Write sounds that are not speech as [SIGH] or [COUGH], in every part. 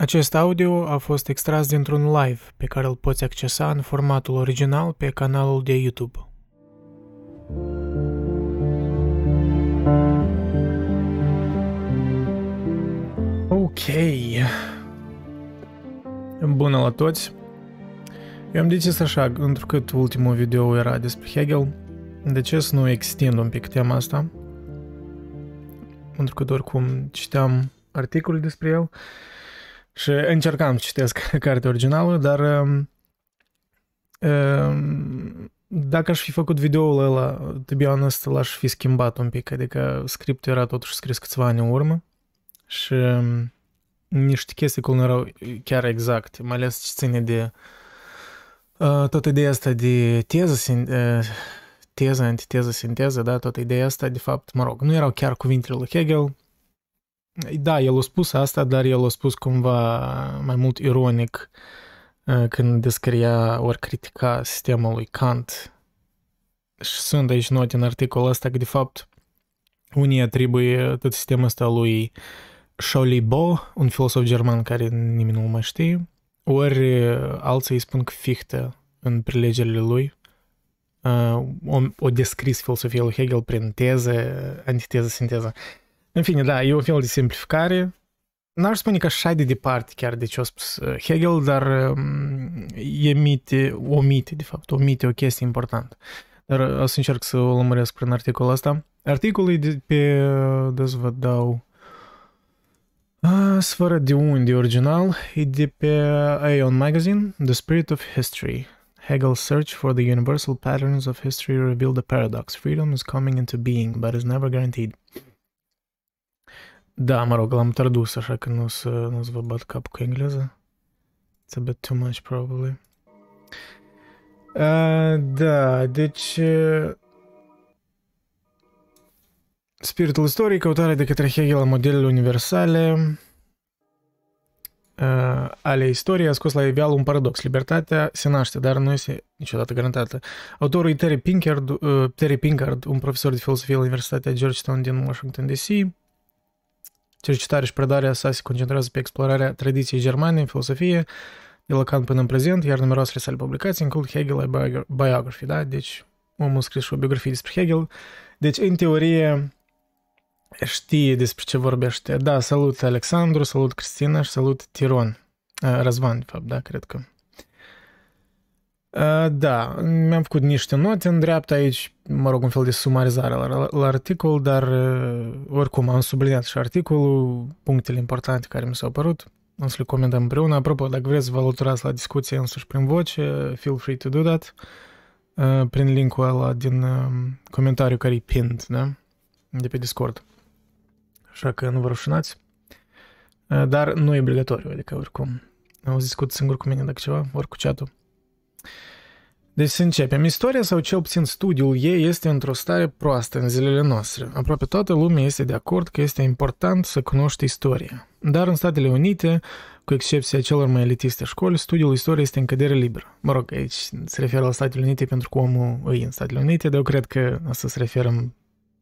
Acest audio a fost extras dintr-un live pe care îl poți accesa în formatul original pe canalul de YouTube. Ok. Bună la toți! Eu am decis așa, întrucât ultimul video era despre Hegel, de ce să nu extind un pic tema asta? Pentru că oricum citeam articole despre el și încercam să citesc [LAUGHS] cartea originală, dar um, um, dacă aș fi făcut videoul ăla, to be honest, l-aș fi schimbat un pic, adică scriptul era totuși scris câțiva ani în urmă și um, niște chestii cum nu erau chiar exact, mai ales ce ține de uh, toată ideea asta de teză, uh, teză, antiteză, sinteză, da, toată ideea asta, de fapt, mă rog, nu erau chiar cuvintele lui Hegel, da, el a spus asta, dar el a spus cumva mai mult ironic când descria ori critica sistemul lui Kant. Și sunt aici note în articolul ăsta că de fapt unii atribuie tot sistemul ăsta lui Schollibo, un filosof german care nimeni nu mai știe, ori alții îi spun că Fichte în prelegerile lui o, o descris filosofia lui Hegel prin teze, antiteză, sinteză. În fine, da, e un fel de simplificare. N-aș spune că așa de departe chiar de ce a spus uh, Hegel, dar um, emite, omite, de fapt, omite o chestie importantă. Dar o să încerc să o lămuresc prin articolul ăsta. Articolul e de pe, da să vă dau, sfără de unde original, e de pe Aeon Magazine, The Spirit of History. Hegel's search for the universal patterns of history revealed the paradox. Freedom is coming into being, but is never guaranteed. Da, mă rog, l-am tradus, așa că nu să, nu să vă bat capul cu engleză. It's a bit too much, probably. Uh, da, deci... Uh, spiritul istoric, căutarea de către Hegel a modelele universale uh, ale istoriei a scos la iveală un paradox. Libertatea se naște, dar nu este niciodată garantată. Autorul Terry Pinkard, uh, Terry Pinkard, un profesor de filosofie la Universitatea Georgetown din Washington DC, Cercetarea și predarea sa se concentrează pe explorarea tradiției germane în filosofie, de la Kant până în prezent, iar numeroasele sale publicații includ Hegel Biography, da? Deci, omul a scris și o biografie despre Hegel. Deci, în teorie, știe despre ce vorbește. Da, salut Alexandru, salut Cristina și salut Tiron. Răzvan, de fapt, da, cred că. Da, mi-am făcut niște note în dreapta aici, mă rog, un fel de sumarizare la, la articol, dar oricum am subliniat și articolul, punctele importante care mi s-au părut, o să le comentăm împreună. Apropo, dacă vreți să vă alăturați la discuție însuși prin voce, feel free to do that, prin linkul ăla din comentariu care e pinned, da? De pe Discord. Așa că nu vă rușinați. Dar nu e obligatoriu, adică oricum. O să discut singur cu mine dacă ceva, ori cu chat-ul. Deci să începem. Istoria, sau cel puțin studiul ei, este într-o stare proastă în zilele noastre. Aproape toată lumea este de acord că este important să cunoști istoria. Dar în Statele Unite, cu excepția celor mai elitiste școli, studiul istoriei este în cădere liberă. Mă rog, aici se referă la Statele Unite pentru că omul e în Statele Unite, dar eu cred că asta se referă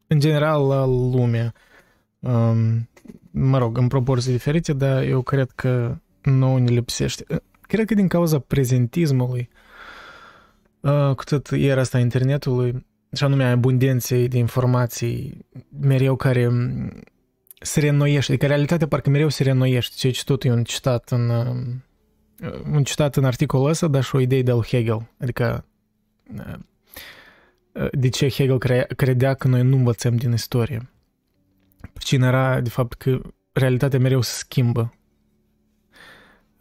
în general la lume. Um, mă rog, în proporții diferite, dar eu cred că nouă ne lipsește. Cred că din cauza prezentismului, Uh, cu tot era asta internetului, și anume abundenței de informații mereu care se reînnoiește, adică realitatea parcă mereu se reînnoiește, ceea ce tot e un citat în, un citat în articolul ăsta, dar și o idee de al Hegel, adică de ce Hegel credea că noi nu învățăm din istorie. Pricina era, de fapt, că realitatea mereu se schimbă.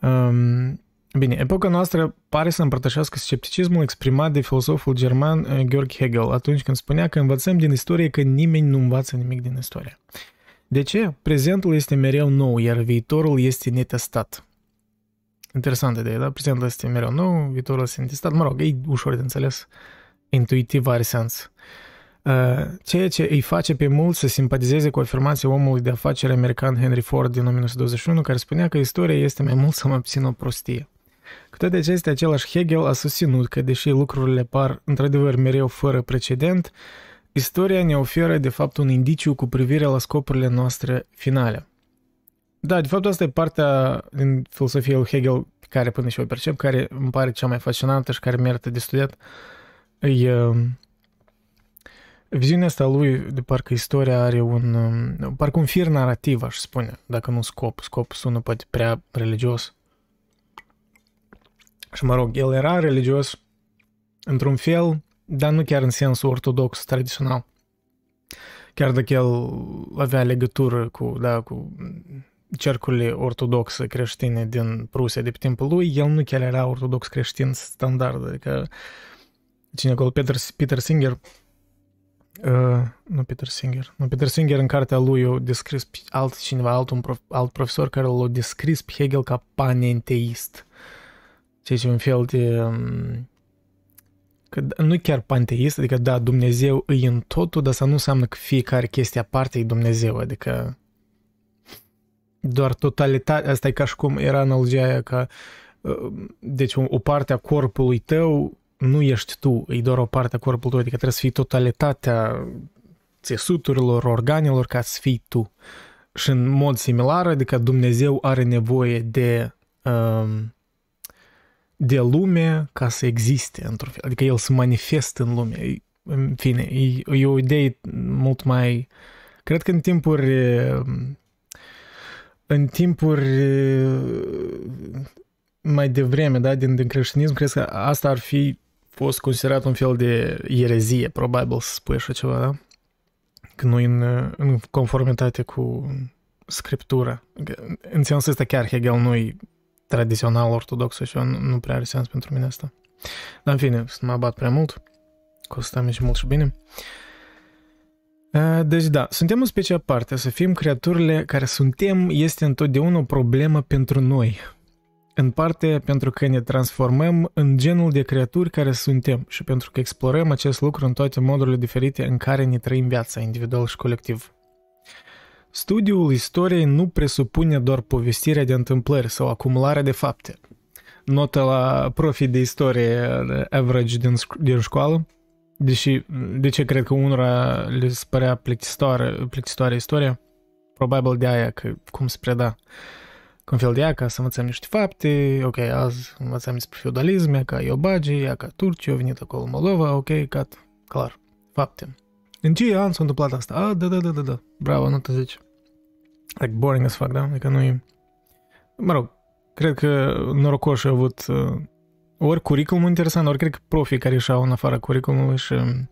Um, Bine, epoca noastră pare să împărtășească scepticismul exprimat de filosoful german eh, Georg Hegel atunci când spunea că învățăm din istorie că nimeni nu învață nimic din istorie. De ce? Prezentul este mereu nou, iar viitorul este netestat. Interesantă idee, da? Prezentul este mereu nou, viitorul este netestat. Mă rog, e ușor de înțeles. Intuitiv are sens. Eh, ceea ce îi face pe mulți să simpatizeze cu afirmația omului de afaceri american Henry Ford din 1921, care spunea că istoria este mai mult sau mai puțin o prostie. Cu toate acestea, același Hegel a susținut că, deși lucrurile par într-adevăr mereu fără precedent, istoria ne oferă de fapt un indiciu cu privire la scopurile noastre finale. Da, de fapt asta e partea din filosofia lui Hegel care până și o percep, care îmi pare cea mai fascinantă și care merită de studiat. E, um, viziunea asta lui de parcă istoria are un, um, parcă un fir narrativ, aș spune, dacă nu scop. Scop sună poate prea religios. Și mă rog, el era religios într-un fel, dar nu chiar în sensul ortodox, tradițional. Chiar dacă el avea legătură cu, da, cu cercurile ortodoxe creștine din Prusia de pe timpul lui, el nu chiar era ortodox creștin standard, adică cine acolo, Peter, Peter Singer, uh, nu Peter Singer, nu Peter Singer în cartea lui a descris alt cineva, alt, un prof, alt profesor care l-a descris pe Hegel ca panenteist. Ceea ce un fel de um, că nu chiar panteist, adică da, Dumnezeu îi în totul, dar să nu înseamnă că fiecare chestie aparte e Dumnezeu, adică doar totalitate, asta e ca și cum era analogia aia că uh, deci o parte a corpului tău nu ești tu, e doar o parte a corpului tău, adică trebuie să fii totalitatea țesuturilor, organelor ca să fii tu. Și în mod similar, adică Dumnezeu are nevoie de um, de lume ca să existe într-un fel, adică el să manifestă în lume. În fine, e, e o idee mult mai... Cred că în timpuri în timpuri mai devreme, da, din, din creștinism, cred că asta ar fi fost considerat un fel de erezie, probabil să spui așa ceva, da? Că nu în, în conformitate cu scriptura. În sensul ăsta chiar Hegel nu e tradițional ortodox și nu, nu prea are sens pentru mine asta. Dar în fine, să mă abat prea mult, că o să stăm și mult și bine. Deci da, suntem în specie aparte, să fim creaturile care suntem este întotdeauna o problemă pentru noi. În parte pentru că ne transformăm în genul de creaturi care suntem și pentru că explorăm acest lucru în toate modurile diferite în care ne trăim viața, individual și colectiv. Studiul istoriei nu presupune doar povestirea de întâmplări sau acumularea de fapte. Notă la profi de istorie average din, din școală, deși de ce cred că unora le părea plictisitoare, plictisitoare istoria? Probabil de aia că cum se preda cu un fel de ea ca să învățăm niște fapte, ok, azi învățăm despre feudalism, ca Iobagi, ca Turcia, a venit acolo Moldova, ok, cat, clar, fapte. În ce an s-a întâmplat asta? Ah, da, da, da, da, da. Bravo, nu te zici. Like boring as fuck, da? Adică nu e... Mă rog, cred că norocoș a avut uh, ori curriculum interesant, ori cred că profii care ieșeau în afara curriculumului și um,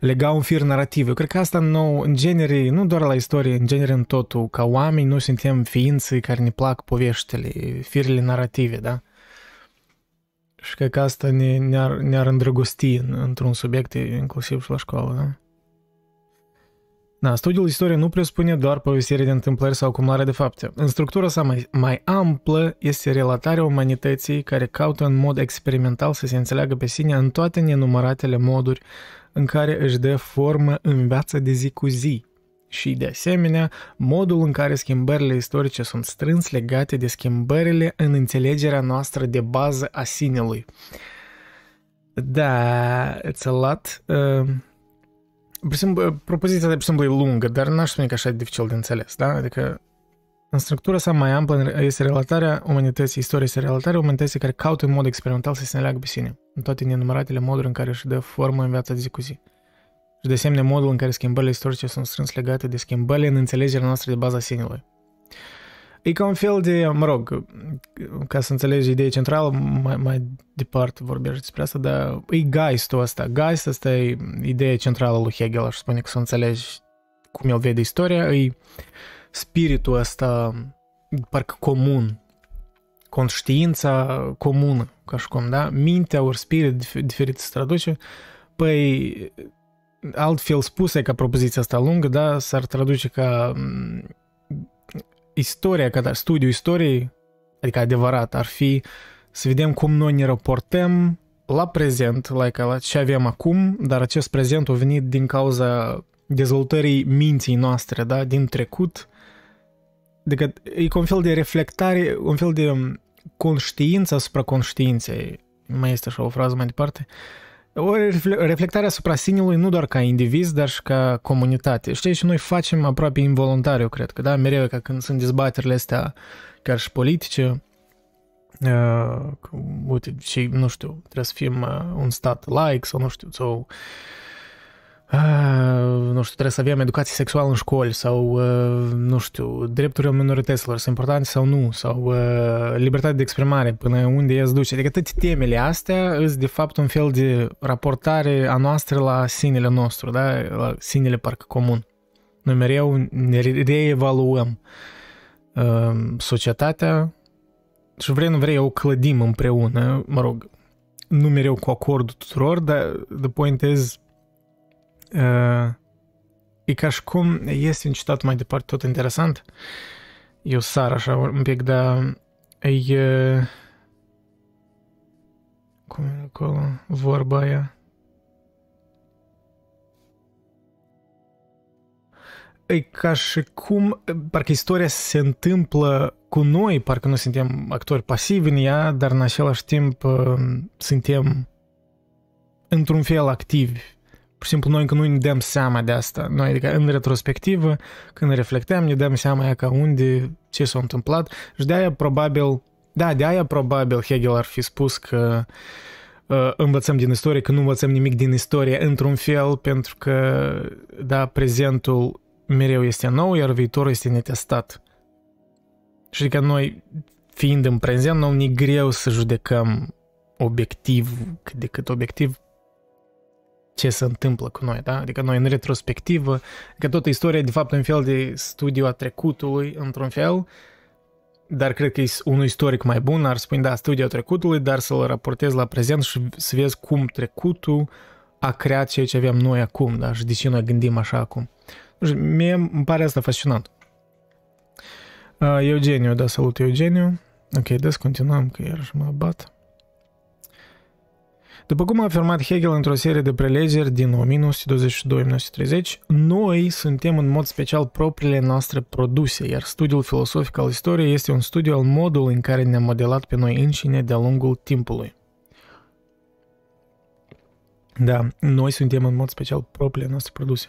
legau un fir narrativ. Eu cred că asta nou, în genere, nu doar la istorie, în genere în totul, ca oameni nu suntem ființe care ne plac poveștile, firele narrative, da? Și cred că asta ne, ne-ar, ne-ar îndrăgosti într-un subiect, inclusiv și la școală, da? Da, studiul istoriei nu presupune doar povestirea de întâmplări sau acumularea de fapte. În structura sa mai, mai amplă este relatarea umanității care caută în mod experimental să se înțeleagă pe sine în toate nenumăratele moduri în care își dă formă în viața de zi cu zi. Și, de asemenea, modul în care schimbările istorice sunt strâns legate de schimbările în înțelegerea noastră de bază a sinelui. Da, it's a lot. Uh, propoziția, de exemplu, e lungă, dar n-aș spune că așa e dificil de înțeles, da? Adică în structura sa mai amplă este relatarea umanității, istoria este relatarea umanității care caută în mod experimental să se înleagă pe sine, în toate nenumăratele moduri în care își dă formă în viața de zi cu zi. Și de asemenea modul în care schimbările istorice sunt strâns legate de schimbările în înțelegerea noastră de baza sinelui. E ca un fel de, mă rog, ca să înțelegi ideea centrală, mai, mai departe vorbești despre asta, dar e geistul ăsta. Geist ăsta e ideea centrală lui Hegel, aș spune că să înțelegi cum el vede istoria, e spiritul ăsta, parcă comun, conștiința comună, ca și cum, da? Mintea ori spirit, diferit se traduce, păi altfel spuse ca propoziția asta lungă, da, s-ar traduce ca istoria, ca studiul istoriei, adică adevărat, ar fi să vedem cum noi ne raportăm la prezent, like, la ce avem acum, dar acest prezent a venit din cauza dezvoltării minții noastre, da, din trecut. Adică e un fel de reflectare, un fel de conștiință asupra conștiinței. Mai este așa o frază mai departe. O reflectare asupra sinelui nu doar ca indiviz, dar și ca comunitate. Știi, și noi facem aproape involuntar, eu cred că, da? Mereu ca când sunt dezbaterile astea, chiar și politice, uh, uite, și, nu știu, trebuie să fim uh, un stat laic sau, nu știu, sau nu știu, trebuie să avem educație sexuală în școli sau, nu știu, drepturile minorităților sunt importante sau nu, sau libertate de exprimare, până unde ea duce. Adică toate temele astea sunt de fapt un fel de raportare a noastră la sinele nostru, da? la sinele parcă comun. Noi mereu ne reevaluăm societatea și vrei nu vrei o clădim împreună, mă rog, nu mereu cu acordul tuturor, dar the point is Uh, e ca și cum este un citat mai departe tot interesant. Eu sar așa un pic, dar e... Cum e acolo vorba aia? E ca și cum, parcă istoria se întâmplă cu noi, parcă nu suntem actori pasivi în ea, dar în același timp suntem într-un fel activi Pur și simplu noi încă nu ne dăm seama de asta. Noi, adică în retrospectivă, când reflectăm, ne dăm seama ca unde, ce s-a întâmplat și de aia probabil, da, de aia probabil Hegel ar fi spus că uh, învățăm din istorie, că nu învățăm nimic din istorie într-un fel, pentru că, da, prezentul mereu este nou, iar viitorul este netestat. Și adică noi, fiind în prezent, nu ne greu să judecăm obiectiv, cât de cât obiectiv, ce se întâmplă cu noi, da? Adică noi în retrospectivă, că toată istoria de fapt un fel de studiu a trecutului, într-un fel, dar cred că e un istoric mai bun ar spune, da, studiul trecutului, dar să-l raportez la prezent și să vezi cum trecutul a creat ceea ce avem noi acum, da? Și de ce noi gândim așa acum. Și mie îmi pare asta fascinant. Uh, Eugeniu, da, salut Eugeniu. Ok, descontinuăm, că iarăși mă bat. După cum a afirmat Hegel într-o serie de prelegeri din 1922-1930, noi suntem în mod special propriile noastre produse, iar studiul filosofic al istoriei este un studiu al modului în care ne-am modelat pe noi înșine de-a lungul timpului. Da, noi suntem în mod special propriile noastre produse.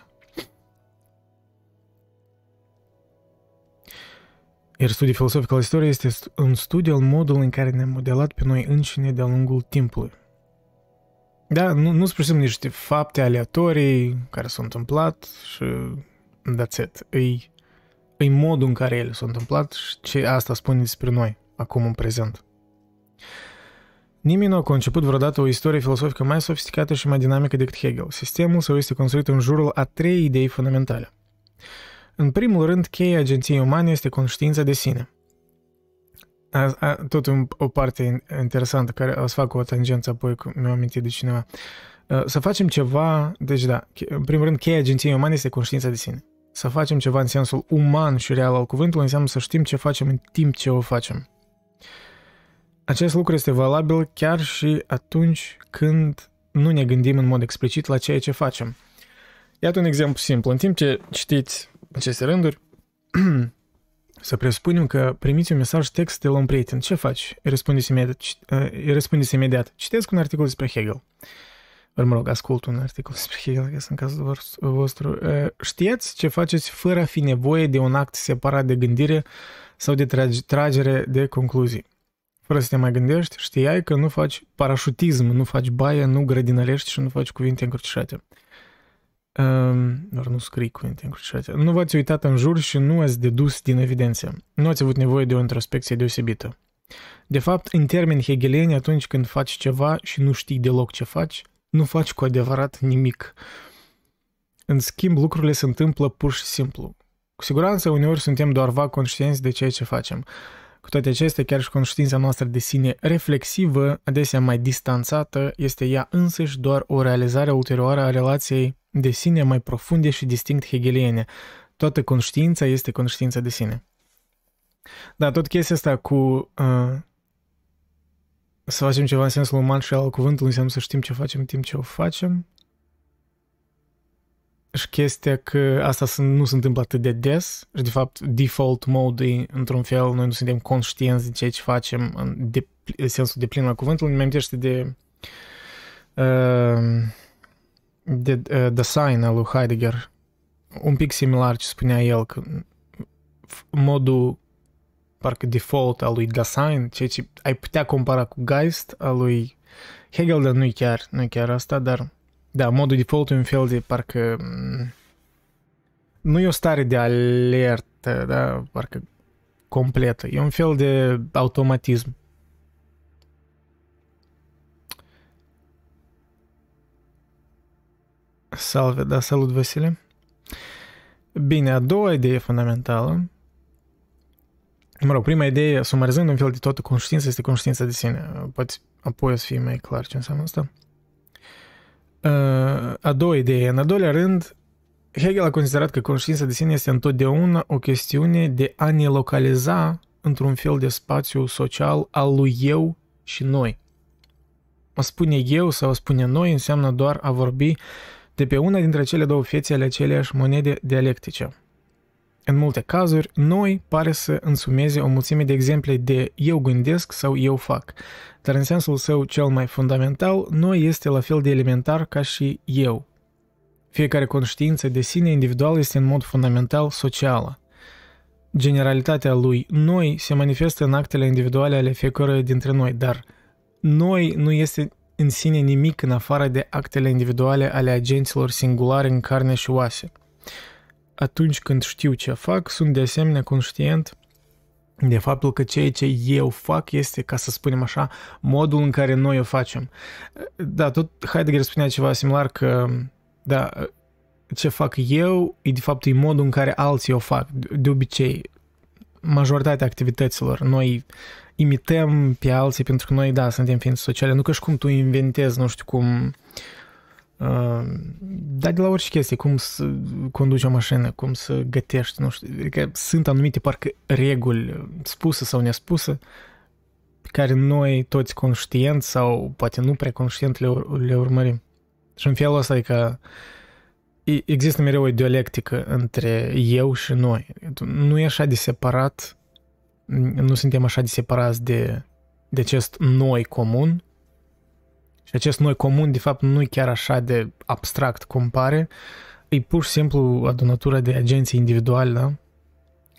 Iar studiul filosofic al istoriei este un studiu al modului în care ne-am modelat pe noi înșine de-a lungul timpului. Da, nu, nu spre niște fapte aleatorii care s-au întâmplat și that's it. E, e modul în care ele s-au întâmplat și ce asta spune despre noi, acum în prezent. Nimeni nu a conceput vreodată o istorie filosofică mai sofisticată și mai dinamică decât Hegel. Sistemul său este construit în jurul a trei idei fundamentale. În primul rând, cheia agenției umane este conștiința de sine – a, a, tot un, o parte interesantă care o să fac o tangență apoi mi-am amintit de cineva. Să facem ceva, deci da, în primul rând, cheia agenției umane este conștiința de sine. Să facem ceva în sensul uman și real al cuvântului înseamnă să știm ce facem în timp ce o facem. Acest lucru este valabil chiar și atunci când nu ne gândim în mod explicit la ceea ce facem. Iată un exemplu simplu. În timp ce citiți aceste rânduri, [CLEARS THROAT] Să presupunem că primiți un mesaj text de la un prieten. Ce faci? Îi răspundeți imediat. Îi răspundeți imediat. Citesc un articol despre Hegel. Ori, mă rog, ascult un articol despre Hegel, că sunt în cazul vostru. Știați ce faceți fără a fi nevoie de un act separat de gândire sau de tragere de concluzii. Fără să te mai gândești, știai că nu faci parașutism, nu faci baie, nu grădinărești și nu faci cuvinte încrucișate. Um, doar nu scrii cuvinte încrucișate. Nu v-ați uitat în jur și nu ați dedus din evidență. Nu ați avut nevoie de o introspecție deosebită. De fapt, în termeni hegelieni, atunci când faci ceva și nu știi deloc ce faci, nu faci cu adevărat nimic. În schimb, lucrurile se întâmplă pur și simplu. Cu siguranță, uneori suntem doar vag conștienți de ceea ce facem. Cu toate acestea, chiar și conștiința noastră de sine reflexivă, adesea mai distanțată, este ea însăși doar o realizare ulterioară a relației de sine mai profunde și distinct hegeliene. Toată conștiința este conștiința de sine. Da, tot chestia asta cu uh, să facem ceva în sensul uman și al cuvântului înseamnă să știm ce facem în timp ce o facem. Și chestia că asta nu se întâmplă atât de des și de fapt default mode e într-un fel, noi nu suntem conștienți de ceea ce facem în de, sensul de plin al cuvântului, îmi amintește de de uh, design al lui Heidegger, un pic similar ce spunea el, că modul parcă default al lui Dasein, ceea ce ai putea compara cu Geist al lui Hegel, dar nu-i chiar, nu chiar asta, dar da, modul default e un fel de parcă nu e o stare de alertă, da, parcă completă, e un fel de automatism. Salve, da, salut Vasile. Bine, a doua idee fundamentală Mă rog, prima idee, sumarizând un fel de toată conștiința, este conștiința de sine. Poate apoi o să fie mai clar ce înseamnă asta. A doua idee. În al doilea rând, Hegel a considerat că conștiința de sine este întotdeauna o chestiune de a ne localiza într-un fel de spațiu social al lui eu și noi. A spune eu sau a spune noi înseamnă doar a vorbi de pe una dintre cele două fețe ale aceleiași monede dialectice. În multe cazuri, noi pare să însumeze o mulțime de exemple de eu gândesc sau eu fac, dar în sensul său cel mai fundamental, noi este la fel de elementar ca și eu. Fiecare conștiință de sine individual este în mod fundamental socială. Generalitatea lui noi se manifestă în actele individuale ale fiecăruia dintre noi, dar noi nu este în sine nimic în afară de actele individuale ale agenților singulare în carne și oase – atunci când știu ce fac, sunt de asemenea conștient de faptul că ceea ce eu fac este, ca să spunem așa, modul în care noi o facem. Da, tot Heidegger spunea ceva similar că, da, ce fac eu e de fapt e modul în care alții o fac. De obicei, majoritatea activităților, noi imităm pe alții pentru că noi, da, suntem ființe sociale. Nu că și cum tu inventezi, nu știu cum, dar de la orice chestie, cum să conduci o mașină, cum să gătești, nu știu, adică sunt anumite parcă reguli spuse sau nespuse pe care noi toți conștient sau poate nu prea conștient le, le urmărim. Și în felul ăsta e că există mereu o dialectică între eu și noi. Nu e așa de separat, nu suntem așa de separați de, de acest noi comun, și acest noi comun, de fapt, nu e chiar așa de abstract cum pare, e pur și simplu adunătura de agenții individuali, da?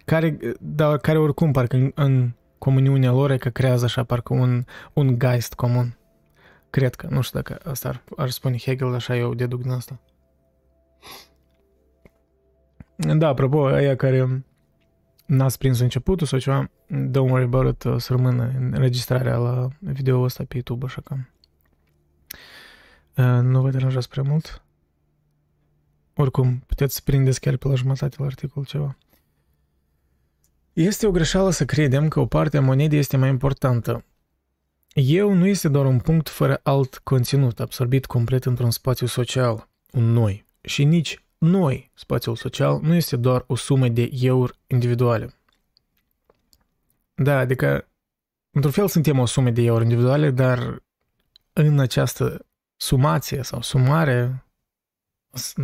Care, da, care oricum, parcă în, în comuniunea lor e că creează așa parcă un, un geist comun. Cred că, nu știu dacă asta ar, ar spune Hegel, așa eu deduc din asta. Da, apropo, aia care n-ați prins începutul sau ceva, don't worry about it, o să rămână înregistrarea la video ăsta pe YouTube, așa că... Nu vă deranjați prea mult. Oricum, puteți să prindeți chiar pe la jumătate la articol ceva. Este o greșeală să credem că o parte a monedei este mai importantă. Eu nu este doar un punct fără alt conținut, absorbit complet într-un spațiu social, un noi. Și nici noi, spațiul social, nu este doar o sumă de euri individuale. Da, adică, într-un fel suntem o sumă de euri individuale, dar în această sumație sau sumare,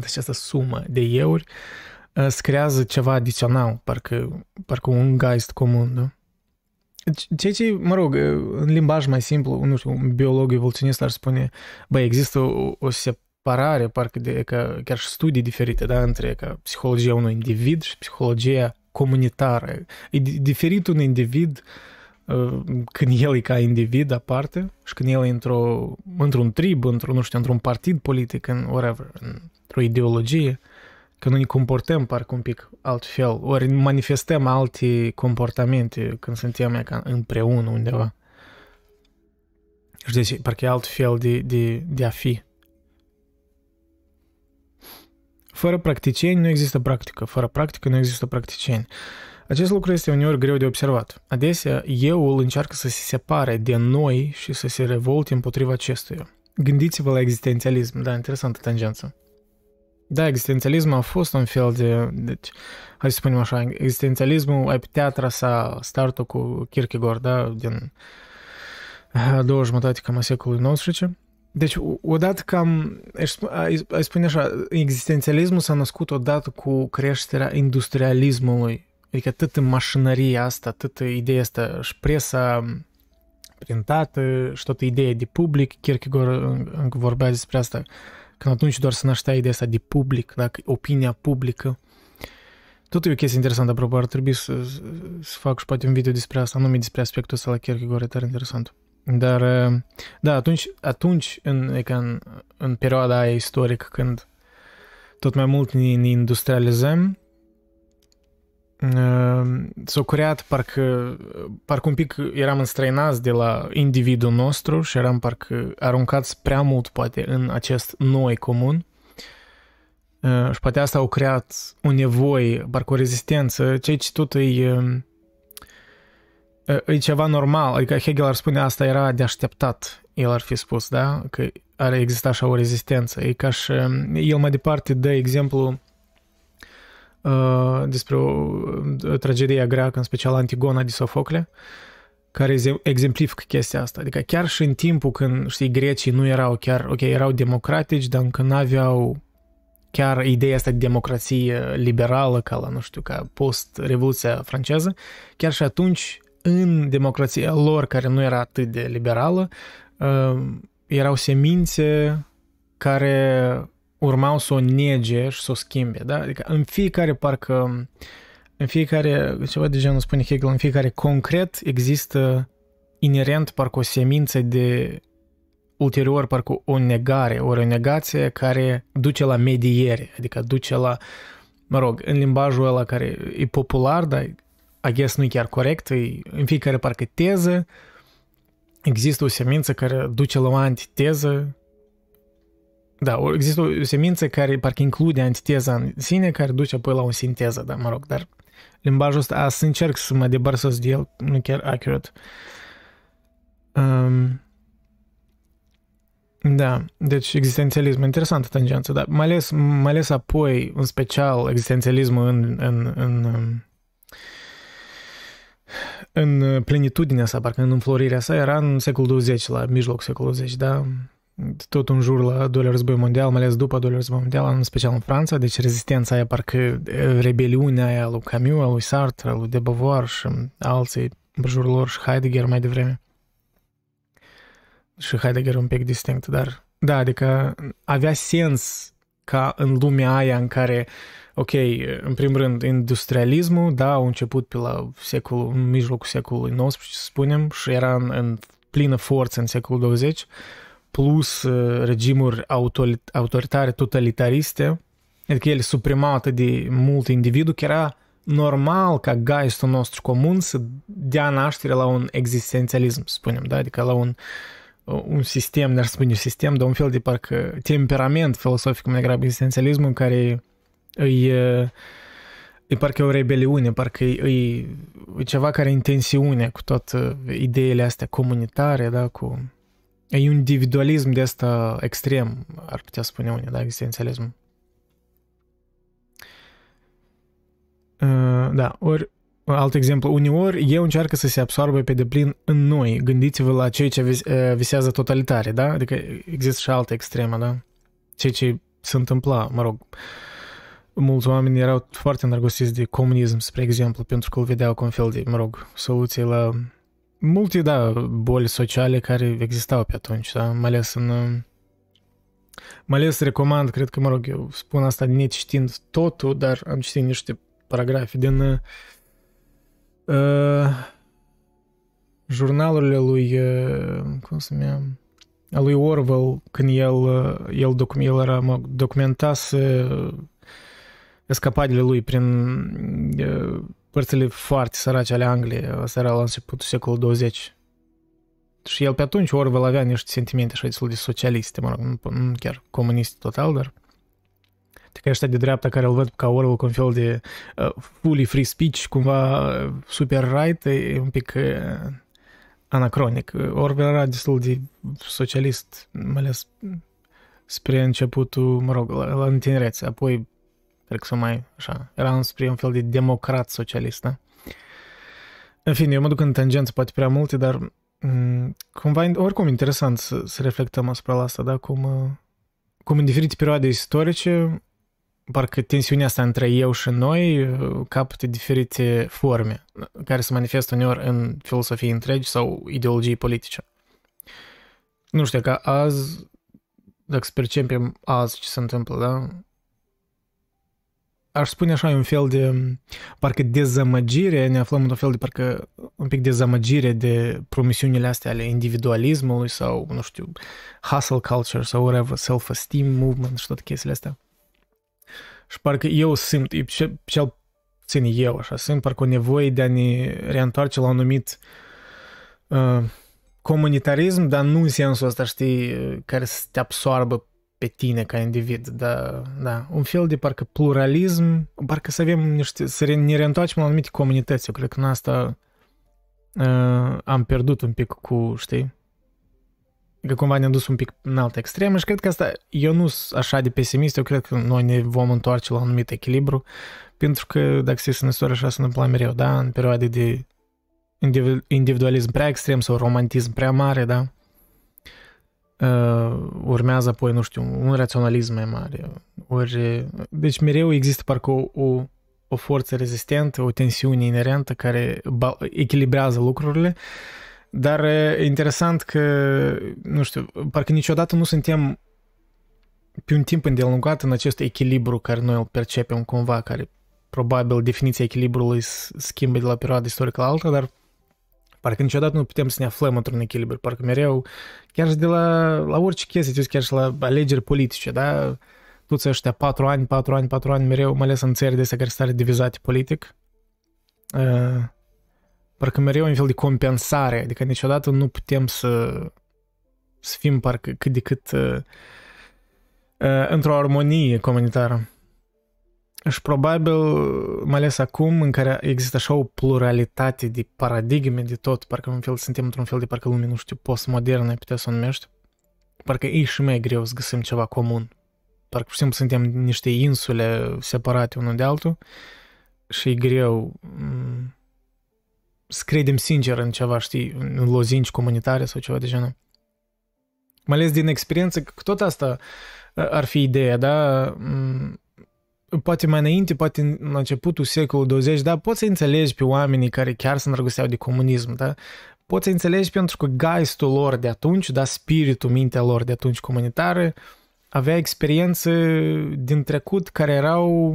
această sumă de euri, îți creează ceva adițional, parcă, parcă un geist comun, da? Ceea ce, mă rog, în limbaj mai simplu, nu știu, un biolog evoluționist ar spune, bă, există o, o separare, parcă de, ca, chiar și studii diferite, da, între ca psihologia unui individ și psihologia comunitară. E diferit un individ uh, când el e ca individ aparte și când el e într-o, într-un trib, într-un, nu știu, într-un partid politic, în whatever, într-o ideologie, că noi ne comportăm parcă un pic altfel, ori manifestăm alte comportamente când suntem ca împreună undeva. Și deci, parcă e altfel de, de, de a fi. Fără practicieni nu există practică, fără practică nu există practicieni. Acest lucru este uneori greu de observat. Adesea, euul încearcă să se separe de noi și să se revolte împotriva acestuia. Gândiți-vă la existențialism, da, interesantă tangență. Da, existențialismul a fost un fel de, deci, hai să spunem așa, existențialismul ai putea trasa startul cu Kierkegaard, da, din a doua jumătate cam a secolului XIX. Deci, odată cam, ai spune așa, existențialismul s-a născut odată cu creșterea industrialismului Adică atât în mașinăria asta, atât ideea asta și presa printată și tot ideea de public. Kierkegaard încă vorbea despre asta, când atunci doar să naștea ideea asta de public, dacă opinia publică. Tot e o chestie interesantă, apropo, ar trebui să, să fac și poate un video despre asta, anume despre aspectul ăsta la Kierkegaard, e tare interesant. Dar, da, atunci, atunci în, ca în, în perioada aia istorică, când tot mai mult ne, ne industrializăm, s-a creat parcă, parcă un pic eram înstrăinați de la individul nostru și eram parcă aruncați prea mult poate în acest noi comun. Și poate asta au creat o nevoie, parcă o rezistență, ceea ce tot e, e ceva normal, adică Hegel ar spune asta era de așteptat, el ar fi spus, da, că ar exista așa o rezistență, e ca și, el mai departe dă exemplu uh, despre o, o tragedie greacă, în special Antigona de Sofocle, care exemplifică chestia asta. Adică chiar și în timpul când, știi, grecii nu erau chiar, ok, erau democratici, dar încă nu aveau chiar ideea asta de democrație liberală, ca la, nu știu, ca post-revoluția franceză, chiar și atunci, în democrația lor, care nu era atât de liberală, uh, erau semințe care urmau să o nege și să o schimbe, da? Adică în fiecare parcă, în fiecare, ceva de genul spune Hegel, în fiecare concret există inerent parcă o semință de ulterior parcă o negare, ori o negație care duce la mediere, adică duce la, mă rog, în limbajul ăla care e popular, dar I guess nu e chiar corect, e, în fiecare parcă teză există o semință care duce la o antiteză da, există o semință care parcă include antiteza în sine, care duce apoi la o sinteză, da, mă rog, dar limbajul ăsta, să încerc să mă debărsesc de el, nu chiar accurate. Um, da, deci existențialism, interesantă tangență, dar mai ales, mai ales apoi, în special, existențialismul în, în, în, în plenitudinea sa, parcă în înflorirea sa, era în secolul 20, la mijlocul secolului 20, da? tot în jur la doilea război mondial, mai ales după doilea război mondial, în special în Franța, deci rezistența aia, parcă rebeliunea aia lui Camus, lui Sartre, lui de Beauvoir și alții în jurul lor și Heidegger mai devreme. Și Heidegger un pic distinct, dar da, adică avea sens ca în lumea aia în care, ok, în primul rând, industrialismul, da, a început pe la secolul, în mijlocul secolului XIX, să spunem, și era în, în plină forță în secolul 20, plus uh, regimuri autoritare, totalitariste, adică ele suprimau atât de mult individul, că era normal ca geistul nostru comun să dea naștere la un existențialism, să spunem, da? adică la un, un sistem, dar spune sistem, dar un fel de parcă temperament filosofic mai degrabă existențialismul care îi, e parcă o rebeliune, parcă e, e, e ceva care e în tensiune cu toate ideile astea comunitare, da, cu E un individualism de asta extrem, ar putea spune unii, da, existențialism. Uh, da, ori, alt exemplu, uneori eu încearcă să se absorbe pe deplin în noi. Gândiți-vă la cei ce uh, visează totalitare, da? Adică există și altă extremă, da? Ceea ce se întâmpla, mă rog, mulți oameni erau foarte îndrăgostiți de comunism, spre exemplu, pentru că îl vedeau ca un fel de, mă rog, soluție la multe, da, boli sociale care existau pe atunci, da, mai ales în... Mai ales recomand, cred că, mă rog, eu spun asta necitind totul, dar am citit niște paragrafe din uh, jurnalurile lui, uh, cum se numea, a lui Orwell, când el, uh, el, docu- el era, mă, documentase escapadele lui prin uh, părțile foarte sărace ale Angliei, asta era la începutul secolului 20. Și el pe atunci Orwell avea niște sentimente așa destul de socialiste, mă rog, nu chiar comuniste total, dar Adică ăștia de dreapta care îl văd ca Orwell cu un fel de uh, fully free speech, cumva uh, super right, e un pic uh, anacronic. Orwell era destul de socialist, mai ales spre începutul, mă rog, la, la întinerețe. Apoi Cred că mai așa. Era spre un fel de democrat socialist, da? În fine, eu mă duc în tangență poate prea multe, dar m- mm, cumva, oricum, interesant să, să reflectăm asupra asta, da? Cum, uh, cum în diferite perioade istorice parcă tensiunea asta între eu și noi capătă diferite forme care se manifestă uneori în filosofii întregi sau ideologii politice. Nu știu, că azi, dacă să percepem azi ce se întâmplă, da? Aș spune așa, un fel de, parcă dezamăgire, ne aflăm într-un fel de, parcă, un pic dezamăgire de promisiunile astea ale individualismului sau, nu știu, hustle culture sau whatever, self-esteem movement și toate chestiile astea. Și parcă eu simt, cel, cel puțin eu așa, simt parcă o nevoie de a ne reîntoarce la un anumit uh, comunitarism, dar nu în sensul ăsta, știi, care să te absorbă pe tine ca individ, da, da, un fel de parcă pluralism, parcă să avem niște, să ne reîntoarcem la anumite comunități, eu cred că în asta uh, am pierdut un pic cu, știi, că cumva ne-a dus un pic în altă extremă și cred că asta, eu nu sunt așa de pesimist, eu cred că noi ne vom întoarce la un anumit echilibru, pentru că dacă se în istorie așa se întâmplă mereu, da, în perioade de individualism prea extrem sau romantism prea mare, da, uh, urmează apoi, nu știu, un raționalism mai mare. Ori, deci mereu există parcă o, o, o forță rezistentă, o tensiune inerentă care echilibrează lucrurile dar e interesant că, nu știu, parcă niciodată nu suntem pe un timp îndelungat în acest echilibru care noi îl percepem cumva, care probabil definiția echilibrului schimbă de la perioada istorică la alta, dar parcă niciodată nu putem să ne aflăm într-un echilibru, parcă mereu, chiar și de la, la orice chestie, chiar și la alegeri politice, da? Toți ăștia patru ani, patru ani, patru ani, mereu, mai ales în țări de astea care stare divizate politic, uh, parcă mereu un fel de compensare, adică niciodată nu putem să, să fim parcă cât de cât uh, uh, într-o armonie comunitară. Și probabil, mai ales acum, în care există așa o pluralitate de paradigme de tot, parcă un fel, suntem într-un fel de parcă lume, nu știu, postmodernă, ai putea să o numești, parcă e și mai greu să găsim ceva comun. Parcă, pur și simplu, suntem niște insule separate unul de altul și e greu mm, să credem sincer în ceva, știi, în lozinci comunitare sau ceva de genul. Mai ales din experiență, că tot asta ar fi ideea, da? Mm, poate mai înainte, poate în începutul secolului 20, da, poți să înțelegi pe oamenii care chiar se îndrăgosteau de comunism, da? Poți să înțelegi pentru că geistul lor de atunci, da, spiritul, mintea lor de atunci comunitară, avea experiențe din trecut care erau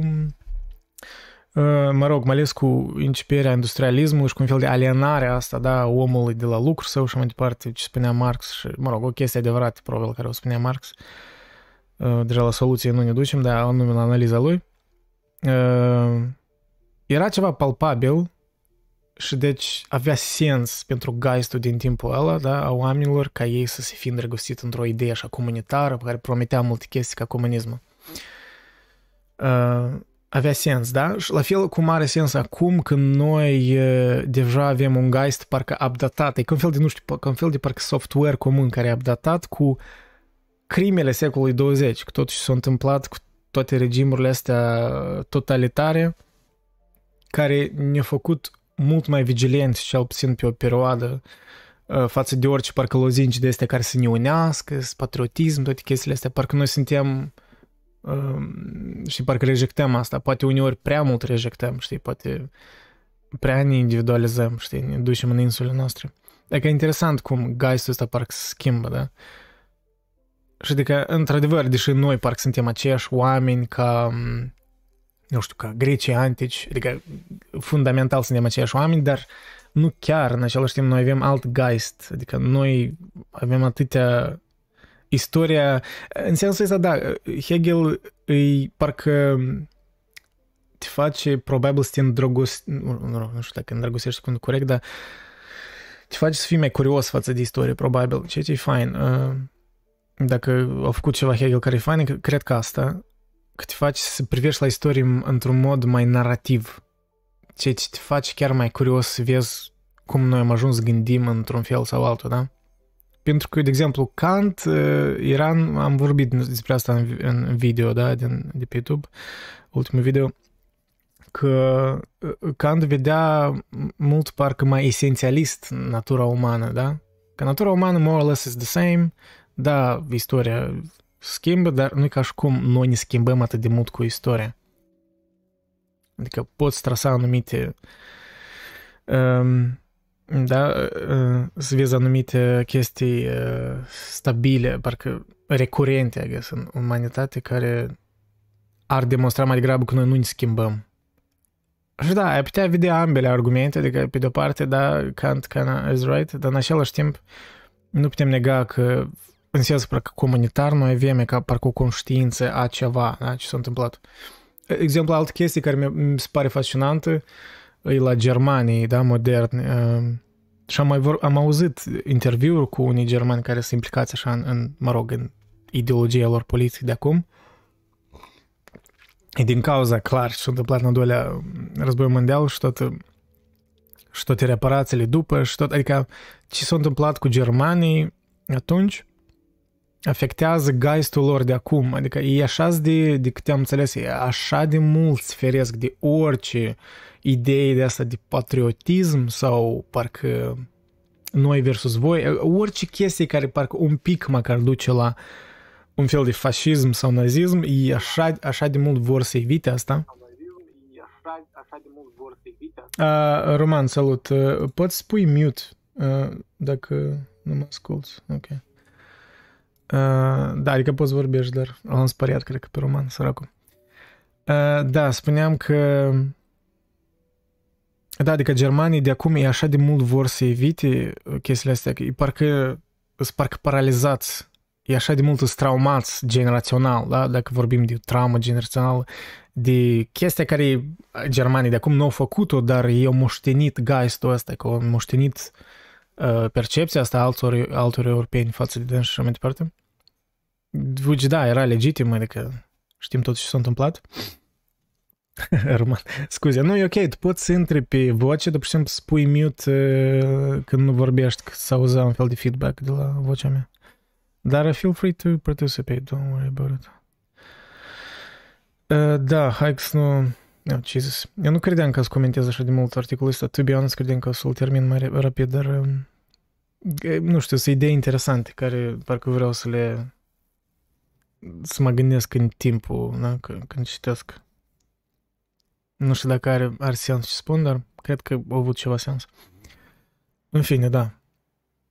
mă rog, mai ales cu incipirea industrialismului și cu un fel de alienare asta, da, omului de la lucru sau și mai departe, ce spunea Marx și, mă rog, o chestie adevărată, probabil, care o spunea Marx. Deja la soluție nu ne ducem, dar anume la analiza lui. Era ceva palpabil și deci avea sens pentru geistul din timpul ăla, da, a oamenilor, ca ei să se fi îndrăgostit într-o idee așa comunitară, pe care prometea multe chestii ca comunismul avea sens, da? Și la fel cum are sens acum când noi uh, deja avem un geist parcă updatat, e ca un fel de, nu știu, ca un fel de parcă software comun care e updatat cu crimele secolului 20, cu tot ce s-a întâmplat cu toate regimurile astea totalitare care ne-au făcut mult mai vigilenți, cel puțin pe o perioadă, față de orice parcă lozinci de astea care să ne unească, patriotism, toate chestiile astea, parcă noi suntem uh, și parcă rejectăm asta, poate uneori prea mult rejectăm, știi, poate prea ne individualizăm, știi, ne ducem în insulele noastre. Dacă e interesant cum geistul ăsta parcă se schimbă, da? Și adică, într-adevăr, deși noi parcă suntem aceiași oameni ca, nu știu, ca grecii antici, adică fundamental suntem aceiași oameni, dar nu chiar, în același timp, noi avem alt geist, adică noi avem atâtea istoria, în sensul ăsta, da, Hegel îi parcă te face probabil să te îndrăgosti, nu, nu, nu știu dacă îndrăgostești când corect, dar te face să fii mai curios față de istorie, probabil, ceea ce e fain. Uh, dacă au făcut ceva Hegel care e fain, cred că asta, că te face să privești la istorie într-un mod mai narrativ, ceea ce te face chiar mai curios să vezi cum noi am ajuns să gândim într-un fel sau altul, da? Pentru că, de exemplu, Kant uh, era, am vorbit despre asta în, în video, da, din, de pe YouTube, ultimul video, că uh, Kant vedea mult parcă mai esențialist natura umană, da? Că natura umană more or less is the same, da, istoria schimbă, dar nu e ca și cum noi ne schimbăm atât de mult cu istoria. Adică poți trasa anumite um, da, uh, să vezi anumite chestii uh, stabile, parcă recurente, I guess, în umanitate, care ar demonstra mai degrabă că noi nu ne schimbăm. Și da, ai putea vedea ambele argumente, adică pe de-o parte, da, Kant kind is right, dar în același timp nu putem nega că în sensul parcă comunitar noi avem ca parcă o conștiință a ceva, da, ce s-a întâmplat. Exemplu, altă chestie care mi se pare fascinantă e la Germanii, da, moderni. Și am, mai vor, am auzit interviuri cu unii germani care sunt implicați așa în, în mă rog, în ideologia lor politică de acum. E din cauza, clar, ce s-a întâmplat în al doilea război mondial și tot și toate reparațiile după și tot, adică ce s-a întâmplat cu germanii atunci afectează geistul lor de acum, adică e așa de, de câte am înțeles, e așa de mult feresc de orice idei de asta de patriotism sau parcă noi versus voi, orice chestie care parcă un pic măcar duce la un fel de fascism sau nazism, e așa, așa de mult vor să evite asta. Uh, Roman, salut. Uh, poți spui mute uh, dacă nu mă asculti. Ok. Uh, da, adică poți vorbești, dar l-am speriat, cred că pe Roman, săracul. Uh, da, spuneam că da, adică germanii de acum e așa de mult vor să evite chestiile astea, că e parcă, sunt parcă paralizați, e așa de mult traumați generațional, da? dacă vorbim de traumă generațională, de chestia care germanii de acum nu au făcut-o, dar ei au moștenit geistul ăsta, că au moștenit uh, percepția asta altor, altor europeni față de dâns și așa mai departe. Deci da, era legitim, adică știm tot ce s-a întâmplat. [LAUGHS] Roman, scuze, nu e ok, tu poți să intri pe voce, de exemplu, spui mute uh, când nu vorbești, că să auzi un fel de feedback de la vocea mea. Dar feel free to participate, don't worry about it. Uh, da, hai să nu... Oh, Jesus. Eu nu credeam că să comentez așa de mult articolul ăsta. To be honest, credeam că o să-l termin mai rapid, dar... Um, nu știu, sunt idei interesante care parcă vreau să le... să mă gândesc în timpul, da? când citesc. Nu știu dacă are, are sens ce spun, dar cred că a avut ceva sens. În fine, da.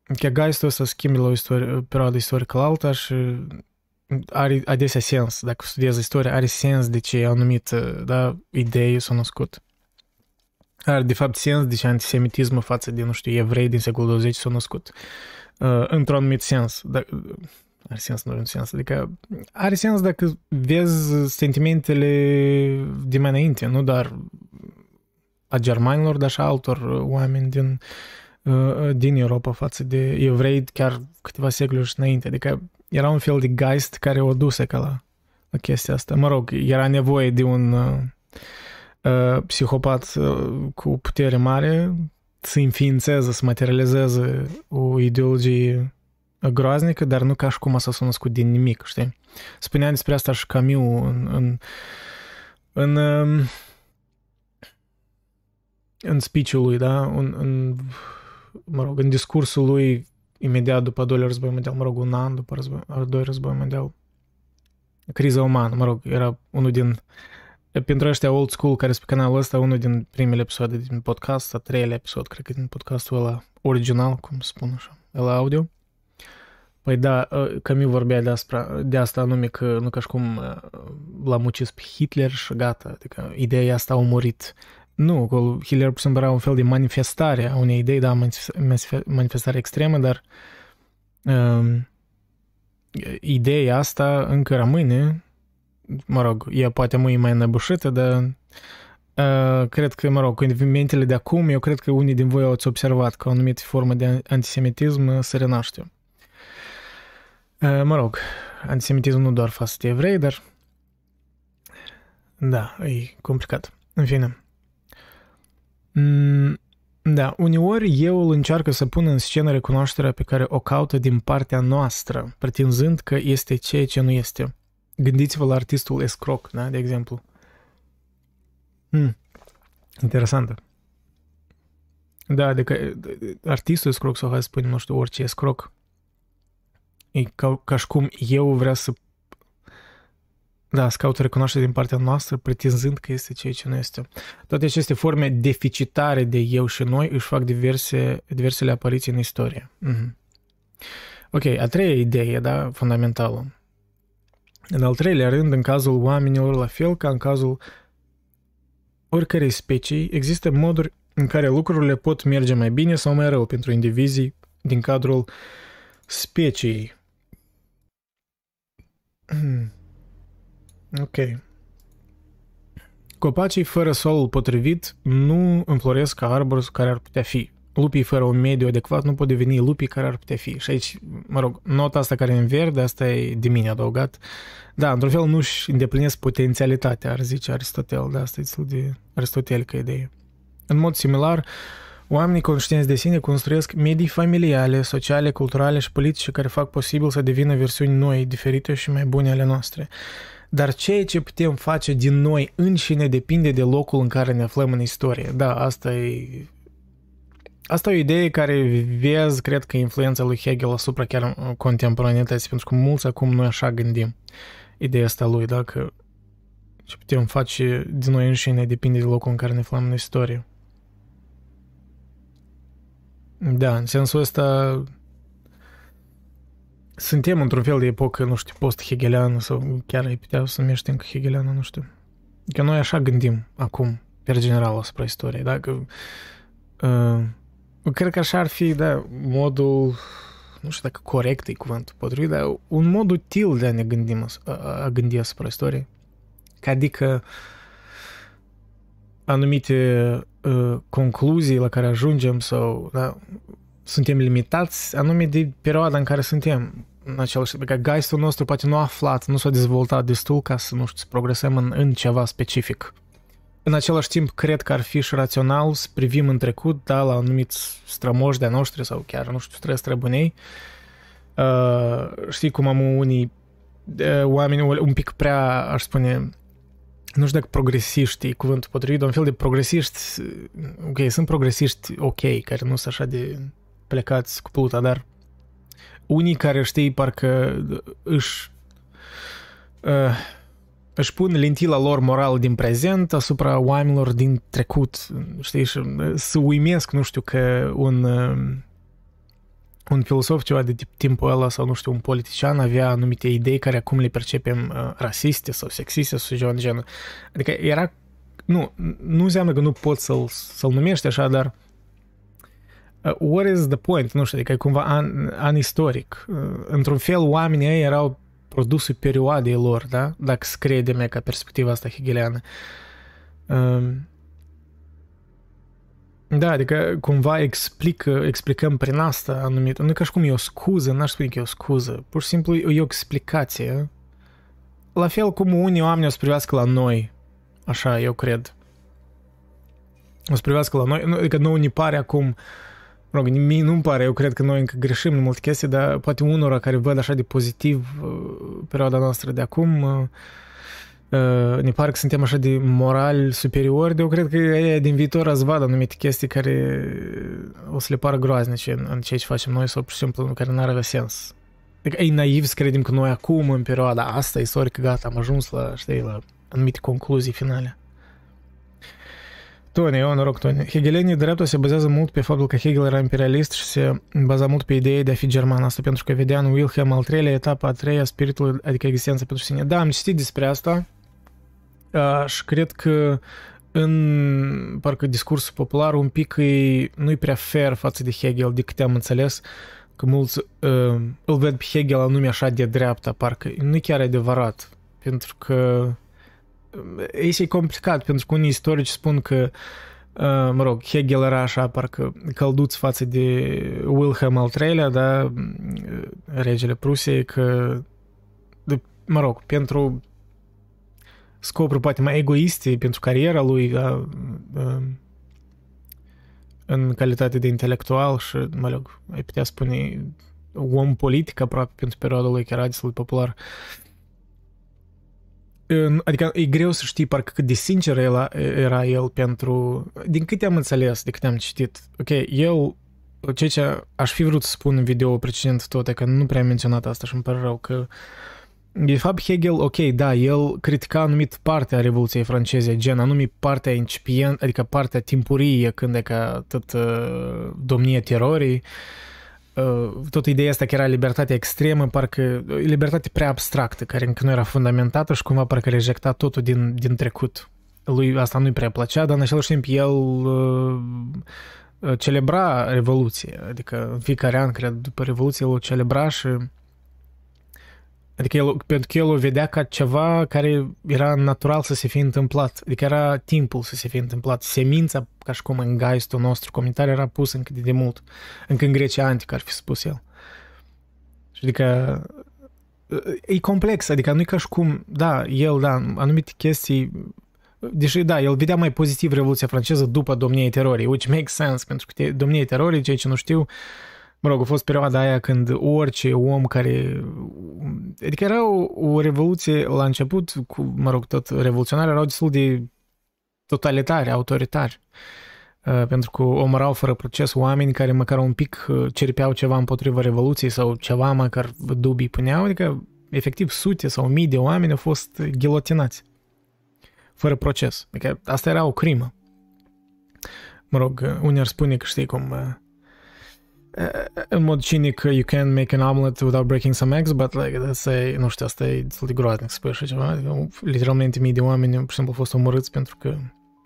Că geistul ăsta schimbi la o istorie, perioadă istorică la alta și are adesea sens. Dacă studiezi istoria, are sens de ce anumită da, idei s-au născut. Are de fapt sens de ce antisemitismul față de, nu știu, evrei din secolul 20 s-au născut. Uh, într-un anumit sens. Da, are sens, nu are sens. Adică are sens dacă vezi sentimentele de mai înainte, nu doar a germanilor, dar și a altor oameni din, uh, din Europa față de evrei chiar câteva secole și înainte. Adică era un fel de geist care o duse ca la, la chestia asta. Mă rog, era nevoie de un uh, uh, psihopat uh, cu putere mare să înființeze, să materializeze o ideologie groaznică, dar nu ca și cum s-a născut din nimic, știi? Spunea despre asta și Camus în, în, în, um, în speech-ul lui, da? În, în, mă rog, în discursul lui imediat după al doilea război mondial, mă rog, un an după război, al doilea război mondial, criza umană, mă rog, era unul din pentru ăștia old school care sunt pe canalul ăsta, unul din primele episoade din podcast, a treilea episod, cred că din podcastul ăla original, cum spun așa, ăla audio. Păi da, Camus vorbea de asta, de asta anume că nu ca și cum l-am ucis pe Hitler și gata, adică ideea asta a murit. Nu, Hitler pur era un fel de manifestare a unei idei, da, manifestare extremă, dar um, ideea asta încă rămâne, mă rog, ea poate mai mai înăbușită, dar uh, cred că, mă rog, cu evenimentele de acum, eu cred că unii din voi ați observat că o anumită formă de antisemitism se renaște. Mă rog, antisemitismul nu doar față de evrei, dar da, e complicat. În fine. Mm, da, uneori eu îl încearcă să pun în scenă recunoașterea pe care o caută din partea noastră, pretinzând că este ceea ce nu este. Gândiți-vă la artistul escroc, da, de exemplu. Hmm. Interesantă. Da, adică artistul escroc sau hai să spunem, nu știu, orice escroc E ca, ca și cum eu vreau să da, să caută recunoaștere din partea noastră, pretinzând că este ceea ce nu este. Toate aceste forme deficitare de eu și noi își fac diverse, diversele apariții în istorie. Mm-hmm. Ok, a treia idee, da, fundamentală. În al treilea rând, în cazul oamenilor, la fel ca în cazul oricărei specii, există moduri în care lucrurile pot merge mai bine sau mai rău pentru indivizii din cadrul speciei. [CLEARS THROAT] ok. Copacii fără solul potrivit nu înfloresc ca arbori care ar putea fi lupii fără un mediu adecvat nu pot deveni lupii care ar putea fi. Și aici, mă rog, nota asta care e în verde, asta e de mine adăugat. Da, într-un fel nu-și îndeplinesc potențialitatea, ar zice Aristotel, da, asta e destul de aristotelică idee. În mod similar, oamenii conștienți de sine construiesc medii familiale, sociale, culturale și politice care fac posibil să devină versiuni noi, diferite și mai bune ale noastre. Dar ceea ce putem face din noi înșine depinde de locul în care ne aflăm în istorie. Da, asta e Asta e o idee care vezi, cred că, influența lui Hegel asupra chiar contemporanității, pentru că mulți acum noi așa gândim. Ideea asta lui, da, că ce putem face din noi înșine depinde de locul în care ne aflăm în istorie. Da, în sensul ăsta suntem într-un fel de epocă, nu știu, post-hegeliană sau chiar ai putea să numești încă hegeliană, nu știu. Că noi așa gândim acum, per general, asupra istoriei, da? Că, uh, Cred că așa ar fi, da, modul, nu știu dacă corect e cuvântul potrivit, dar un mod util de a ne gândi, a, a gândi asupra istoriei. Adică anumite uh, concluzii la care ajungem sau da, suntem limitați anume de perioada în care suntem. În același că geistul nostru poate nu a aflat, nu s-a dezvoltat destul ca să, nu știu, să progresăm în, în ceva specific. În același timp, cred că ar fi și rațional să privim în trecut, da, la anumiți strămoși de-a noștri sau chiar, nu știu, stră străbunei. Uh, știi cum am unii uh, oameni un pic prea, aș spune, nu știu dacă progresiști e cuvântul potrivit, un fel de progresiști, ok, sunt progresiști ok, care nu sunt așa de plecați cu pluta, dar unii care știi parcă își uh, își pun lentila lor moral din prezent asupra oamenilor din trecut, știi, și să uimesc, nu știu, că un, un filosof ceva de tip, timpul ăla sau, nu știu, un politician avea anumite idei care acum le percepem uh, rasiste sau sexiste sau ceva de genul. Adică era, nu, nu înseamnă că nu poți să-l, să-l numești așa, dar uh, what is the point? Nu știu, adică e cumva an, an istoric. Uh, într-un fel, oamenii ei erau produsul perioadei lor, da? Dacă se crede mea ca perspectiva asta hegeliană. Um, da, adică cumva explică, explicăm prin asta anumit, nu ca și cum e o scuză, n-aș spune că e o scuză, pur și simplu e o explicație. La fel cum unii oameni o să privească la noi, așa eu cred. O să privească la noi, adică nu ne pare acum uh, Mă rog, mie nu-mi pare, eu cred că noi încă greșim în multe chestii, dar poate unora care văd așa de pozitiv uh, perioada noastră de acum, uh, uh, ne pare că suntem așa de moral superiori, de eu cred că ei din viitor ați vadă anumite chestii care o să le pară groaznice în, în ceea ce facem noi sau pur și simplu care n-ar avea sens. Adică e naiv să credem că noi acum, în perioada asta istorică, gata, am ajuns la, știi, la anumite concluzii finale. Tony, eu noroc, Tony. Hegelenii dreptul se bazează mult pe faptul că Hegel era imperialist și se baza mult pe ideea de a fi german. Asta pentru că vedea în Wilhelm al treilea, etapa a treia, spiritul, adică existența pentru sine. Da, am citit despre asta uh, și cred că în parcă discursul popular un pic e, nu-i prea fair față de Hegel, de câte am înțeles, că mulți uh, îl ved pe Hegel anume așa de dreapta, parcă nu e chiar adevărat, pentru că e complicat, pentru că unii istorici spun că mă rog, Hegel era așa parcă călduț față de Wilhelm al III-lea, da, regele Prusiei, că, de, mă rog, pentru scopuri poate mai egoiste, pentru cariera lui, da, în calitate de intelectual și, mă rog, ai putea spune om politic aproape pentru perioada lui, chiar destul de popular. Uh, Adică e greu să știi parcă cât de sincer era, era el pentru... Din câte am înțeles, de câte am citit, ok, el, ceea ce aș fi vrut să spun în video precedent tot, că nu prea am menționat asta și îmi pare rău că De fapt, Hegel, ok, da, el critica anumit parte a Revoluției franceze, gen anumit partea incipient, adică partea timpurie, când e ca tot uh, domnie terorii, uh, tot ideea asta că era libertatea extremă, parcă libertate prea abstractă, care încă nu era fundamentată și cumva parcă rejecta totul din, din trecut. Lui asta nu-i prea plăcea, dar în același timp el uh, celebra Revoluție, adică în fiecare an, cred, după Revoluție, el o celebra și Adică el, pentru că el o vedea ca ceva care era natural să se fie întâmplat. Adică era timpul să se fie întâmplat. Semința, ca și cum în geistul nostru comunitar, era pus încă de, de mult. Încă în Grecia antică ar fi spus el. Și adică e complex, adică nu e ca și cum, da, el, da, anumite chestii, deși, da, el vedea mai pozitiv Revoluția franceză după domniei terorii, which makes sense, pentru că domniei terorii, cei ce nu știu, mă rog, a fost perioada aia când orice om care... Adică era o, o revoluție la început, cu, mă rog, tot revoluționare, erau destul de totalitari, autoritari. Uh, pentru că omorau fără proces oameni care măcar un pic uh, cerpeau ceva împotriva revoluției sau ceva măcar dubii puneau, adică efectiv sute sau mii de oameni au fost gilotinați fără proces. Adică asta era o crimă. Mă rog, uh, unii ar spune că știi cum în mod cinic, you can make an omelet without breaking some eggs, but like, that's a, nu știu, asta e destul de groaznic să spui așa ceva. Literalmente mii de oameni, pur și simplu, au fost omorâți pentru că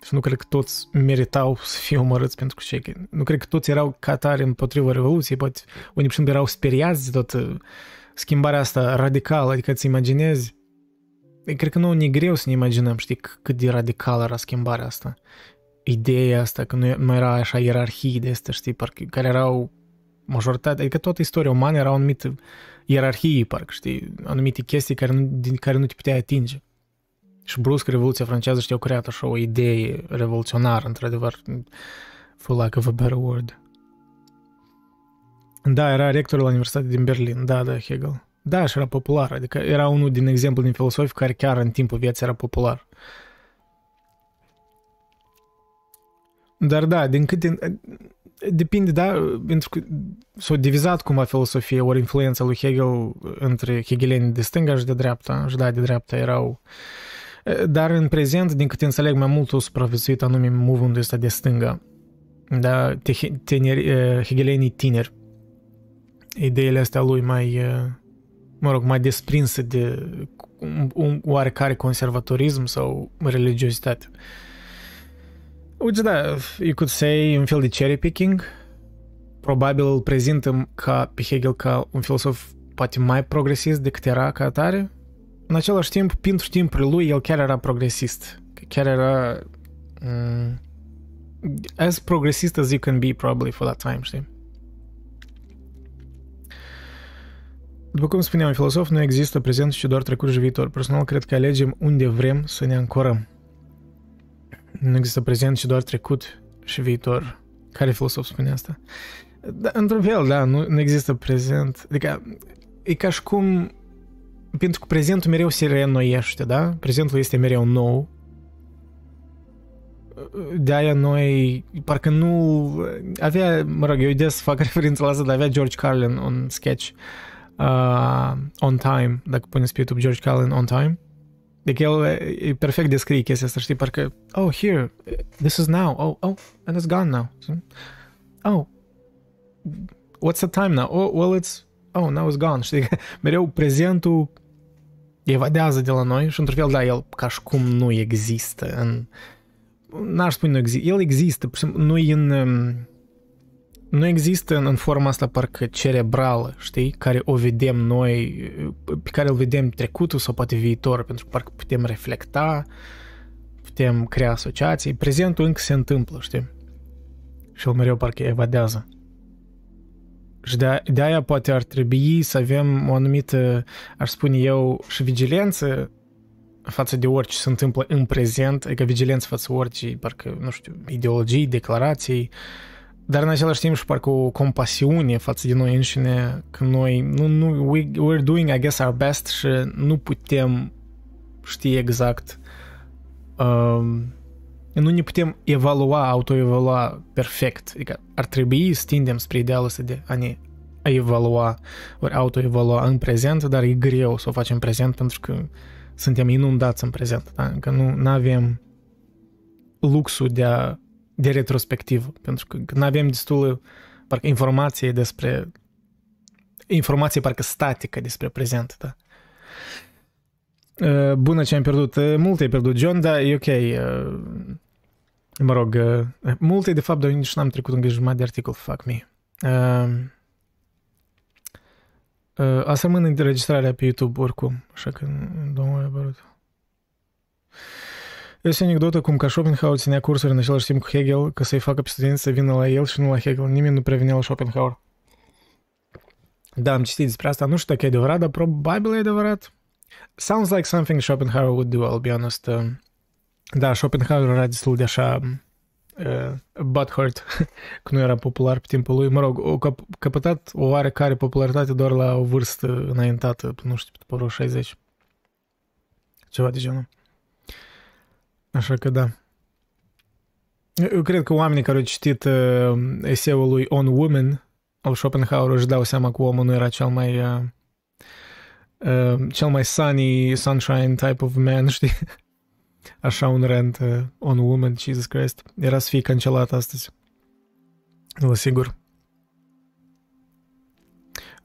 și nu cred că toți meritau să fie omorâți pentru că ce, nu cred că toți erau ca tare împotriva Revoluției, poate unii, pur și simplu, erau speriați de tot schimbarea asta radicală, adică îți imaginezi cred că nu e greu să ne imaginăm, știi, cât de radicală era schimbarea asta. Ideea asta, că nu mai era așa ierarhii de astea, știi, parcă, care erau majoritatea, adică toată istoria umană era o anumită ierarhie, parcă, știi, anumite chestii care nu, din care nu te puteai atinge. Și brusc Revoluția franceză știu, creat așa o idee revoluționară, într-adevăr, for lack of a better word. Da, era rector la Universitatea din Berlin, da, da, Hegel. Da, și era popular, adică era unul din exemplu din filosofi care chiar în timpul vieții era popular. Dar da, din câte Depinde, da, pentru că s-a divizat cumva filosofia, ori influența lui Hegel între hegeleni de stânga și de dreapta, și da, de dreapta erau... Dar în prezent, din câte înțeleg, mai mult o supraviețuit anume movement ăsta de stânga. Da, tineri, hegelenii tineri. Ideile astea lui mai, mă rog, mai desprinse de un oarecare conservatorism sau religiozitate. Uite, da, you could say un fel de cherry picking. Probabil îl prezintă ca, pe Hegel ca un filosof poate mai progresist decât era ca atare. În același timp, pentru timpul lui, el chiar era progresist. Chiar era um, as progresist as you can be probably for that time, știi? După cum spunea un filosof, nu există prezent și doar trecut și viitor. Personal, cred că alegem unde vrem să ne ancorăm. Nu există prezent și doar trecut și viitor. Care filosof spune asta? Da, într-un fel, da, nu, nu există prezent. Adică e ca și cum pentru că prezentul mereu se reînnoiește, da? Prezentul este mereu nou. De-aia noi, parcă nu... Avea, mă rog, eu des fac [LAUGHS] referință la asta, dar avea George Carlin un sketch uh, On Time, dacă puneți pe YouTube George Carlin On Time. Deci el e perfect descrie chestia asta, știi, parcă, oh, here, this is now, oh, oh, and it's gone now. Oh, what's the time now? Oh, well, it's, oh, now it's gone, știi, [LAUGHS] mereu prezentul evadează de la noi și într-un fel, da, el ca și cum nu există în... N-aș spune nu există, el există, nu e în nu există în forma asta parcă cerebrală, știi, care o vedem noi, pe care îl vedem trecutul sau poate viitor, pentru că parcă putem reflecta, putem crea asociații. Prezentul încă se întâmplă, știi? Și el mereu parcă evadează. Și de, de aia poate ar trebui să avem o anumită, aș spune eu, și vigilență față de orice se întâmplă în prezent, adică vigilență față orice, parcă, nu știu, ideologii, declarații, uh, dar în același timp și parcă o compasiune față de noi înșine, că noi, nu, nu, we, we're doing, I guess, our best și nu putem ști exact, um, nu ne putem evalua, autoevalua perfect. Adică ar trebui să tindem spre idealul ăsta de a ne evalua, ori autoevalua în prezent, dar e greu să o facem în prezent pentru că suntem inundați în prezent, da? că nu avem luxul de, a, de retrospectivă, pentru că nu avem destul parcă informație despre informație parcă statică despre prezent, da? Uh, bună ce am pierdut. Uh, multe ai pierdut, John, dar e ok. Uh, mă rog, multe, de fapt, dar nici n-am trecut în jumătate de articol, fuck me. Asta rămâne înregistrarea pe YouTube oricum, așa că nu mai apărut. Este o anecdotă cum ca Schopenhauer ținea cursuri în același timp cu Hegel ca să-i facă pe studenți să vină la el și nu la Hegel. Nimeni nu prevenea la Schopenhauer. Da, am citit despre asta. Nu știu dacă e adevărat, dar probabil e adevărat. Sounds like something Schopenhauer would do, I'll be honest. Uh, da, Schopenhauer era destul de așa uh, butthurt că nu era popular pe timpul lui. Mă rog, o cap- căpătat o oarecare popularitate doar la o vârstă înaintată, nu știu, după vreo 60. Ceva de genul. Așa că da. Eu cred că oamenii care au citit uh, eseul lui On Women al Schopenhauer își dau seama că omul nu era cel mai uh, uh, cel mai sunny, sunshine type of man, [LAUGHS] știi? Așa un rent uh, on woman, Jesus Christ. Era să fie cancelat astăzi. La sigur.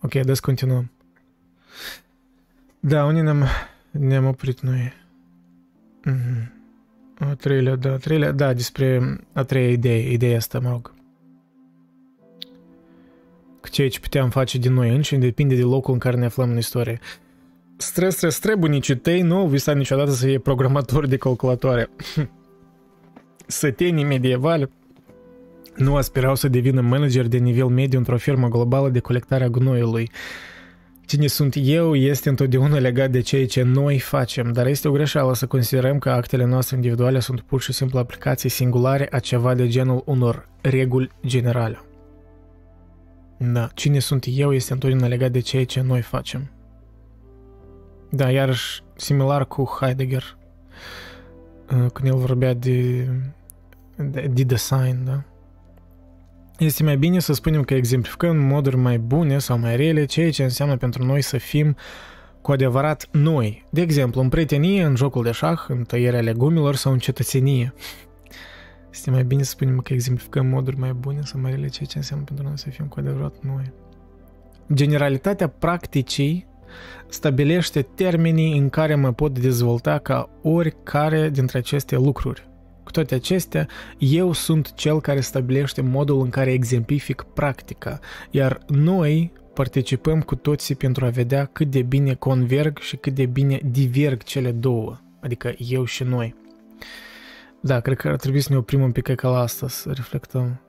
Ok, des continuăm. Da, unii ne-am, ne-am oprit noi. Mm-hmm. A treilea, da, a treilea, da, despre a treia idee, ideea asta, mă rog. Că ceea ce puteam face din noi înșine depinde de locul în care ne aflăm în istorie. Stres, stres, stres, bunicii tăi nu au visat niciodată să fie programatori de calculatoare. [LAUGHS] Sătenii medievali nu aspirau să devină manager de nivel mediu într-o firmă globală de colectare a gunoiului. Cine sunt eu este întotdeauna legat de ceea ce noi facem, dar este o greșeală să considerăm că actele noastre individuale sunt pur și simplu aplicații singulare a ceva de genul unor reguli generale. Da, cine sunt eu este întotdeauna legat de ceea ce noi facem. Da, iarăși similar cu Heidegger, uh, când el vorbea de, de, de design, da? Este mai bine să spunem că exemplificăm în moduri mai bune sau mai rele ceea ce înseamnă pentru noi să fim cu adevărat noi. De exemplu, în prietenie, în jocul de șah, în tăierea legumilor sau în cetățenie. Este mai bine să spunem că exemplificăm moduri mai bune sau mai rele ceea ce înseamnă pentru noi să fim cu adevărat noi. Generalitatea practicii stabilește termenii în care mă pot dezvolta ca oricare dintre aceste lucruri. Cu toate acestea, eu sunt cel care stabilește modul în care exemplific practica, iar noi participăm cu toții pentru a vedea cât de bine converg și cât de bine diverg cele două, adică eu și noi. Da, cred că ar trebui să ne oprim un pic ca la asta, să reflectăm.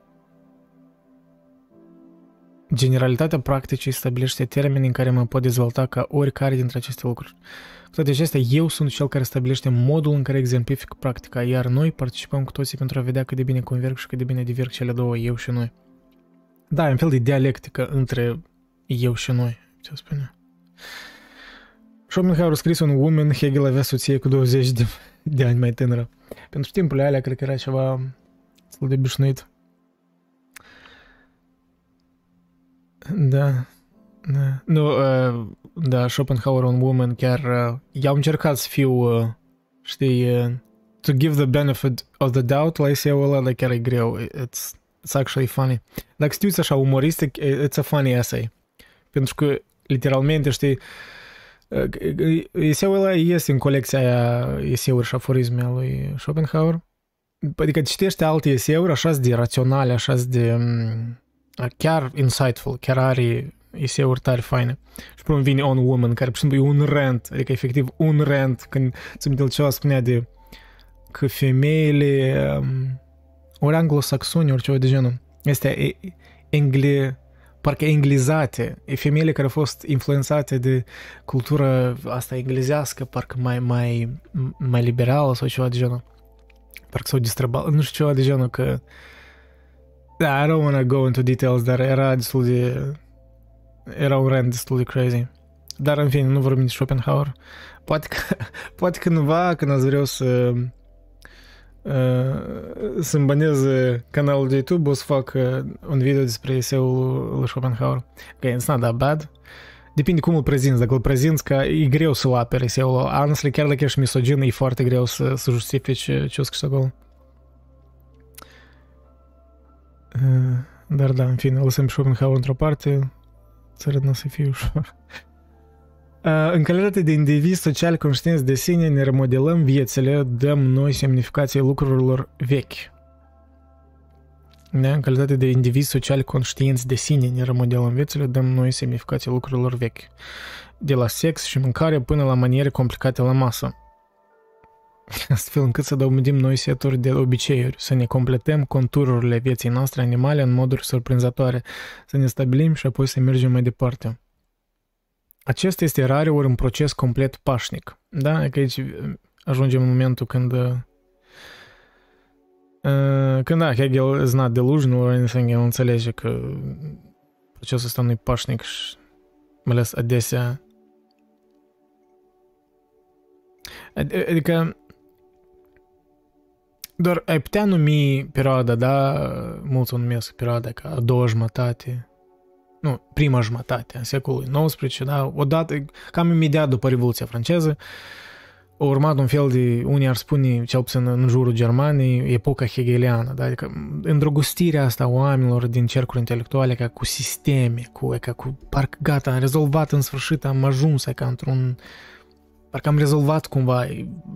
Generalitatea practicii stabilește termeni în care mă pot dezvolta ca oricare dintre aceste lucruri. Cu toate acestea, eu sunt cel care stabilește modul în care exemplific practica, iar noi participăm cu toții pentru a vedea cât de bine converg și cât de bine diverg cele două, eu și noi. Da, e un fel de dialectică între eu și noi, ce spune. Schopenhauer a scris un Woman, Hegel avea soție cu 20 de, de ani mai tânără. Pentru timpurile alea, cred că era ceva destul de obișnuit. Da. Da. Nu, uh, da, Schopenhauer un Woman chiar... Uh, eu am încercat să fiu, uh, știi, uh, to give the benefit of the doubt la eseul ăla, dar chiar e greu. It's, it's actually funny. Dacă știți așa umoristic, it's a funny essay. Pentru că, literalmente, știi, uh, eseul ăla este în colecția aia eseuri și aforisme a lui Schopenhauer. Adică citește alte eseuri așa de raționale, așa de... Um, chiar insightful, chiar are eseuri tare faine. Și până vine On Woman, care, pur și simplu, e un rant, adică efectiv un rant, când ți minte ceva spunea de că femeile um, ori anglosaxoni, ori ceva de genul, este engle, parcă englizate, e femeile care au fost influențate de cultura asta englezească, parcă mai, mai, mai liberală sau ceva de genul. Parcă s-au distrebat, nu știu ceva de genul că da, I don't want to go into details, dar era destul de... Era un rand destul de crazy. Dar, în fine, nu vorbim de Schopenhauer. Poate că, [LAUGHS] poate cândva, când ați vreau să să-mi banez canalul de YouTube, o să fac un video despre eseul lui Schopenhauer. Ok, it's not that bad. Depinde cum îl prezinți. Dacă îl prezinți că e greu să-l apere eseul, honestly, chiar dacă ești misogin, e foarte greu să, să justifici ce o scris acolo. Dar da, în fine, lăsăm pe Schopenhauer într-o parte, țără nu să fie ușor. [LAUGHS] În calitate de indivizi social conștienți de sine, ne remodelăm viețile, dăm noi semnificații lucrurilor vechi. Da? În calitate de indivizi social conștienți de sine, ne remodelăm viețile, dăm noi semnificații lucrurilor vechi. De la sex și mâncare până la maniere complicate la masă. Astfel încât să dăudim noi seturi de obiceiuri, să ne completăm contururile vieții noastre animale în moduri surprinzătoare, să ne stabilim și apoi să mergem mai departe. Acesta este rare ori un proces complet pașnic. Da? Că aici uh, ajungem în momentul când uh, când da, Hegel is not delusional or anything, el înțelege că procesul ăsta nu-i pașnic și mai ales adesea Adică doar ai putea numi perioada, da, mulți o numesc perioada ca a doua jumătate nu, prima jumătate a secolului XIX, da, odată, cam imediat după Revoluția franceză, a urmat un fel de, unii ar spune, cel puțin în jurul Germaniei, epoca hegeliană, da? adică îndrăgostirea asta oamenilor din cercuri intelectuale ca cu sisteme, cu, ca cu, parcă gata, am rezolvat în sfârșit, am ajuns ca într-un, parcă am rezolvat cumva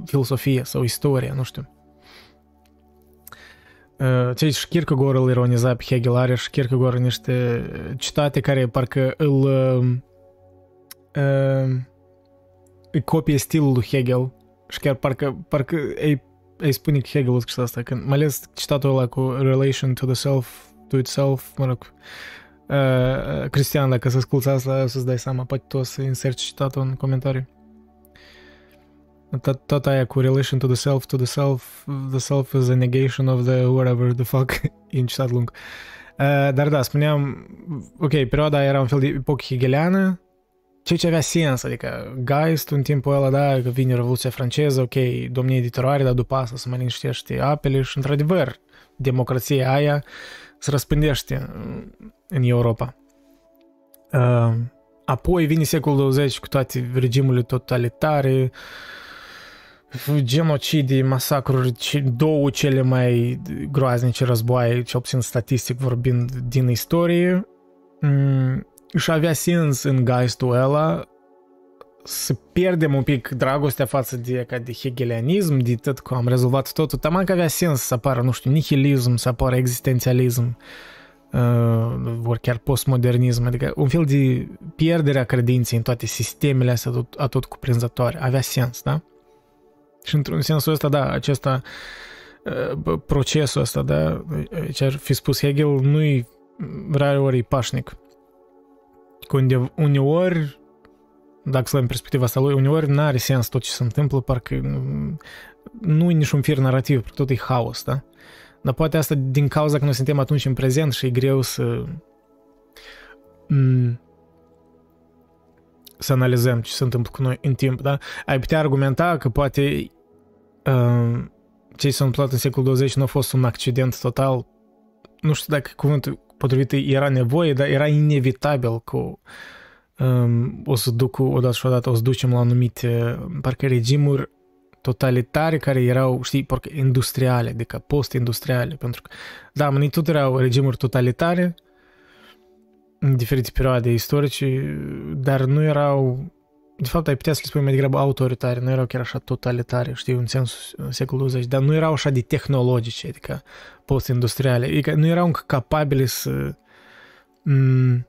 filosofia sau istoria, nu știu. Ce și Kierkegaard îl ironiza pe Hegel, are și Kierkegaard niște citate care parcă îl îi copie stilul lui Hegel și chiar parcă, parcă ei, ei spune că Hegel a scris asta, când, mai ales citatul ăla cu relation to the self, to itself, mă rog, uh, Cristian, dacă să asculti asta, o să-ți dai seama, poate tu o să inserci citatul în comentarii. Tot, tot aia cu relation to the self, to the self, the self is a negation of the whatever the fuck, e un citat lung. Uh, dar da, spuneam, ok, perioada era un fel de epocă hegeliană, ceea ce avea sens, adică Geist în timpul ăla, da, că vine Revoluția franceză, ok, domnie editorare, dar după asta să mai liniștește apele și, într-adevăr, democrația aia se răspândește în Europa. Uh, apoi vine secolul 20 cu toate regimurile totalitare, genocidii, masacruri, două cele mai groaznice războaie, cel puțin statistic vorbind, din istorie. Mm, și avea sens în geistul ăla să pierdem un pic dragostea față de, ca de hegelianism, de tot că am rezolvat totul. Taman că avea sens să apară, nu știu, nihilism, să apară existențialism, uh, ori chiar postmodernism, adică un fel de pierdere a credinței în toate sistemele astea tot, atot cuprinzătoare. Avea sens, da? Și într-un sensul ăsta, da, acesta uh, procesul ăsta, da, ce ar fi spus Hegel, nu-i rare ori pașnic. Că unde, uneori, dacă să în perspectiva asta lui, uneori nu are sens tot ce se întâmplă, parcă nu e niciun fir narrativ, tot e haos, da? Dar poate asta din cauza că noi suntem atunci în prezent și e greu să să analizăm ce se întâmplă cu noi în timp, da? Ai putea argumenta că poate uh, ce s-a întâmplat în secolul 20 nu a fost un accident total. Nu știu dacă cuvântul potrivit era nevoie, dar era inevitabil cu um, o să duc odată și odată, o să ducem la anumite, parcă regimuri totalitare care erau, știi, parcă industriale, adică post-industriale, pentru că, da, mâine tot erau regimuri totalitare, în diferite perioade istorice, dar nu erau de fapt, ai putea să le spui mai degrabă autoritare, nu erau chiar așa totalitare, știi, în sensul secolul 20, dar nu erau așa de tehnologice, adică post-industriale, adică nu erau încă capabili să, m-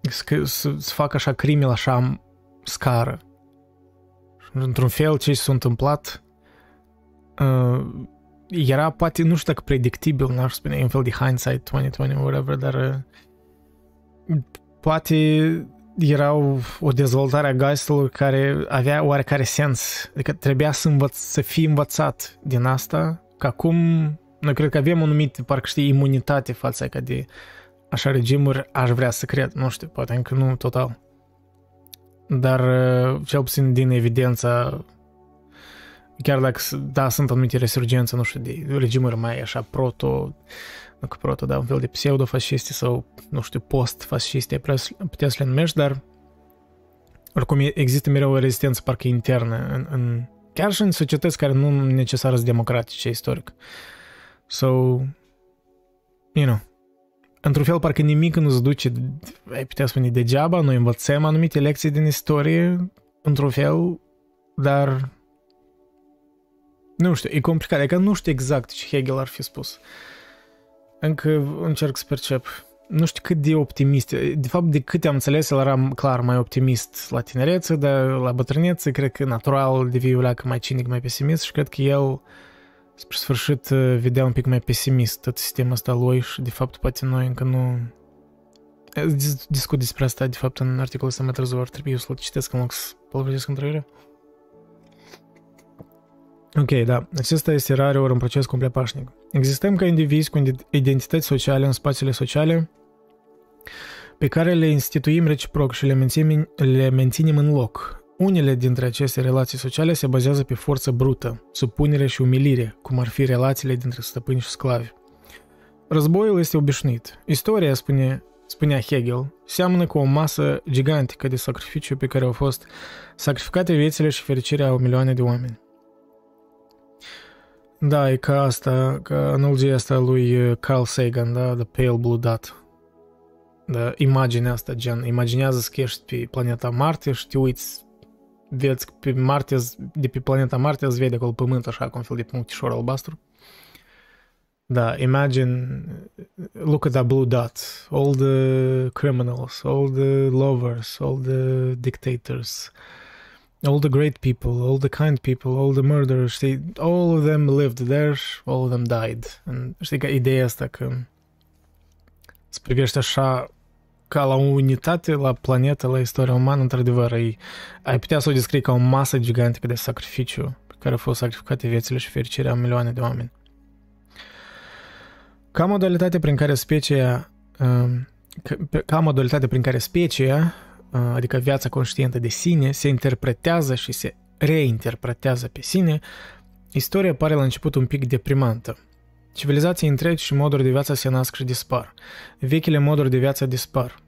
să, să, să facă așa crime la așa scară. Într-un fel, ce s-a întâmplat uh, era poate, nu știu dacă predictibil, n-aș spune, un fel de hindsight 2020, whatever, dar uh, poate erau o dezvoltare a geistului care avea oarecare sens. Adică trebuia să, învăț, să fii învățat din asta, că acum noi cred că avem un numit, parcă știi, imunitate față ca de așa regimuri, aș vrea să cred, nu știu, poate încă nu total. Dar cel puțin din evidența chiar dacă, da, sunt anumite resurgențe, nu știu, de regimuri mai așa proto, nu că proto, da, un fel de pseudo-fasciste sau, nu știu, post-fasciste, putea să le numești, dar oricum există mereu o rezistență parcă internă în, în chiar și în societăți care nu necesar sunt democratice istoric. So, you know, într-un fel parcă nimic nu se duce, ai putea spune, degeaba, noi învățăm anumite lecții din istorie, într-un fel, dar nu știu, e complicat, adică nu știu exact ce Hegel ar fi spus. Încă încerc să percep. Nu știu cât de optimist, de fapt de câte am înțeles, el era clar mai optimist la tinerețe, dar la bătrânețe cred că natural devii uleacă mai cinic, mai pesimist și cred că el spre sfârșit vedea un pic mai pesimist tot sistemul ăsta lui și de fapt poate noi încă nu discut despre asta de fapt în articolul ăsta mai târziu ar trebui să-l citesc în loc să pălăvrăzesc într Ok, da. Acesta este rare ori un proces complet pașnic. Existăm ca indivizi cu identități sociale în spațiile sociale pe care le instituim reciproc și le menținem, le menținem în loc. Unele dintre aceste relații sociale se bazează pe forță brută, supunere și umilire, cum ar fi relațiile dintre stăpâni și sclavi. Războiul este obișnuit. Istoria, spune, spunea Hegel, seamănă cu o masă gigantică de sacrificiu pe care au fost sacrificate viețile și fericirea a milioane de oameni. Da, e ca asta, ca analogia asta lui uh, Carl Sagan, da, The Pale Blue Dot. Da, imaginea asta, gen, imaginează că ești pe planeta Marte și te uiți, vezi pe Marte, de pe planeta Marte îți vede acolo pământ așa, cu un fel de punctișor albastru. Da, imagine, look at that blue dot, all the criminals, all the lovers, all the dictators, all the great people, all the kind people, all the murderers, știi, all of them lived there, all of them died. And, știi că ideea asta că să privești așa ca la o unitate, la planetă, la istoria umană, într-adevăr, ai, ai putea să o descrii ca o masă gigantică de sacrificiu pe care au fost sacrificate viețile și fericirea a milioane de oameni. Ca modalitate prin care specia um, ca modalitate prin care specia adică viața conștientă de sine, se interpretează și se reinterpretează pe sine, istoria pare la început un pic deprimantă. Civilizații întregi și moduri de viață se nasc și dispar. Vechile moduri de viață dispar.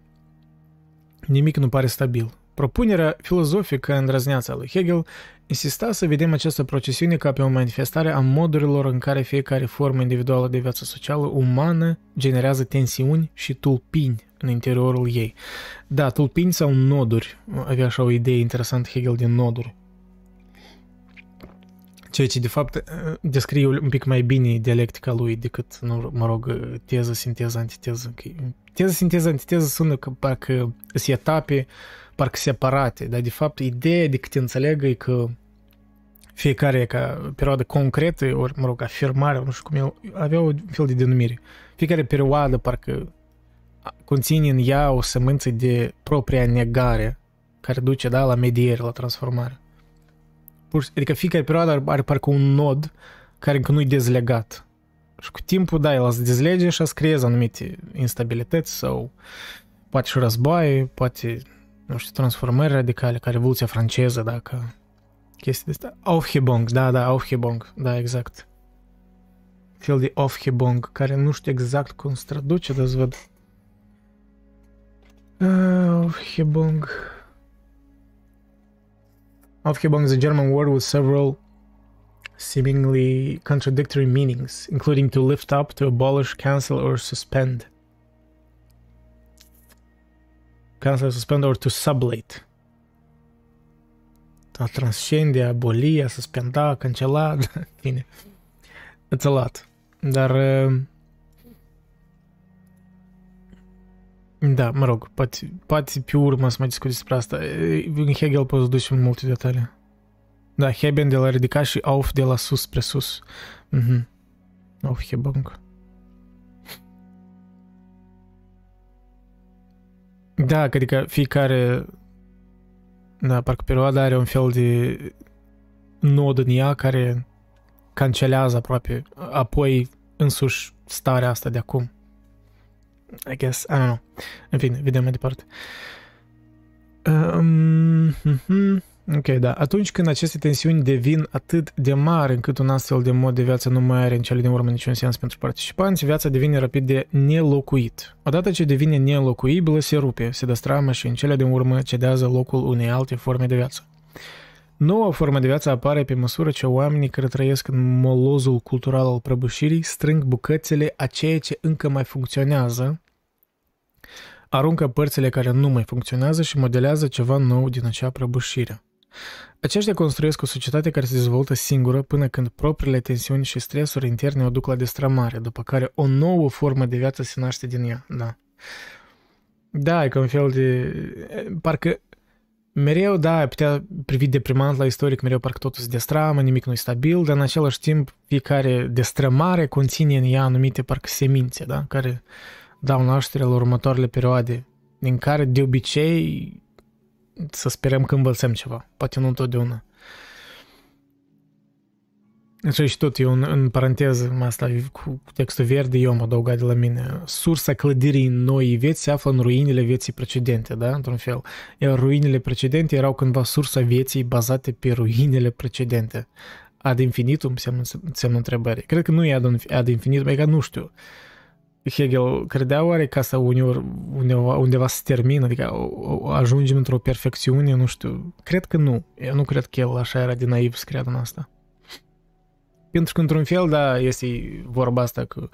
Nimic nu pare stabil. Propunerea filozofică îndrăzneață a lui Hegel insista să vedem această procesiune ca pe o manifestare a modurilor în care fiecare formă individuală de viață socială umană generează tensiuni și tulpini în interiorul ei. Da, tulpini sau noduri. Avea așa o idee interesantă Hegel din noduri. Ceea ce, de fapt, descrie un pic mai bine dialectica lui decât, nu, mă rog, teză, sinteză, antiteză. Teză, sinteză, antiteză sună că parcă sunt etape, parcă separate, dar, de fapt, ideea de că te înțelegă e că fiecare ca perioadă concretă, ori, mă rog, afirmare, nu știu cum el, avea un fel de denumire. Fiecare perioadă parcă conține în ea o sămânță de propria negare care duce da, la mediere, la transformare. Adică fiecare perioadă are, are parcă un nod care încă nu-i dezlegat. Și cu timpul, da, el se dezlege și să creeze anumite instabilități sau poate și războaie, poate, nu știu, transformări radicale, ca Revoluția franceză, dacă chestii de asta. Aufhebung, da, da, Aufhebung, da, exact. Fel de Aufhebung, care nu știu exact cum se traduce, dar văd ah, Aufhebung. Aufhebung is a German word with several seemingly contradictory meanings, including to lift up, to abolish, cancel, or suspend. Cancel, suspend, or to sublate. A transcende, a aboli, a suspenda, a cancela, [LAUGHS] bine. It's a lot. Dar uh, Da, mă rog, poate, poate pe urmă să mai discut despre asta. În Hegel poți duce în multe detalii. Da, Heben de la ridicat și Auf de la sus spre sus. Mhm. Aufhebung. Da, adică fiecare da, parcă perioada are un fel de nod în ea care cancelează aproape apoi însuși starea asta de acum. I guess, I don't know. În fine, vedem mai departe. Um, mm-hmm. Ok, da. Atunci când aceste tensiuni devin atât de mari încât un astfel de mod de viață nu mai are în cele din urmă niciun sens pentru participanți, viața devine rapid de nelocuit. Odată ce devine nelocuibilă, se rupe, se destramă și în cele din urmă cedează locul unei alte forme de viață. Noua formă de viață apare pe măsură ce oamenii care trăiesc în molozul cultural al prăbușirii strâng bucățele a ceea ce încă mai funcționează, aruncă părțile care nu mai funcționează și modelează ceva nou din acea prăbușire. Aceștia construiesc o societate care se dezvoltă singură până când propriile tensiuni și stresuri interne o duc la destramare, după care o nouă formă de viață se naște din ea. Da. Da, e ca un fel de... Parcă mereu, da, ai putea privi deprimant la istoric, mereu parcă totul se destramă, nimic nu e stabil, dar în același timp fiecare destrămare conține în ea anumite parcă semințe, da, care dau naștere la următoarele perioade, din care de obicei să sperăm că învățăm ceva, poate nu întotdeauna. Așa și tot eu în, în paranteză, asta cu textul verde, eu am adăugat de la mine. Sursa clădirii noi vieți se află în ruinele vieții precedente, da? Într-un fel. Iar ruinele precedente erau cândva sursa vieții bazate pe ruinele precedente. Ad infinitum semnă, semnă întrebare. Cred că nu e ad, ad infinitum, e ca nu știu. Hegel credea oare ca să uneori, undeva, undeva se termină, adică ajungem într-o perfecțiune, nu știu. Cred că nu. Eu nu cred că el așa era de naiv să creadă în asta. Pentru că, într-un fel, da, este vorba asta că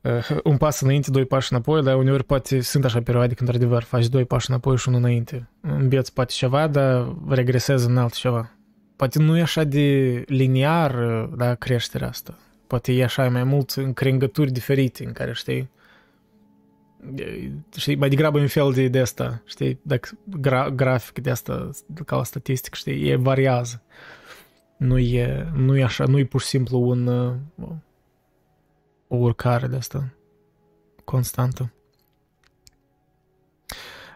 uh, un pas înainte, doi pași înapoi, dar uneori poate sunt așa perioade când, într-adevăr, faci doi pași înapoi și unul înainte. Înveți poate ceva, dar regresezi în alt ceva. Poate nu e așa de liniar, da, creșterea asta. Poate e așa mai mult în crengături diferite în care, știi, știi, mai degrabă un fel de, de asta, știi, dacă gra, grafic de asta, ca la statistic, știi, e variază. Nu e, nu e așa, nu e pur și simplu un, o urcare de asta constantă.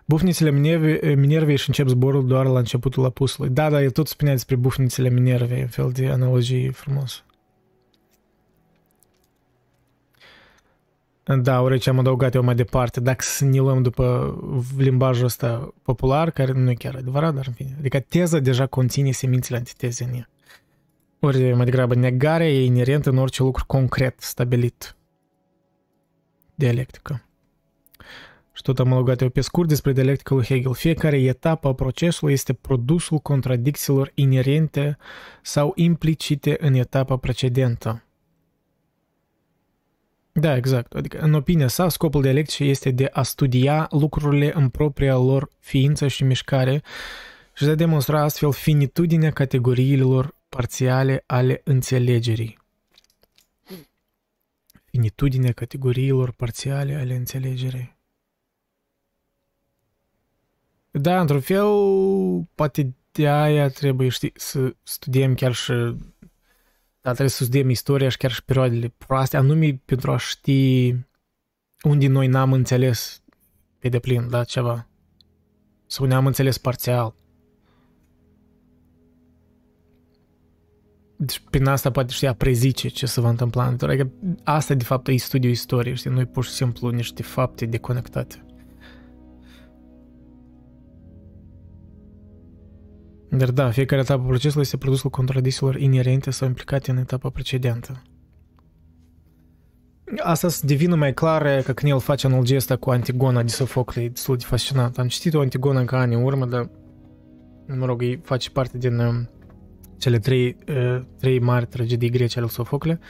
Bufnițele Minerve, Minervei și încep zborul doar la începutul apusului. Da, da, el tot spunea despre bufnițele Minervei, un fel de analogie frumos. Da, ori ce am adăugat eu mai departe, dacă să ne luăm după limbajul ăsta popular, care nu e chiar adevărat, dar în fine. Adică teza deja conține semințele antiteze în ea. Ori mai degrabă negarea e inerentă în orice lucru concret, stabilit. Dialectică. Și tot am adăugat eu pe scurt despre dialectica lui Hegel. Fiecare etapă a procesului este produsul contradicțiilor inerente sau implicite în etapa precedentă. Da, exact. Adică, în opinia sa, scopul dialecticii este de a studia lucrurile în propria lor ființă și mișcare și de a demonstra astfel finitudinea categoriilor parțiale ale înțelegerii. Finitudinea categoriilor parțiale ale înțelegerii. Da, într-un fel, poate de aia trebuie știi, să studiem chiar și dar trebuie să studiem istoria și chiar și perioadele proaste, anume pentru a ști unde noi n-am înțeles pe deplin, da, ceva. Sau ne-am înțeles parțial. Deci prin asta poate știa prezice ce se va întâmpla în viitor. Adică asta de fapt e studiul istoriei, știi? Nu e pur și simplu niște fapte deconectate. Dar da, fiecare etapă procesului este produsul contradicțiilor inerente sau implicate în etapa precedentă. Asta se devină mai clar că când el face analogia asta cu Antigona de Sofocle, e destul de fascinant. Am citit-o Antigona ca ani în urmă, dar mă rog, ei face parte din uh, cele trei, uh, trei mari tragedii grece ale Sofocle.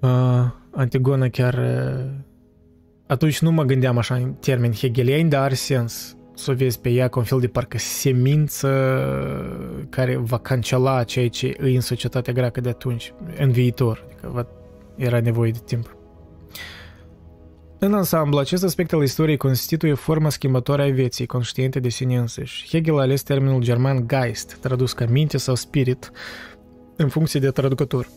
Uh, Antigona chiar uh, atunci nu mă gândeam așa în termeni hegelieni, dar are sens să o vezi pe ea ca un fel de parcă semință care va cancela ceea ce e în societatea greacă de atunci, în viitor. Adică va, era nevoie de timp. În ansamblu, acest aspect al istoriei constituie forma schimbătoare a vieții conștiente de sine însăși. Hegel a ales termenul german Geist, tradus ca minte sau spirit, în funcție de traducător.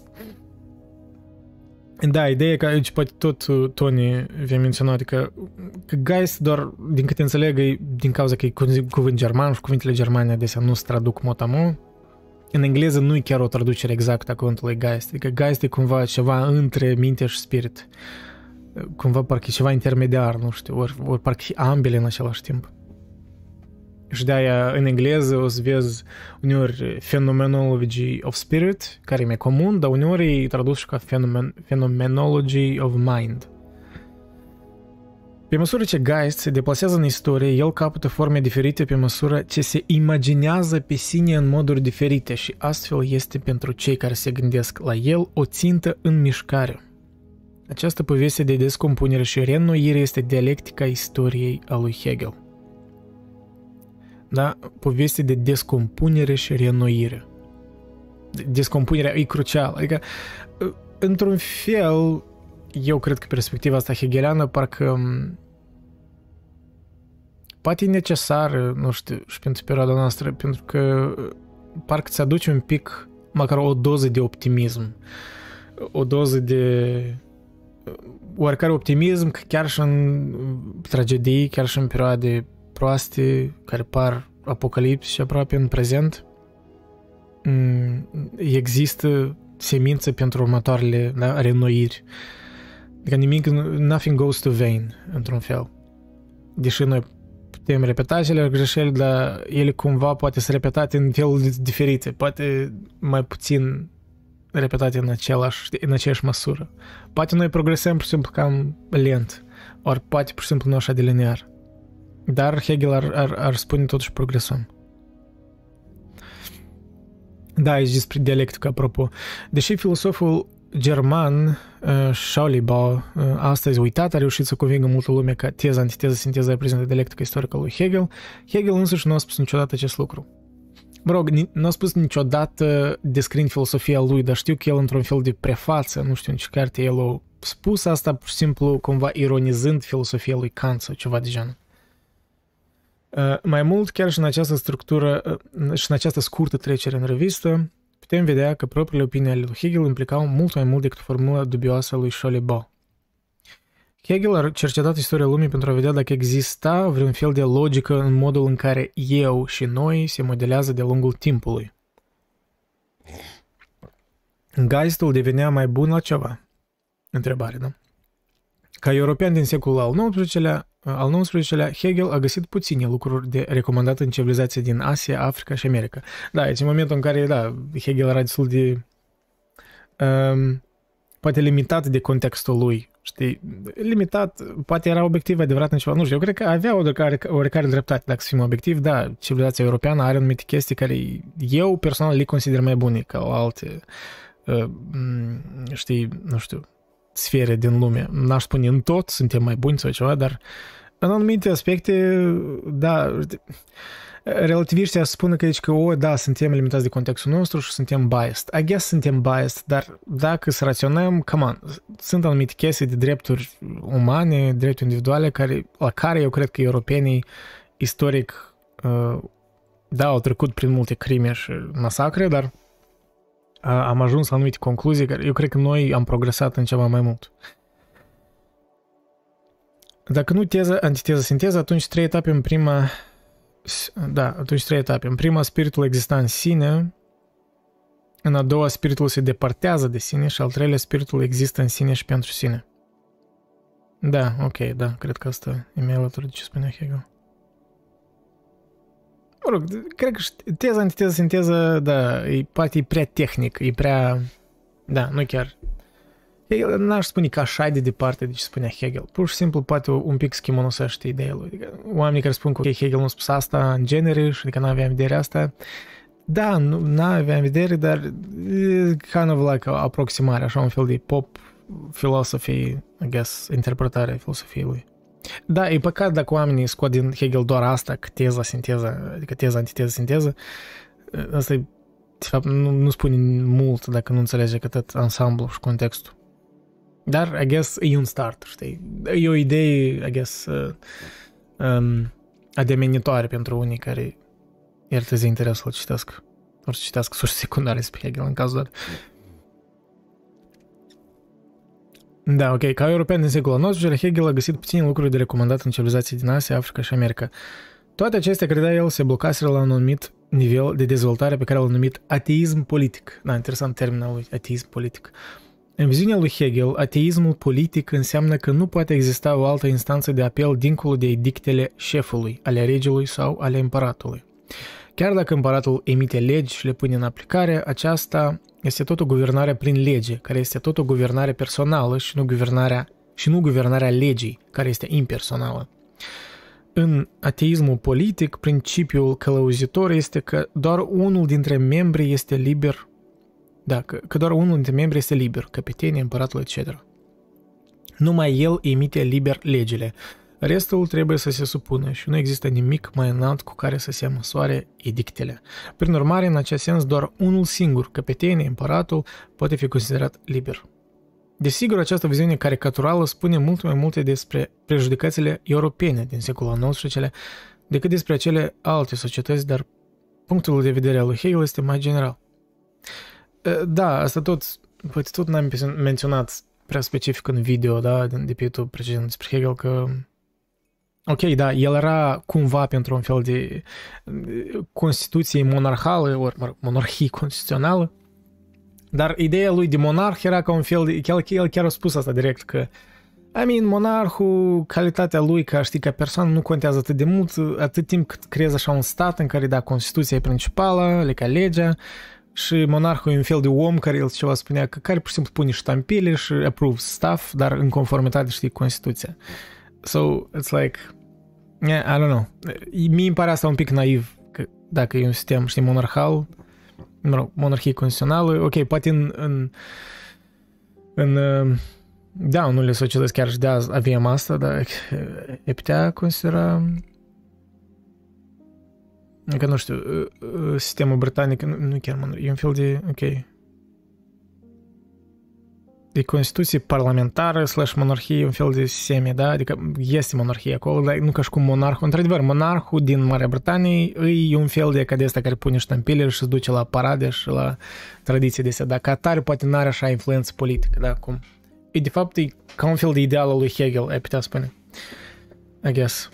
Da, ideea e că aici poate tot uh, Tony vi-a menționat că, că Geist doar, din câte înțeleg, e din cauza că e cuvânt german și cuvintele germane adesea nu se traduc motamo. În engleză nu e chiar o traducere exactă a cuvântului Geist. Adică Geist e cumva ceva între minte și spirit. Cumva parcă e ceva intermediar, nu știu, ori, ori parcă ambele în același timp. Și de-aia în engleză o să vezi uneori Phenomenology of Spirit, care e mai comun, dar uneori e tradus și ca phenomen, Phenomenology of Mind. Pe măsură ce Geist se deplasează în istorie, el capătă forme diferite pe măsură ce se imaginează pe sine în moduri diferite și astfel este pentru cei care se gândesc la el o țintă în mișcare. Această poveste de descompunere și reînnoire este dialectica istoriei a lui Hegel. Da? Poveste de descompunere și reînnoire. Descompunerea e crucială. Adică, într-un fel, eu cred că perspectiva asta hegeliană parcă poate e necesară, nu știu, și pentru perioada noastră, pentru că parcă ți aduce un pic, măcar o doză de optimism, o doză de oarecare optimism că chiar și în tragedii, chiar și în perioade proaste, care par apocaliptice aproape în prezent, există semință pentru următoarele da, renoiri. Adică nimic, nothing goes to vain, într-un fel. Deși noi putem repeta acele greșeli, dar ele cumva poate să repetate în feluri diferite, poate mai puțin repetate în, același, în aceeași măsură. Poate noi progresăm, pur și simplu, cam lent, ori poate, pur și simplu, nu așa de linear. Dar Hegel ar, ar, ar spune totuși progresăm. Da, aici despre dialectică, apropo. Deși filosoful german uh, Scholibau uh, astăzi uitat a reușit să convingă multă lume că teza, antiteza, sinteza reprezintă dialectica istorică lui Hegel, Hegel însuși nu a spus niciodată acest lucru. Mă rog, nu a spus niciodată descriind filosofia lui, dar știu că el într-un fel de prefață, nu știu în ce carte el a spus asta pur și simplu cumva ironizând filosofia lui Kant sau ceva de genul. Uh, mai mult, chiar și în această structură uh, și în această scurtă trecere în revistă, putem vedea că propriile opinii ale lui Hegel implicau mult mai mult decât formula dubioasă lui Scholibau. Hegel a cercetat istoria lumii pentru a vedea dacă exista vreun fel de logică în modul în care eu și noi se modelează de-a lungul timpului. Geistul devenea mai bun la ceva? Întrebare, da? Ca european din secolul al XIX-lea, al XIX-lea, Hegel a găsit puține lucruri de recomandat în civilizații din Asia, Africa și America. Da, este momentul în care, da, Hegel era destul de um, poate limitat de contextul lui, știi, limitat, poate era obiectiv adevărat în ceva, nu știu, eu cred că avea oarecare, oarecare dreptate, dacă să fim obiectiv, da, civilizația europeană are anumite chestii care eu personal le consider mai bune ca alte, uh, știi, nu știu, sfere din lume. N-aș spune în tot suntem mai buni sau ceva, dar în anumite aspecte, da, relativiștii spun că, aici că, o, da, suntem limitați de contextul nostru și suntem biased. I guess suntem biased, dar dacă să raționăm, come on, sunt anumite chestii de drepturi umane, drepturi individuale, care, la care eu cred că europenii istoric, uh, da, au trecut prin multe crime și masacre, dar am ajuns la anumite concluzii care eu cred că noi am progresat în ceva mai mult. Dacă nu teză, antiteză, sinteză, atunci trei etape în prima... Da, atunci trei etape. În prima, spiritul exista în sine, în a doua, spiritul se departează de sine și al treilea, spiritul există în sine și pentru sine. Da, ok, da, cred că asta e mai alături de ce spunea Hegel. Mă rog, cred că teza, antiteză, sinteză, da, e, poate e prea tehnic, e prea... Da, nu chiar. Hegel n-aș spune că așa de departe de ce spunea Hegel. Pur și simplu poate un pic schimonosește ideea lui. Adică, oamenii care spun că okay, Hegel nu a spus asta în genere și adică n-avea în vedere asta, da, nu avea în vedere, dar kind of like aproximare, așa un fel de pop philosophy, I guess, interpretarea filosofiei lui. Da, e păcat dacă oamenii scot din Hegel doar asta, că teza, sinteza, adică teza, antiteză, sinteză. Asta e, de fapt, nu, nu spune mult dacă nu înțelege că tot ansamblu și contextul. Dar, I guess, e un start, știi? E o idee, I guess, uh, um, ademenitoare pentru unii care ierteze interesul să citească. Ori să citească surse secundare despre Hegel în cazul dat. Da, ok. Ca european din secolul XIX, Hegel a găsit puține lucruri de recomandat în civilizații din Asia, Africa și America. Toate acestea, credea el, se blocaseră la un anumit nivel de dezvoltare pe care l-a numit ateism politic. Da, interesant termenul lui, ateism politic. În viziunea lui Hegel, ateismul politic înseamnă că nu poate exista o altă instanță de apel dincolo de edictele șefului, ale regelui sau ale împăratului. Chiar dacă împăratul emite legi și le pune în aplicare, aceasta este tot o guvernare prin lege, care este tot o guvernare personală și nu guvernarea, și nu guvernarea legii, care este impersonală. În ateismul politic, principiul călăuzitor este că doar unul dintre membri este liber, da, că, că doar unul dintre membri este liber, căpetenie, împăratul, etc. Numai el emite liber legile, Restul trebuie să se supună și nu există nimic mai înalt cu care să se măsoare edictele. Prin urmare, în acest sens, doar unul singur, căpetenie, împăratul, poate fi considerat liber. Desigur, această viziune caricaturală spune mult mai multe despre prejudecățile europene din secolul XIX decât despre acele alte societăți, dar punctul de vedere al lui Hegel este mai general. Da, asta tot, poate tot n-am menționat prea specific în video, da, de pe YouTube precedent despre Hegel, că Ok, da, el era cumva pentru un fel de constituție monarhală, ori mă rog, monarhie constituțională, dar ideea lui de monarh era ca un fel de... El, el chiar a spus asta direct, că I mean, monarhul, calitatea lui ca, știi, ca persoană nu contează atât de mult, atât timp cât creezi așa un stat în care, da, Constituția e principală, le ca legea, și monarhul e un fel de om care el ceva spunea, că care pur și simplu pune ștampile și approve stuff, dar în conformitate, știi, Constituția. So, it's like, yeah, I don't know. Mie îmi pare asta un pic naiv, că dacă e un sistem, știi, monarhal, mă rog, monarhie constituțională, ok, poate în, în, în da, în unele societăți chiar și de azi avem asta, dar e putea considera că nu știu, sistemul britanic, nu, nu chiar, e un fel de, ok, de Constituție parlamentară slash monarhie, un fel de semi, da? Adică este monarhie acolo, dar nu ca și cum monarhul. Într-adevăr, monarhul din Marea Britanie e un fel de ca care pune ștampile și se duce la parade și la tradiții de astea. Dar ca tare poate n-are așa influență politică, da? Cum? E de fapt e ca un fel de ideal al lui Hegel, ai putea spune. I guess.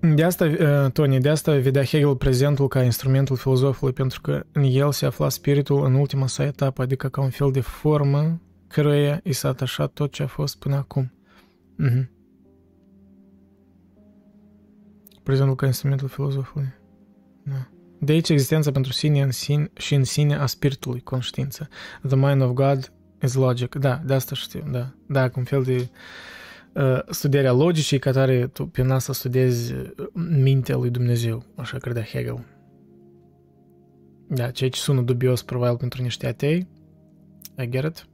De asta, uh, Tony, de asta vedea Hegel prezentul ca instrumentul filozofului, pentru că în el se afla spiritul în ultima sa etapă, adică ca un fel de formă căruia i s-a atașat tot ce a fost până acum. Mm-hmm. Prezentul ca instrumentul filozofului. Da. De aici existența pentru sine, în sine și în sine a spiritului, conștiință. The mind of God is logic. Da, de asta știu, da. Da, un fel de Uh, studierea logicii ca tare tu pe nas să studiezi uh, mintea lui Dumnezeu, așa credea Hegel. Da, ceea ce sună dubios probabil pentru niște atei, I get it.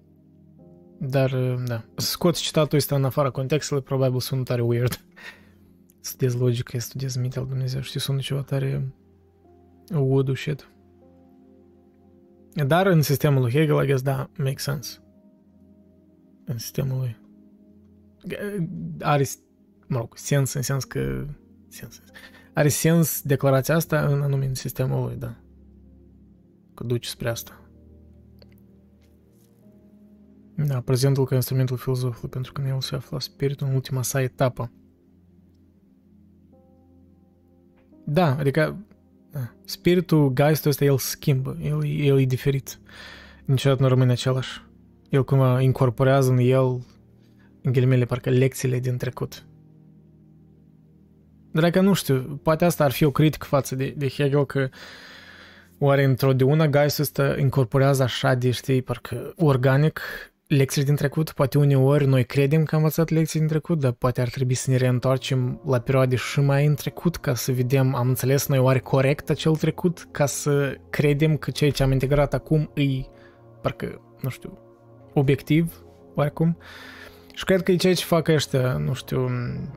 Dar, uh, da, scoți citatul ăsta în afara contextului, probabil sună tare weird. [LAUGHS] studiez logică, studiez mintea lui Dumnezeu, știi, sună ceva tare wood shit. Dar în sistemul lui Hegel, I guess, da, make sense. În sistemul lui are, mă rog, sens în sens că sens, are sens declarația asta în anumit sistemul lui, da. Că duce spre asta. Da, prezentul ca instrumentul filozofului, pentru că în el se afla spiritul în ultima sa etapă. Da, adică da, spiritul, geistul ăsta, el schimbă, el, el e diferit. Niciodată nu rămâne același. El cumva incorporează în el în ghilimele, parcă lecțiile din trecut. Dar că nu știu, poate asta ar fi o critică față de, de Hegel că oare într-o de una Gaius ăsta incorporează așa de, știi, parcă organic lecțiile din trecut, poate uneori noi credem că am învățat lecții din trecut, dar poate ar trebui să ne reîntoarcem la perioade și mai în trecut ca să vedem, am înțeles noi oare corect acel trecut, ca să credem că ceea ce am integrat acum e, parcă, nu știu, obiectiv, oarecum. Și cred că e ceea ce fac ăștia, nu știu,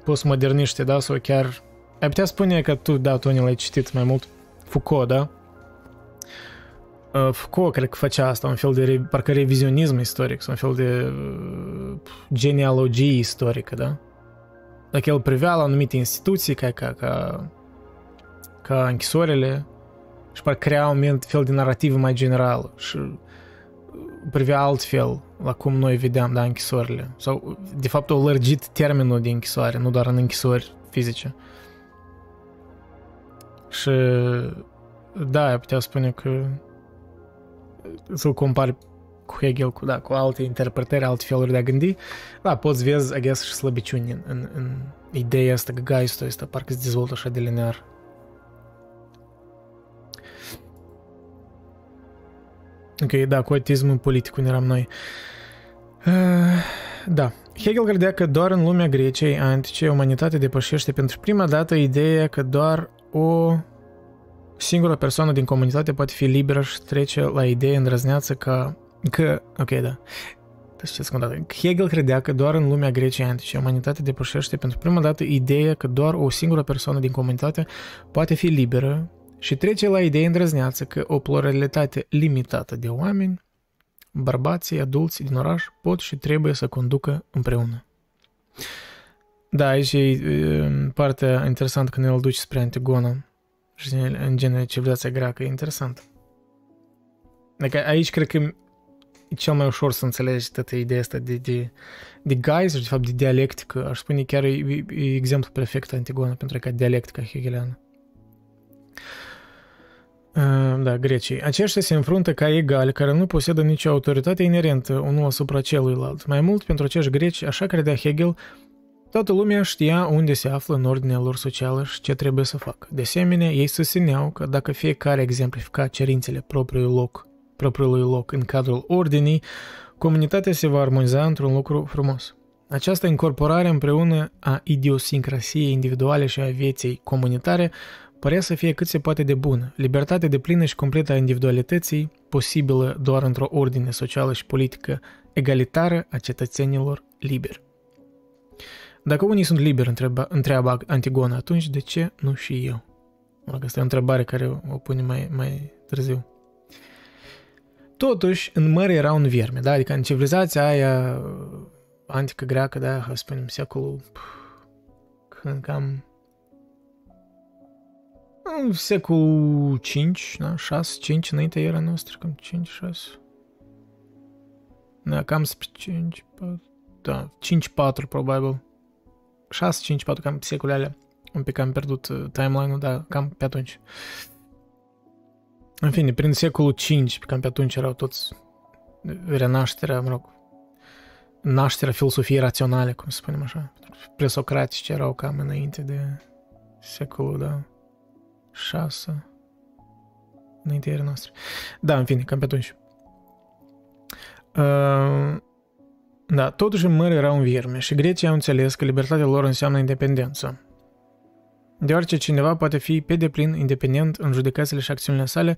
postmoderniști, da, sau chiar... Ai putea spune că tu, da, Tony, l-ai citit mai mult, Foucault, da? Uh, Foucault cred că făcea asta, un fel de, parcă revizionism istoric, sau un fel de uh, genealogie istorică, da? Dacă el privea la anumite instituții, ca, ca, ca, ca închisorile, și parcă crea un fel de narrativă mai generală și privea altfel la cum noi vedeam, da, închisorile. Sau, de fapt, au lărgit termenul de închisoare, nu doar în închisori fizice. Și, da, ai putea spune că să-l compari cu Hegel, cu, da, cu alte interpretări, alte feluri de a gândi, da, poți vezi, I guess, și slăbiciuni în, în, în ideea asta, că geistul ăsta parcă se dezvoltă așa de linear. Ok, da, cu autismul politic unde eram noi. Uh, da, Hegel credea că doar în lumea Greciei antice umanitatea depășește pentru prima dată ideea că doar o singură persoană din comunitate poate fi liberă și trece la idee îndrăzneață ca... că... ok, da. Deci ce secundă. Hegel credea că doar în lumea Greciei antice umanitatea depășește pentru prima dată ideea că doar o singură persoană din comunitate poate fi liberă și trece la idee îndrăzneață că o pluralitate limitată de oameni, bărbații, adulți din oraș, pot și trebuie să conducă împreună. Da, aici e partea interesantă când îl duci spre Antigona și în genere civilizația greacă, e interesant. Adică aici cred că e cel mai ușor să înțelegi toată ideea asta de, de, de guys, de fapt de dialectică, aș spune chiar e, e exemplu perfect Antigona pentru că dialectica hegeliană. Da, Greciei. Aceștia se înfruntă ca egali, care nu posedă nicio autoritate inerentă unul asupra celuilalt. Mai mult, pentru acești greci, așa credea Hegel, toată lumea știa unde se află în ordinea lor socială și ce trebuie să facă. De asemenea, ei susțineau că dacă fiecare exemplifica cerințele propriului loc, propriului loc în cadrul ordinii, comunitatea se va armoniza într-un lucru frumos. Această incorporare împreună a idiosincrasiei individuale și a vieții comunitare părea să fie cât se poate de bună, libertate de plină și completă a individualității, posibilă doar într-o ordine socială și politică egalitară a cetățenilor liberi. Dacă unii sunt liberi, întreba, întreabă Antigona, atunci de ce nu și eu? Asta e o întrebare care o pune mai, mai târziu. Totuși, în mări era un vierme, da? Adică în civilizația aia antică greacă, da, să spunem, secolul când cam în secolul 5, da? 6, 5 înainte era noastră, cam 5, 6. Da, cam spre 5, 4, da, 5, 4 probabil. 6, 5, 4, cam secolele alea. Un pic am pierdut uh, timeline-ul, dar cam pe atunci. În fine, prin secolul 5, cam pe atunci erau toți renașterea, mă rog, nașterea filosofiei raționale, cum să spunem așa. Presocratici erau cam înainte de secolul, da, 6 înaintea noastre. Da, în fine, cam pe atunci. Uh, da, totuși în mări era un vierme și grecii au înțeles că libertatea lor înseamnă independență. Deoarece cineva poate fi pe deplin independent în judecățile și acțiunile sale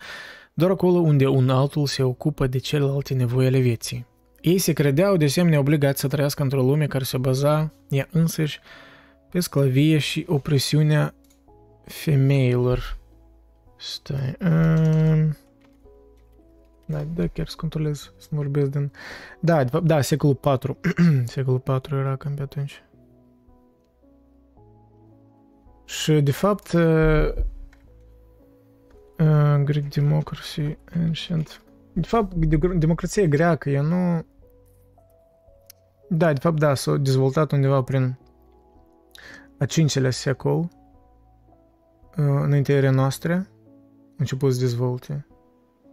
doar acolo unde un altul se ocupă de celelalte nevoi ale vieții. Ei se credeau de asemenea obligați să trăiască într-o lume care se baza ea însăși pe sclavie și opresiunea femeilor. Stai. Um... Da, da, chiar să controlez, să vorbesc din... Da, de fapt, da, secolul 4. [CLEARS THROAT] secolul 4 era cam pe atunci. Și, de fapt, uh, uh, Greek Democracy Ancient... De fapt, democrația greacă, ea nu... Da, de fapt, da, s-a dezvoltat undeva prin a cincilea secol, uh, înaintea erei noastre, început să dezvolte.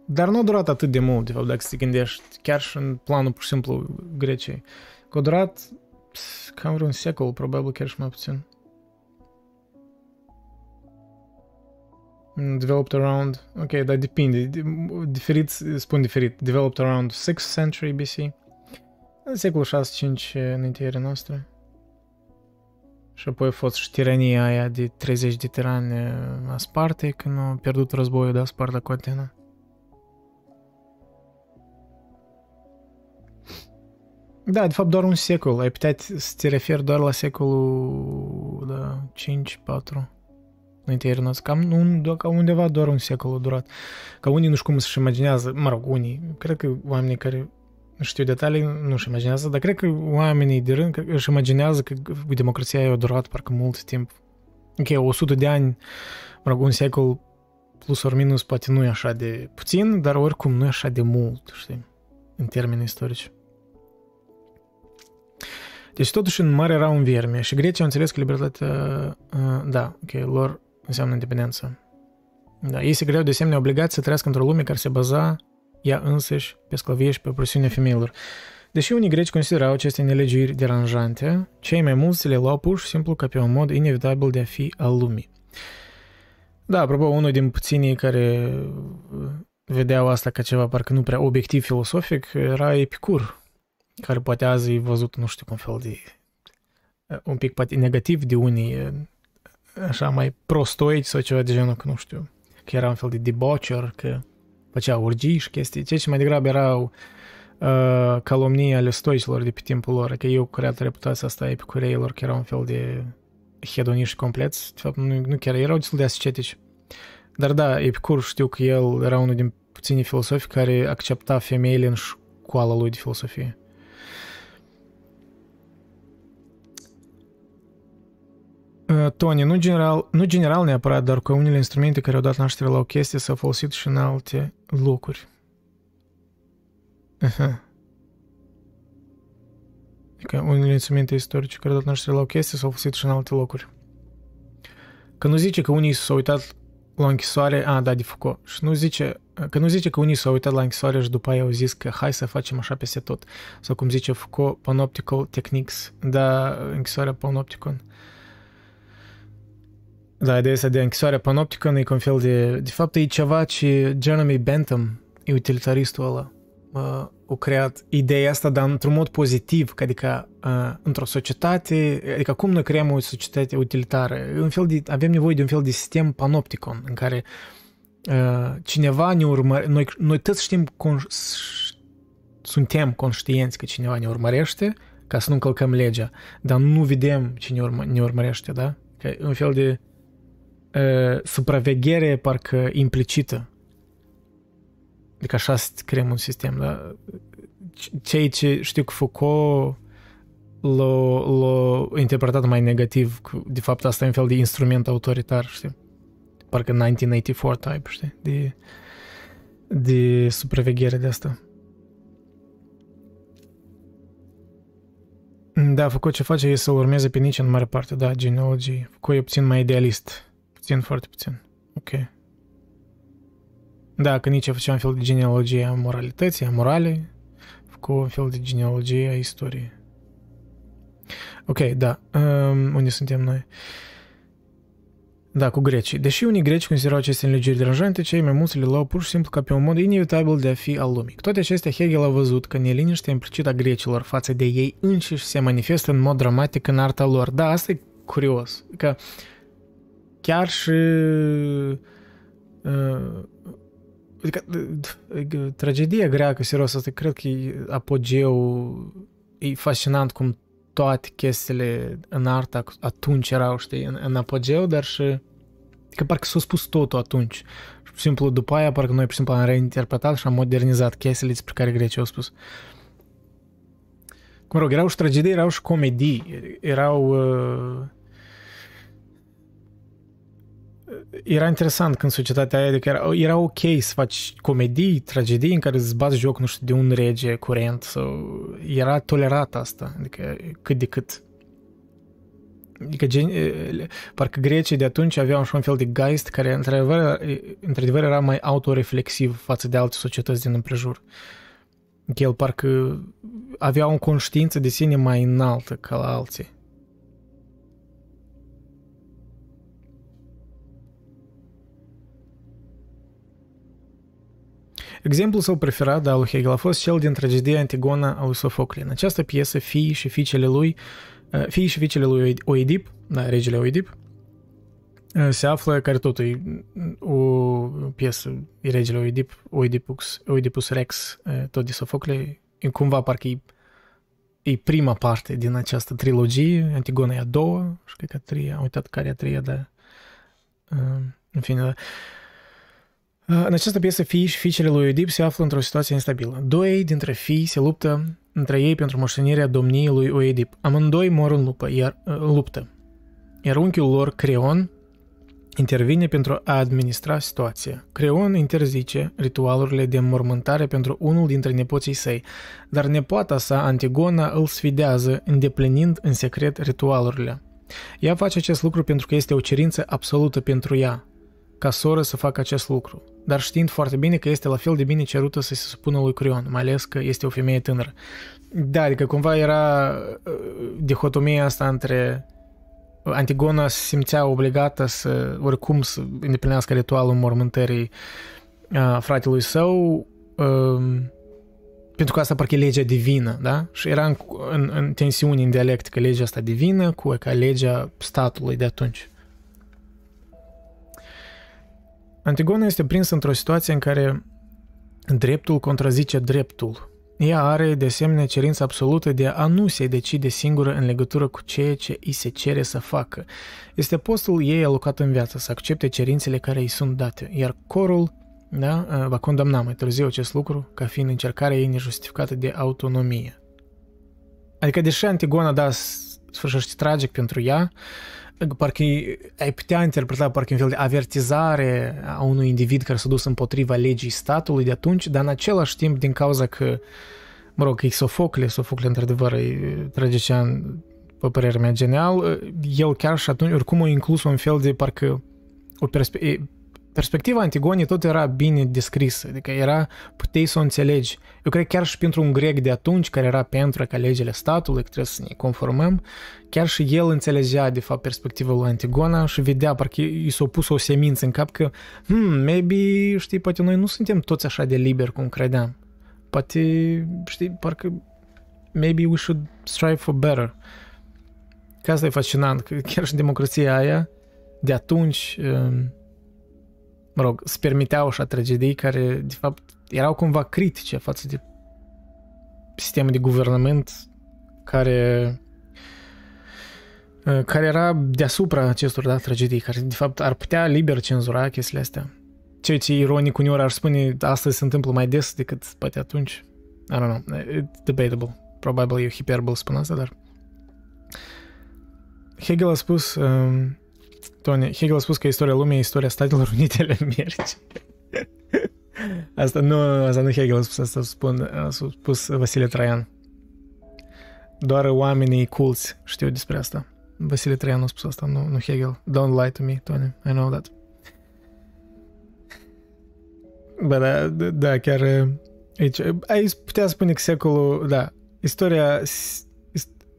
Dar nu a durat atât de mult, de fapt, dacă te gândești, chiar și în planul, pur și simplu, Greciei. Că a durat cam vreun secol, probabil chiar și mai puțin. Developed around, ok, dar depinde, diferit, spun diferit, developed around 6th century BC, în secolul 6-5 înaintea noastre. Și apoi a fost și tirania aia de 30 de tirani a Spartei când au pierdut războiul de Sparta cu Atena. Da, de fapt doar un secol. Ai putea să te referi doar la secolul da, 5-4 înainte noastră. Cam, un, ca undeva doar un secol a durat. Ca unii nu știu cum să-și imaginează, mă rog, unii, cred că oamenii care nu știu detalii, nu-și imaginează, dar cred că oamenii de rând își imaginează că democrația a durat parcă mult timp. Ok, 100 de ani, mă rog, un secol plus ori minus poate nu e așa de puțin, dar oricum nu e așa de mult, știi, în termeni istorici. Deci totuși în mare era un vierme și Grecia au înțeles că libertatea, uh, da, ok, lor înseamnă independență. Da, ei se credeau de asemenea obligați să trăiască într-o lume care se baza ea însăși pe sclavie și pe opresiunea femeilor. Deși unii greci considerau aceste nelegiri deranjante, cei mai mulți le luau pur și simplu ca pe un mod inevitabil de a fi al lumii. Da, apropo, unul din puținii care vedeau asta ca ceva parcă nu prea obiectiv filosofic era Epicur, care poate azi e văzut, nu știu, cum fel de un pic poate negativ de unii așa mai prostoici sau ceva de genul, că nu știu, că era un fel de debaucher, că făcea urgii și chestii, ceea ce mai degrabă erau uh, calomnii ale stoicilor de pe timpul lor, că eu creat reputația asta epicureilor, că era un fel de hedoniști compleți, de fapt nu, nu chiar, erau destul de ascetici. Dar da, Epicur știu că el era unul din puțini filosofi care accepta femeile în școala lui de filosofie. Uh, Tony, nu general, nu general neapărat, dar cu unele instrumente care au dat naștere la o chestie s-au folosit și în alte locuri. Aha. Adică unele instrumente istorice care au dat naștere la o chestie s-au folosit și în alte locuri. Că nu zice că unii s-au uitat la închisoare, a, da, de Foucault, și nu zice, că nu zice că unii s-au uitat la închisoare și după aia au zis că hai să facem așa peste tot. Sau cum zice Foucault, panoptical techniques, da, închisoarea panopticon. Da, ideea asta de închisoare panopticon e un fel de... De fapt, e ceva ce Jeremy Bentham, e utilitaristul ăla, uh, a creat ideea asta, dar într-un mod pozitiv, adică uh, într-o societate, adică cum noi creăm o societate utilitară? Un fel de, avem nevoie de un fel de sistem panopticon în care uh, cineva ne urmărește, noi, noi toți știm, con- suntem conștienți că cineva ne urmărește ca să nu încălcăm legea, dar nu vedem cine urmă, ne urmărește, da? Că un fel de uh, supraveghere parcă implicită Adică așa să creăm un sistem, da? Cei ce știu că Foucault l-a, l-a interpretat mai negativ, de fapt asta e un fel de instrument autoritar, știi? Parcă 1984 type, știi? De, de supraveghere de asta. Da, Foucault ce face e să urmeze pe nici în mare parte, da, genealogie. Foucault e puțin mai idealist. Puțin, foarte puțin. Ok. Da, că nici făcea un fel de genealogie a moralității, a moralei, cu un fel de genealogie a istoriei. Ok, da. Um, unde suntem noi? Da, cu grecii. Deși unii greci considerau aceste înlegiri deranjante, cei mai mulți le luau pur și simplu ca pe un mod inevitabil de a fi al lumii. Cu toate acestea, Hegel a văzut că neliniștea implicită a grecilor față de ei înșiși se manifestă în mod dramatic în arta lor. Da, asta e curios. Că chiar și uh, Adică, adică tragedia greacă, serios, asta cred că e apogeu, e fascinant cum toate chestiile în arta atunci erau, știi, în, în apogeu, dar și că parcă s-a spus totul atunci. Și, pur simplu, după aia, parcă noi, pur și simplu, am reinterpretat și am modernizat chestiile despre care grecii au spus. Cum rog, erau și tragedii, erau și comedii, erau... Uh, era interesant când societatea aia, adică era, era ok să faci comedii, tragedii în care îți bați joc, nu știu, de un rege curent sau era tolerat asta, adică cât de cât. Adică gen, parcă grecii de atunci aveau așa un fel de geist care într-adevăr, într-adevăr era mai autoreflexiv față de alte societăți din împrejur. El parcă avea o conștiință de sine mai înaltă ca la alții. Exemplul său preferat de al lui Hegel a fost cel din tragedia Antigona a lui Sofocle. În această piesă, fiii și fiicele lui, uh, fiii și fiicele lui Oedip, da, regele Oedip, uh, se află, care tot e o piesă, e regele Oedip, Oedipus, Oedipus Rex, uh, tot de Sofocle, e cumva parcă e, e prima parte din această trilogie, Antigona e a doua, și cred că a treia, am uitat care e a treia, dar în fine, în această piesă, fiii și fiicele lui Oedip se află într-o situație instabilă. Doi dintre fii se luptă între ei pentru moștenirea domniei lui Oedip. Amândoi mor în lupă, iar, uh, luptă. Iar unchiul lor, Creon, intervine pentru a administra situația. Creon interzice ritualurile de înmormântare pentru unul dintre nepoții săi, dar nepoata sa, Antigona, îl sfidează îndeplinind în secret ritualurile. Ea face acest lucru pentru că este o cerință absolută pentru ea, ca soră să facă acest lucru, dar știind foarte bine că este la fel de bine cerută să se supună lui Crion, mai ales că este o femeie tânără. Da, adică cumva era uh, dihotomia asta între Antigona se simțea obligată să, oricum, să îndeplinească ritualul mormântării uh, fratelui său, uh, pentru că asta parcă e legea divină, da? Și era în, în, în tensiune în dialectică legea asta divină cu ca legea statului de atunci. Antigona este prinsă într-o situație în care dreptul contrazice dreptul. Ea are, de asemenea, cerința absolută de a nu se decide singură în legătură cu ceea ce îi se cere să facă. Este postul ei alocat în viață, să accepte cerințele care îi sunt date, iar corul da, va condamna mai târziu acest lucru ca fiind încercarea ei nejustificată de autonomie. Adică, deși Antigona, da, sfârșește tragic pentru ea, parcă ai putea interpreta parcă un fel de avertizare a unui individ care s-a dus împotriva legii statului de atunci, dar în același timp, din cauza că, mă rog, e Sofocle, Sofocle într-adevăr e tragician, pe părerea mea, genial, el chiar și atunci, oricum a inclus un fel de parcă o perspe- perspectiva Antigonii tot era bine descrisă, adică era, puteai să o înțelegi. Eu cred chiar și pentru un grec de atunci, care era pentru ca legile statului, că trebuie să ne conformăm, chiar și el înțelegea, de fapt, perspectiva lui Antigona și vedea, parcă i s-a pus o semință în cap că, hmm, maybe, știi, poate noi nu suntem toți așa de liberi cum credeam. Poate, știi, parcă, maybe we should strive for better. Că asta e fascinant, că chiar și democrația aia, de atunci, um, mă rog, se permiteau așa tragedii care, de fapt, erau cumva critice față de sistemul de guvernament care care era deasupra acestor da, tragedii, care de fapt ar putea liber cenzura chestiile astea. Ceea ce ironic uneori ar spune astăzi se întâmplă mai des decât poate atunci. I don't know, it's debatable. Probabil e hiperbol spun asta, dar Hegel a spus um, Tony, Hegel a spus că istoria lumii e istoria Statelor Unite ale Americii. asta nu, asta nu Hegel a spus, asta spun, a spus Vasile Traian. Doar oamenii culți știu despre asta. Vasile Traian a spus asta, nu, nu Hegel. Don't lie to me, Tony. I know that. Bă, da, da, chiar aici, aici putea spune că secolul, da, istoria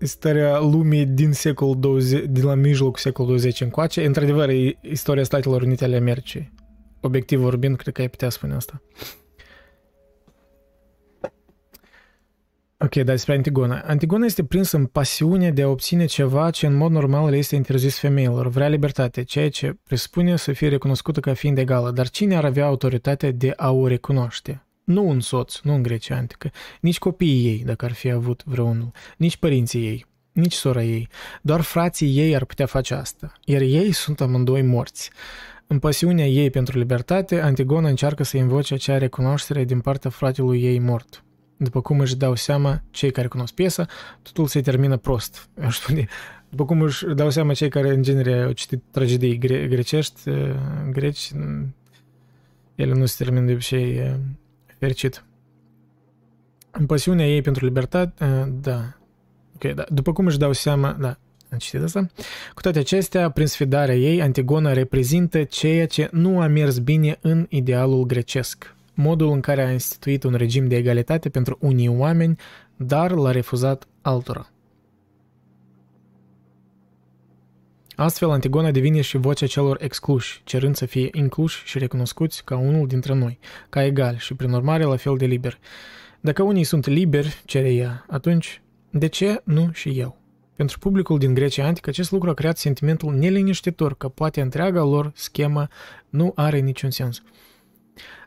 istoria lumii din secolul 20, din la mijlocul secolului 20 încoace. Într-adevăr, e istoria Statelor Unite ale Americii. Obiectiv vorbind, cred că ai putea spune asta. Ok, dar despre Antigona. Antigona este prinsă în pasiune de a obține ceva ce în mod normal le este interzis femeilor. Vrea libertate, ceea ce presupune să fie recunoscută ca fiind egală. Dar cine ar avea autoritatea de a o recunoaște? Nu un soț, nu în Grecia antică, nici copiii ei, dacă ar fi avut vreunul, nici părinții ei, nici sora ei. Doar frații ei ar putea face asta, iar ei sunt amândoi morți. În pasiunea ei pentru libertate, Antigona încearcă să invoce acea recunoaștere din partea fratelui ei mort. După cum își dau seama cei care cunosc piesa, totul se termină prost. Eu știu, după cum își dau seama cei care în genere au citit tragedii gre- grecești, eh, greci, ele nu se termină de obicei eh, fericit. În pasiunea ei pentru libertate, uh, da. Ok, da. După cum își dau seama, da, am citit asta. Cu toate acestea, prin sfidarea ei, Antigona reprezintă ceea ce nu a mers bine în idealul grecesc. Modul în care a instituit un regim de egalitate pentru unii oameni, dar l-a refuzat altora. Astfel, Antigona devine și vocea celor excluși, cerând să fie incluși și recunoscuți ca unul dintre noi, ca egal și, prin urmare, la fel de liber. Dacă unii sunt liberi, cere ea, atunci, de ce nu și eu? Pentru publicul din Grecia antică, acest lucru a creat sentimentul neliniștitor că poate întreaga lor schemă nu are niciun sens.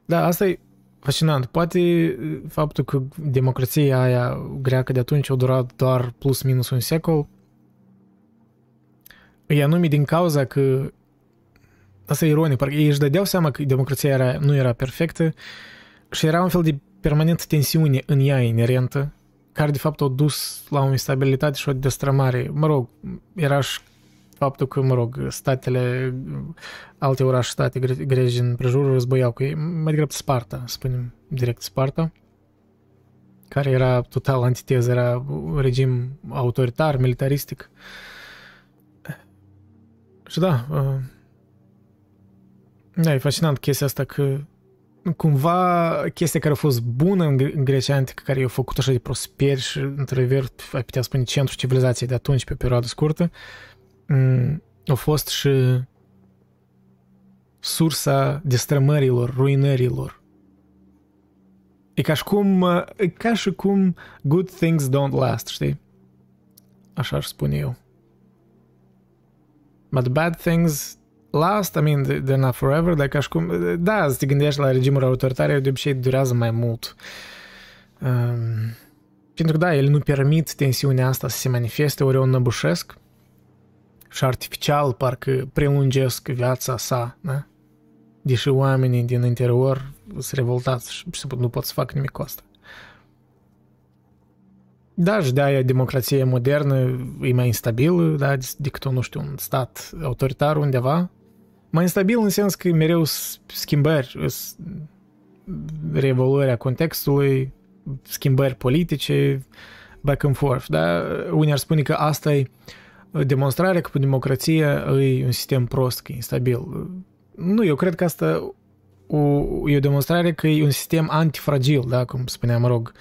Da, asta e fascinant. Poate faptul că democrația aia greacă de atunci a durat doar plus minus un secol, E anume din cauza că asta e ironic, parcă ei își dădeau seama că democrația era, nu era perfectă și era un fel de permanent tensiune în ea inerentă, care de fapt au dus la o instabilitate și o destrămare. Mă rog, era și faptul că, mă rog, statele, alte orașe state greci în prejurul războiau cu ei, mai degrabă Sparta, spunem direct Sparta, care era total antiteză, era un regim autoritar, militaristic. Uh, și da, uh, Da, e fascinant chestia asta că cumva chestia care a fost bună în Grecia antică, care i-a făcut așa de prosper și într-adevăr, ai putea spune, centrul civilizației de atunci pe o perioadă scurtă, mm, a fost și sursa destrămărilor, ruinărilor. E ca și cum, e ca și cum good things don't last, știi? Așa aș spune eu. But bad things last, I mean, they're not forever, dar ca și cum, da, să te gândești la regimuri autoritare, de obicei durează mai mult. Um, pentru că, da, ele nu permit tensiunea asta să se manifeste, ori o năbușesc și artificial parcă prelungesc viața sa, da? Deși oamenii din interior sunt revoltați și nu pot să facă nimic cu asta. Da, și de-aia democrația modernă e mai instabilă, da, decât, nu știu, un stat autoritar undeva. Mai instabil în sens că mereu schimbări, reevoluarea contextului, schimbări politice, back and forth. Da? Unii ar spune că asta e demonstrarea că democrația e un sistem prost, că e instabil. Nu, eu cred că asta o, e o demonstrare că e un sistem antifragil, da, cum spunea, mă rog,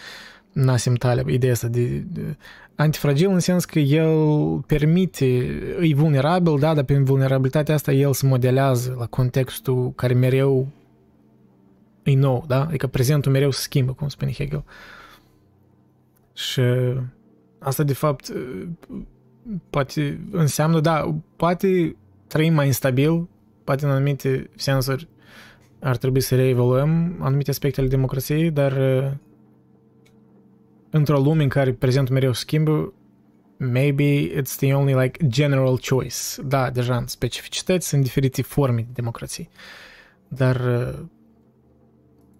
Nasim Taleb, ideea asta de, de antifragil în sens că el permite, e vulnerabil, da, dar prin vulnerabilitatea asta el se modelează la contextul care mereu e nou, da? Adică prezentul mereu se schimbă, cum spune Hegel. Și asta, de fapt, poate înseamnă, da, poate trăim mai instabil, poate în anumite sensuri ar trebui să reevaluăm anumite aspecte ale democrației, dar într-o lume în care prezentul mereu schimbă, maybe it's the only like general choice. Da, deja în specificități sunt diferite forme de democrație. Dar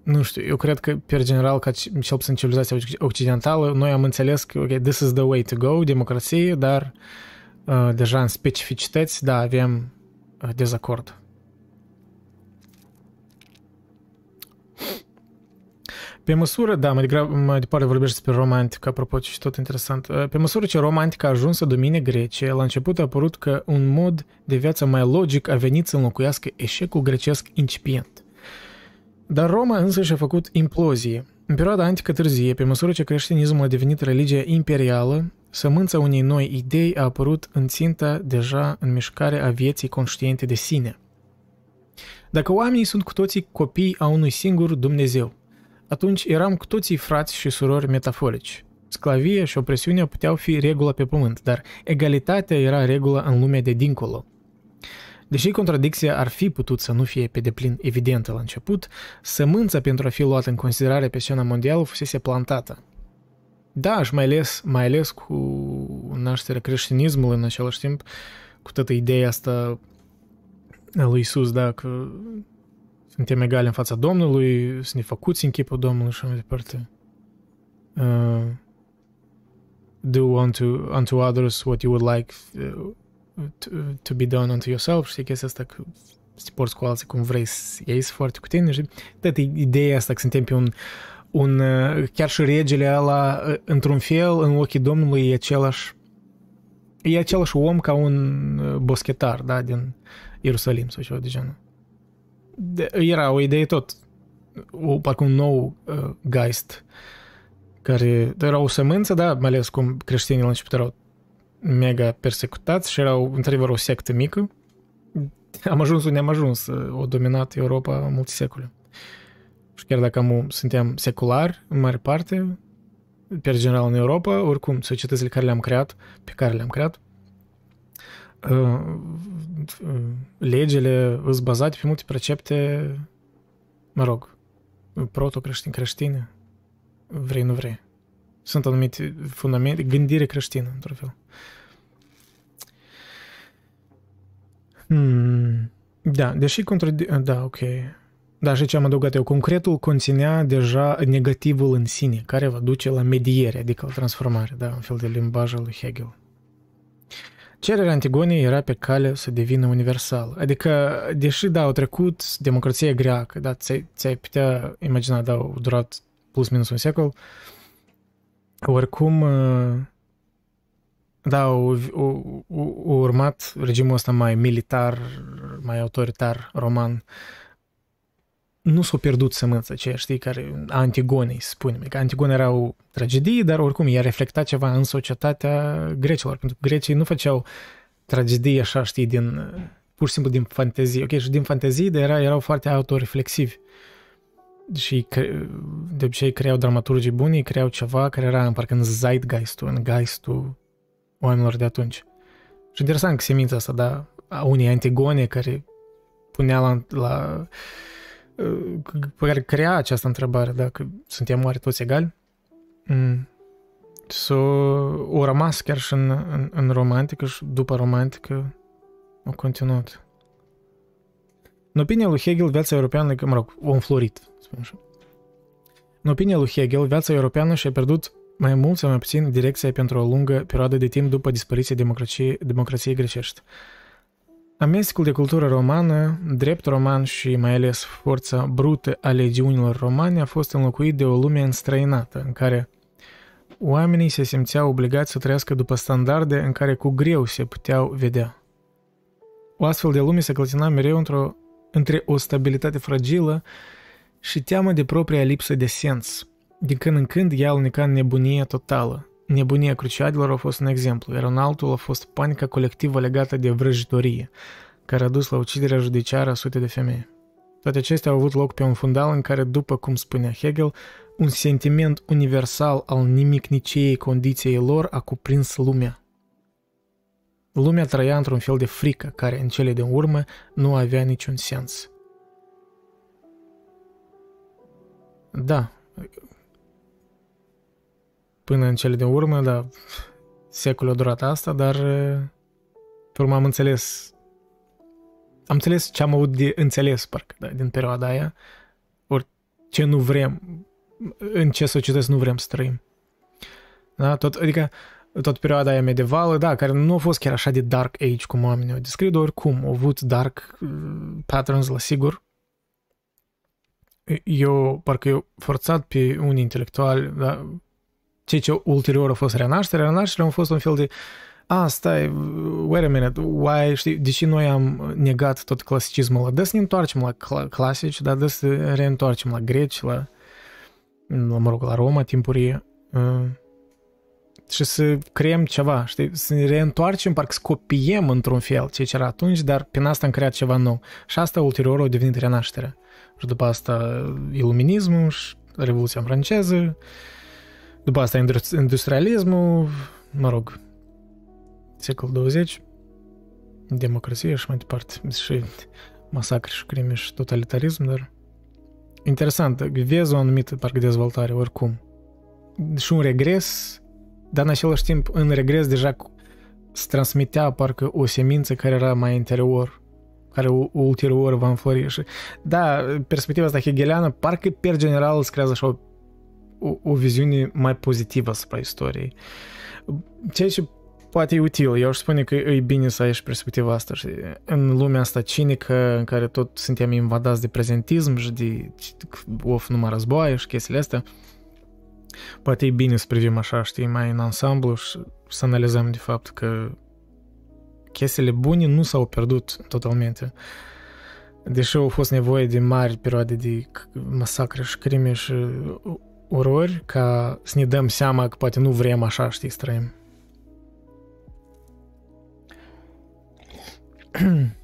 nu știu, eu cred că, per general, ca cel puțin civilizația occidentală, noi am înțeles că, ok, this is the way to go, democrație, dar uh, deja în specificități, da, avem uh, dezacord. Pe măsură, da, mai, degrabă, mai departe vorbești despre romantică, apropo, și tot interesant. Pe măsură ce romantica a ajuns să domine Grecia, la început a apărut că un mod de viață mai logic a venit să înlocuiască eșecul grecesc incipient. Dar Roma însă și-a făcut implozie. În perioada antică târzie, pe măsură ce creștinismul a devenit religia imperială, sămânța unei noi idei a apărut în ținta deja în mișcare a vieții conștiente de sine. Dacă oamenii sunt cu toții copii a unui singur Dumnezeu, atunci eram cu toții frați și surori metaforici. Sclavia și opresiunea puteau fi regula pe pământ, dar egalitatea era regula în lumea de dincolo. Deși contradicția ar fi putut să nu fie pe deplin evidentă la început, sămânța pentru a fi luată în considerare pe scena mondială fusese plantată. Da, și mai ales, mai ales cu nașterea creștinismului în același timp, cu toată ideea asta a lui Isus, da, că suntem egali în fața Domnului, să ne făcuți în chipul Domnului și mai departe. Uh, do unto, unto others what you would like uh, to, to be done unto yourself, știi chestia asta că să te porți cu alții cum vrei să iei foarte cu tine și toată ideea asta că suntem pe un, un uh, chiar și regele ăla uh, într-un fel în ochii Domnului e același e același om ca un uh, boschetar, da, din Ierusalim sau ceva de genul de, era o idee tot, o, parcă un nou uh, geist, care era o sămânță, da, mai ales cum creștinii la început erau mega persecutați și erau într-adevăr o sectă mică. Am ajuns unde am ajuns, o dominat Europa multe secole. Și chiar dacă am, suntem seculari, în mare parte, pe general în Europa, oricum, societățile care le-am creat, pe care le-am creat, legile sunt bazate pe multe precepte, mă rog, proto-creștini, creștine, vrei, nu vrei. Sunt anumite fundamente, gândire creștină, într-un fel. Hmm. Da, deși contradic... Da, ok. Da, și ce am adăugat eu, concretul conținea deja negativul în sine, care va duce la mediere, adică la transformare, da, un fel de limbaj al lui Hegel. Cererea Antigonei era pe cale să devină universală. Adică, deși, da, au trecut democrația greacă, da, ți-ai, ți-ai putea imagina, da, au durat plus minus un secol, oricum, da, au, au, au urmat regimul ăsta mai militar, mai autoritar roman, nu s-a pierdut sămânța aceea, știi, care Antigonei, spunem. Că Antigone era o tragedie, dar oricum ea reflecta ceva în societatea grecilor, pentru că grecii nu făceau tragedie așa, știi, din, pur și simplu din fantezie. Ok, și din fantezie, dar era, erau foarte autoreflexivi. Și de obicei creau dramaturgii buni, creau ceva care era parcă în zeitgeistul, în geistul oamenilor de atunci. Și interesant că semința asta, da, a unei Antigone care punea la, la pe care crea această întrebare, dacă suntem oare toți egali? Mm. So, o rămas chiar și în, în, în romantică și după romantică au continuat. În opinia lui Hegel, viața europeană, mă rog, o înflorit, spun așa. În opinia lui Hegel, viața europeană și-a pierdut mai mult sau mai puțin direcția pentru o lungă perioadă de timp după dispariția democrației, democrației grecești. Amestecul de cultură romană, drept roman și mai ales forța brută a legiunilor romane a fost înlocuit de o lume înstrăinată, în care oamenii se simțeau obligați să trăiască după standarde în care cu greu se puteau vedea. O astfel de lume se clătina mereu într-o, între o stabilitate fragilă și teamă de propria lipsă de sens. Din când în când ea aluneca în nebunie totală, Nebunia cruciadelor a fost un exemplu, iar un altul a fost panica colectivă legată de vrăjitorie, care a dus la uciderea judiciară a sute de femei. Toate acestea au avut loc pe un fundal în care, după cum spunea Hegel, un sentiment universal al nimicniciei condiției lor a cuprins lumea. Lumea trăia într-un fel de frică, care în cele din urmă nu avea niciun sens. Da, până în cele din urmă, dar secolul a durat asta, dar pe urmă am înțeles am înțeles ce am avut de înțeles, parcă, da, din perioada aia, ori ce nu vrem, în ce societăți nu vrem să trăim. Da? Tot, adică tot perioada aia medievală, da, care nu a fost chiar așa de dark age cum oamenii o descriu, dar oricum au avut dark uh, patterns la sigur. Eu, parcă eu forțat pe unii intelectuali, da, ceea ce ulterior a fost renașterea, renașterea a fost un fel de a, stai, wait a minute, why, știi, de ce noi am negat tot clasicismul ăla? Dă să ne întoarcem la cl- clasici, dar dă să reîntoarcem la greci, la, la, mă rog, la Roma timpurie uh, și să creăm ceva, știi, să ne reîntoarcem, parcă să copiem într-un fel ce era atunci, dar prin asta am creat ceva nou. Și asta ulterior a devenit renașterea. Și după asta iluminismul și Revoluția franceză, după asta industrialismul, mă rog, secol 20, democrație și mai departe, și masacre și crime și totalitarism, dar interesant, vezi o anumită parcă dezvoltare oricum. Și un regres, dar în același timp în regres deja se transmitea parcă o semință care era mai interior, care ulterior va înflori. Și, da, perspectiva asta hegeliană parcă per general se creează așa o o, o viziune mai pozitivă asupra istoriei. Ceea ce poate e util. Eu aș spune că e bine să ai și perspectiva asta. Și în lumea asta cinică, în care tot suntem invadați de prezentism și de of numai războaie și chestiile astea, poate e bine să privim așa, știi, mai în ansamblu și să analizăm de fapt că chestiile bune nu s-au pierdut totalmente. Deși au fost nevoie de mari perioade de masacre și crime și orori ca să ne dăm seama că poate nu vrem așa, știi, să trăim. [CLEARS THROAT]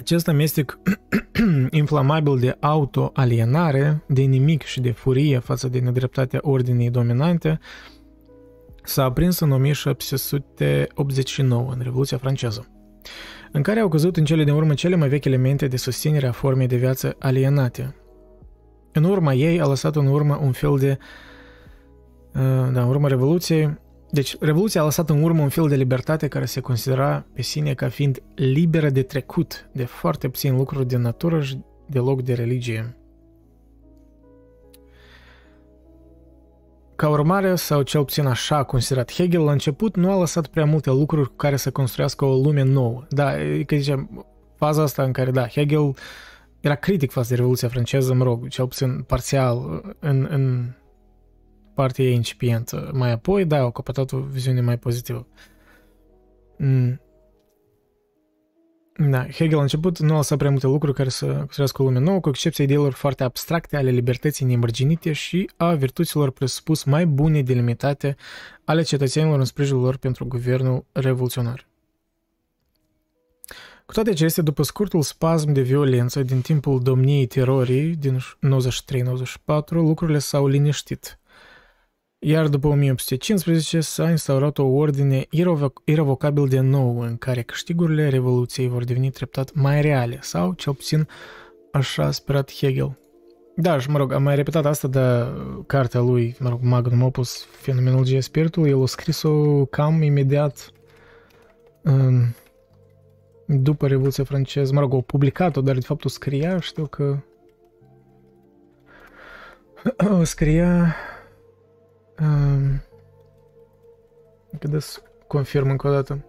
Acest amestec [CLEARS THROAT] inflamabil de autoalienare, de nimic și de furie față de nedreptatea ordinii dominante s-a aprins în 1789, în Revoluția franceză, în care au căzut în cele din urmă cele mai vechi elemente de susținere a formei de viață alienate, în urma ei a lăsat în urmă un fel de... Uh, da, în urma Revoluției... Deci, Revoluția a lăsat în urmă un fel de libertate care se considera pe sine ca fiind liberă de trecut de foarte puțin lucruri de natură și de loc de religie. Ca urmare, sau cel puțin așa a considerat Hegel, la început nu a lăsat prea multe lucruri cu care să construiască o lume nouă. Da, că zicem, faza asta în care, da, Hegel era critic față de Revoluția franceză, mă rog, cel puțin parțial în, în partea ei incipientă. Mai apoi, da, au căpătat o viziune mai pozitivă. Mm. Da, Hegel a început nu a lăsat prea multe lucruri care să construiască o lume nouă, cu excepția ideilor foarte abstracte ale libertății nemărginite și a virtuților presupus mai bune delimitate ale cetățenilor în sprijinul lor pentru guvernul revoluționar. Cu toate acestea, după scurtul spasm de violență din timpul domniei terorii din 93-94, lucrurile s-au liniștit. Iar după 1815 s-a instaurat o ordine irrevocabil de nou în care câștigurile Revoluției vor deveni treptat mai reale, sau cel puțin așa a sperat Hegel. Da, și mă rog, am mai repetat asta de cartea lui, mă rog, Magnum Opus, Fenomenologia Spiritului, el a scris-o cam imediat după Revoluția franceză, mă rog, o publicat-o, dar de fapt o scria, știu că [CLEARS THROAT] o scria um, să confirm încă o dată.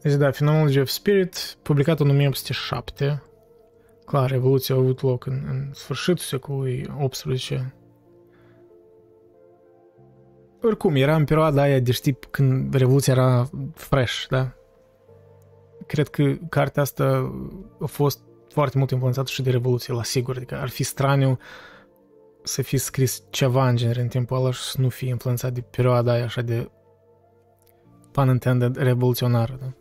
Deci da, Phenomenology of Spirit, publicat în 1807. Clar, Revoluția a avut loc în, în sfârșitul secolului XVIII. Oricum, era în perioada aia de știi când Revoluția era fresh, da? Cred că cartea asta a fost foarte mult influențată și de Revoluție, la sigur. Adică ar fi straniu să fi scris ceva în genere în timpul ăla și să nu fi influențat de perioada aia așa de pun intended revoluționară. Da?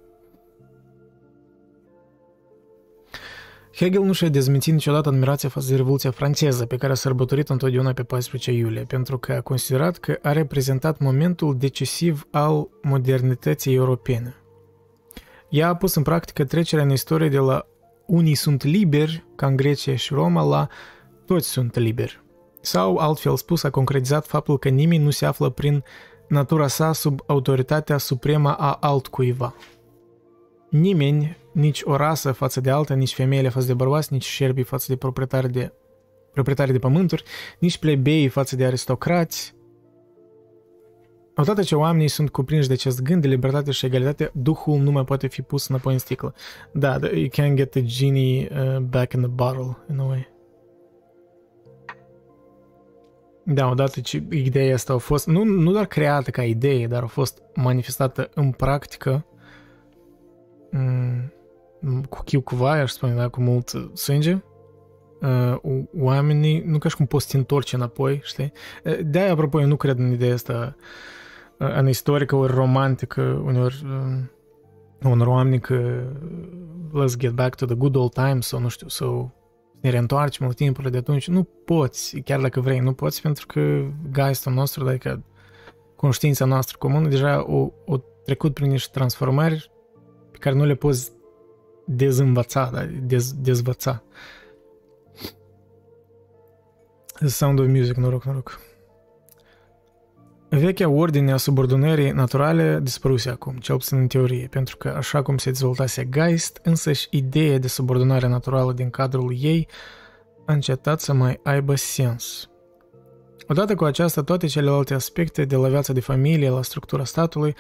Hegel nu și-a dezmințit niciodată admirația față de Revoluția franceză, pe care a sărbătorit întotdeauna pe 14 iulie, pentru că a considerat că a reprezentat momentul decisiv al modernității europene – ea a pus în practică trecerea în istorie de la unii sunt liberi, ca în Grecia și Roma, la toți sunt liberi. Sau, altfel spus, a concretizat faptul că nimeni nu se află prin natura sa sub autoritatea supremă a altcuiva. Nimeni, nici o rasă față de alta, nici femeile față de bărbați, nici șerbii față de proprietari de, proprietari de pământuri, nici plebei față de aristocrați, Odată ce oamenii sunt cuprinși de acest gând de libertate și egalitate, Duhul nu mai poate fi pus înapoi în sticlă. Da, you can get the genie uh, back in the bottle, in a way. Da, odată ce ideea asta a fost, nu, nu doar creată ca idee, dar a fost manifestată în practică, mm, cu chiu cu vai, aș spune, da, cu mult sânge, uh, oamenii, nu ca și cum poți să te întorci înapoi, știi? Uh, de-aia, apropo, eu nu cred în ideea asta în istorică ori romantică, uneori unor oameni că let's get back to the good old times sau nu știu, sau ne reîntoarcem la timpurile de atunci. Nu poți, chiar dacă vrei, nu poți pentru că geistul nostru, adică conștiința noastră comună deja o, o trecut prin niște transformări pe care nu le poți dezînvăța, da? dez, dezvăța. Sound of Music, noroc, noroc. Vechea ordine a subordonării naturale dispăruse acum, cel puțin în teorie, pentru că așa cum se dezvoltase Geist, însăși ideea de subordonare naturală din cadrul ei a încetat să mai aibă sens. Odată cu aceasta, toate celelalte aspecte de la viața de familie, la structura statului,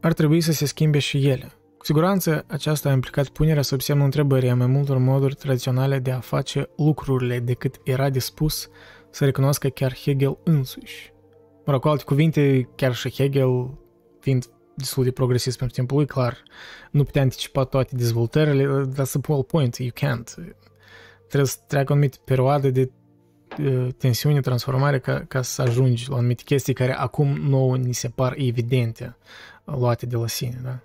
ar trebui să se schimbe și ele. Cu siguranță, aceasta a implicat punerea sub semnul întrebării a mai multor moduri tradiționale de a face lucrurile decât era dispus să recunoască chiar Hegel însuși. Mă rog, cu alte cuvinte, chiar și Hegel, fiind destul de progresist pentru timpul lui, clar, nu putea anticipa toate dezvoltările, that's the whole point, you can't. Trebuie să treacă o anumită perioadă de uh, tensiune, transformare ca, ca să ajungi la anumite chestii care acum nouă ni se par evidente, luate de la sine, da?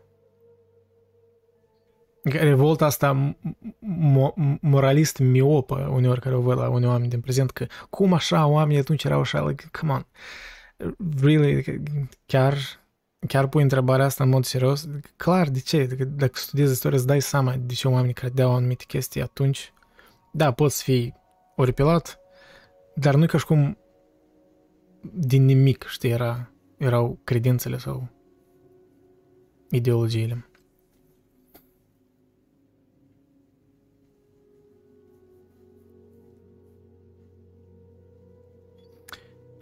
Revolta asta mo- moralist miopă uneori care o văd la unii oameni din prezent că cum așa oamenii atunci erau așa, like, come on really, chiar, chiar pui întrebarea asta în mod serios? Clar, de ce? Dacă studiezi istoria, îți dai seama de ce oamenii credeau anumite chestii atunci. Da, poți fi oripilat, dar nu e ca și cum din nimic, știi, era, erau credințele sau ideologiile.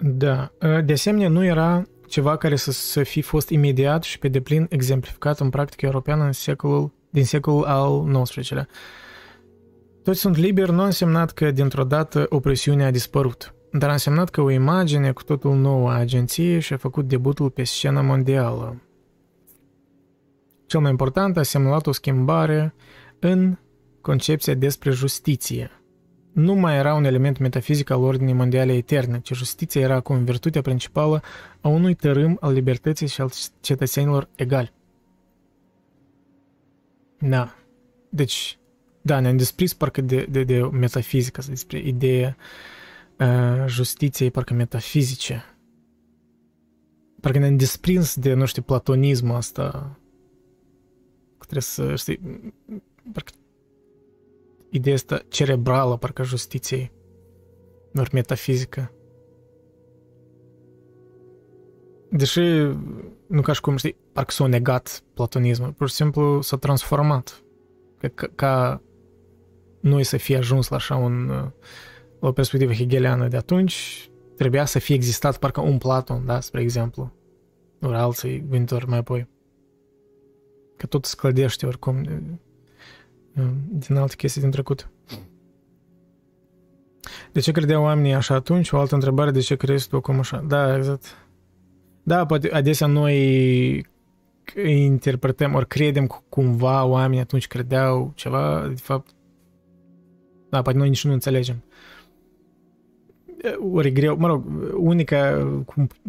Da. Ă, de asemenea, nu era ceva care să, să fi fost imediat și pe deplin exemplificat în practică europeană în secolul, din secolul al XIX-lea. Toți sunt liberi nu a însemnat că dintr-o dată opresiunea a dispărut, dar a însemnat că o imagine cu totul nouă a agenției și-a făcut debutul pe scena mondială. cel mai important, a semnalat o schimbare în concepția despre justiție. Nu mai era un element metafizic al ordinii mondiale eterne, ci justiția era acum virtutea principală a unui tărâm al libertății și al cetățenilor egali. Da. Deci, da, ne-am desprins parcă de, de, de metafizică, despre ideea uh, justiției parcă metafizice. Parcă ne-am desprins de, nu știu, platonismul asta. Trebuie să, știi, parcă ideea asta cerebrală, parcă justiției, doar metafizică. Deși, nu ca și cum, știi, parcă s-a negat platonismul, pur și simplu s-a transformat. Ca, ca noi să fie ajuns la așa un, la o perspectivă hegeliană de atunci, trebuia să fie existat parcă un Platon, da, spre exemplu, ori alții viitor mai apoi. Că tot sclădește oricum din alte chestii din trecut. De ce credeau oamenii așa atunci? O altă întrebare, de ce crezi tu acum așa? Da, exact. Da, poate adesea noi interpretăm, ori credem că cumva oamenii atunci credeau ceva, de fapt, da, poate noi nici nu înțelegem. Ori e greu, mă rog, unica,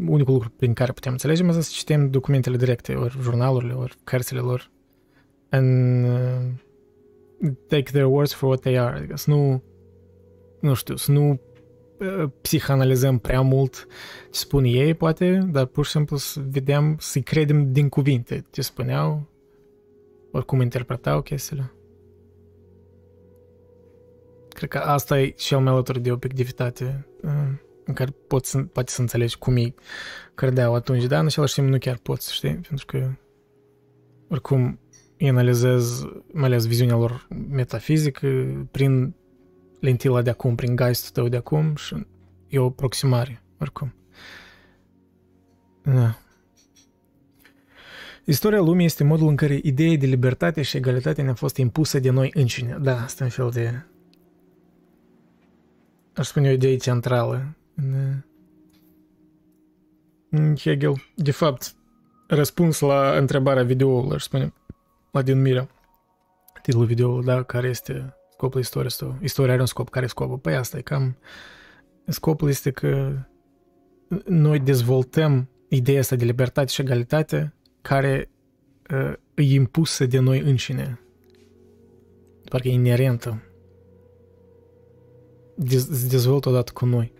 unicul lucru prin care putem înțelege este să citim documentele directe, ori jurnalurile, ori cărțile lor. And, uh, take their words for what they are. Adică să nu, nu știu, să nu uh, psihanalizăm prea mult ce spun ei, poate, dar pur și simplu să vedem, să-i credem din cuvinte ce spuneau, oricum interpretau chestiile. Cred că asta e cel mai alături de obiectivitate uh, în care poți să, poate să înțelegi cum ei credeau atunci, dar în același timp nu chiar poți, știi? Pentru că oricum îi analizez mai ales viziunea lor metafizică prin lentila de acum, prin geistul tău de acum și e o aproximare, oricum. Da. Istoria lumii este modul în care ideea de libertate și egalitate ne-a fost impusă de noi înșine. Da, asta e un fel de aș spune o idee centrală în Hegel. De fapt, răspuns la întrebarea videoului, aș spune, la denumirea titlul videoului, da, care este scopul istoriei sau istoria are un scop, care e scopul? Păi asta e cam, scopul este că noi dezvoltăm ideea asta de libertate și egalitate care uh, e impusă de noi înșine. Parcă e inerentă se dezvoltă odată cu noi.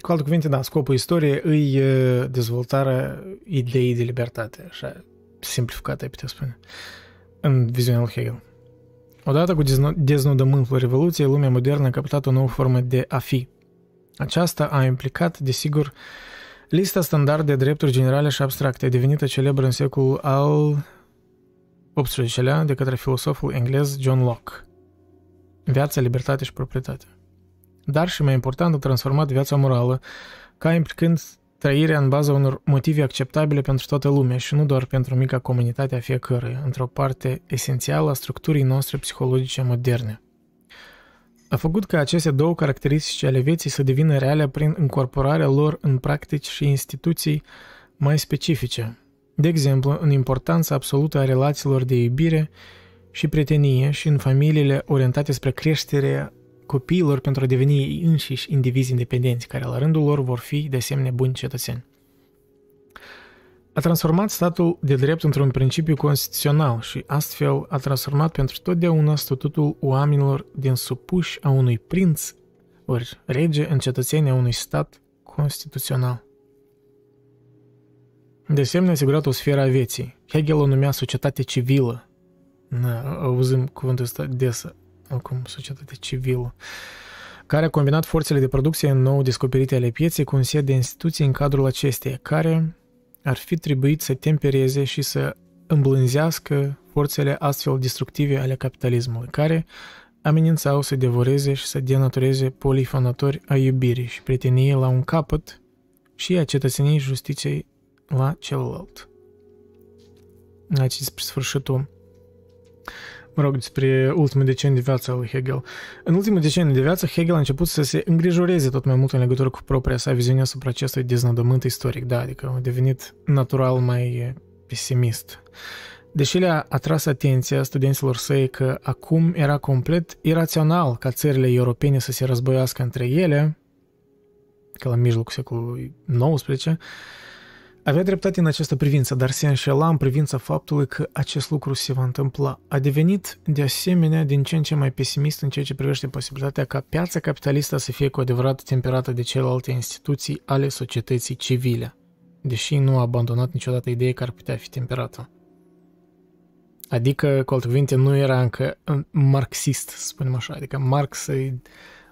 Cu alte cuvinte, da, scopul istoriei îi dezvoltarea ideii de libertate, așa simplificată, ai putea spune, în viziunea lui Hegel. Odată cu deznodământul Revoluției, lumea modernă a captat o nouă formă de a fi. Aceasta a implicat, desigur, lista standard de drepturi generale și abstracte, devenită celebră în secolul al XVIII-lea de către filosoful englez John Locke – viața, libertate și proprietate. Dar și mai important, a transformat viața morală ca implicând trăirea în baza unor motive acceptabile pentru toată lumea și nu doar pentru mica comunitate a fiecăruia, într-o parte esențială a structurii noastre psihologice moderne. A făcut ca aceste două caracteristici ale vieții să devină reale prin incorporarea lor în practici și instituții mai specifice. De exemplu, în importanța absolută a relațiilor de iubire și prietenie și în familiile orientate spre creșterea copiilor pentru a deveni ei înșiși indivizi independenți, care la rândul lor vor fi de asemenea buni cetățeni. A transformat statul de drept într-un principiu constituțional și astfel a transformat pentru totdeauna statutul oamenilor din supuși a unui prinț ori rege în cetățenia unui stat constituțional. De asemenea, a asigurat o sferă a vieții. Hegel o numea societate civilă, da, auzim cuvântul ăsta des acum, societate civilă, care a combinat forțele de producție în nou descoperite ale pieței cu un set de instituții în cadrul acesteia, care ar fi trebuit să tempereze și să îmblânzească forțele astfel destructive ale capitalismului, care amenințau să devoreze și să denatureze polifonatori a iubirii și prieteniei la un capăt și a cetățeniei justiției la celălalt. Aici despre sfârșitul mă rog, despre ultimul deceniu de viață al lui Hegel. În ultimul deceniu de viață, Hegel a început să se îngrijoreze tot mai mult în legătură cu propria sa viziune asupra acestui deznodământ istoric, da, adică a devenit natural mai pesimist. Deși le-a atras atenția studenților săi că acum era complet irațional ca țările europene să se războiască între ele, că la mijlocul secolului XIX, avea dreptate în această privință, dar se înșela în privința faptului că acest lucru se va întâmpla. A devenit, de asemenea, din ce în ce mai pesimist în ceea ce privește posibilitatea ca piața capitalistă să fie cu adevărat temperată de celelalte instituții ale societății civile, deși nu a abandonat niciodată ideea că ar putea fi temperată. Adică, cu alte cuvinte, nu era încă marxist, să spunem așa, adică Marx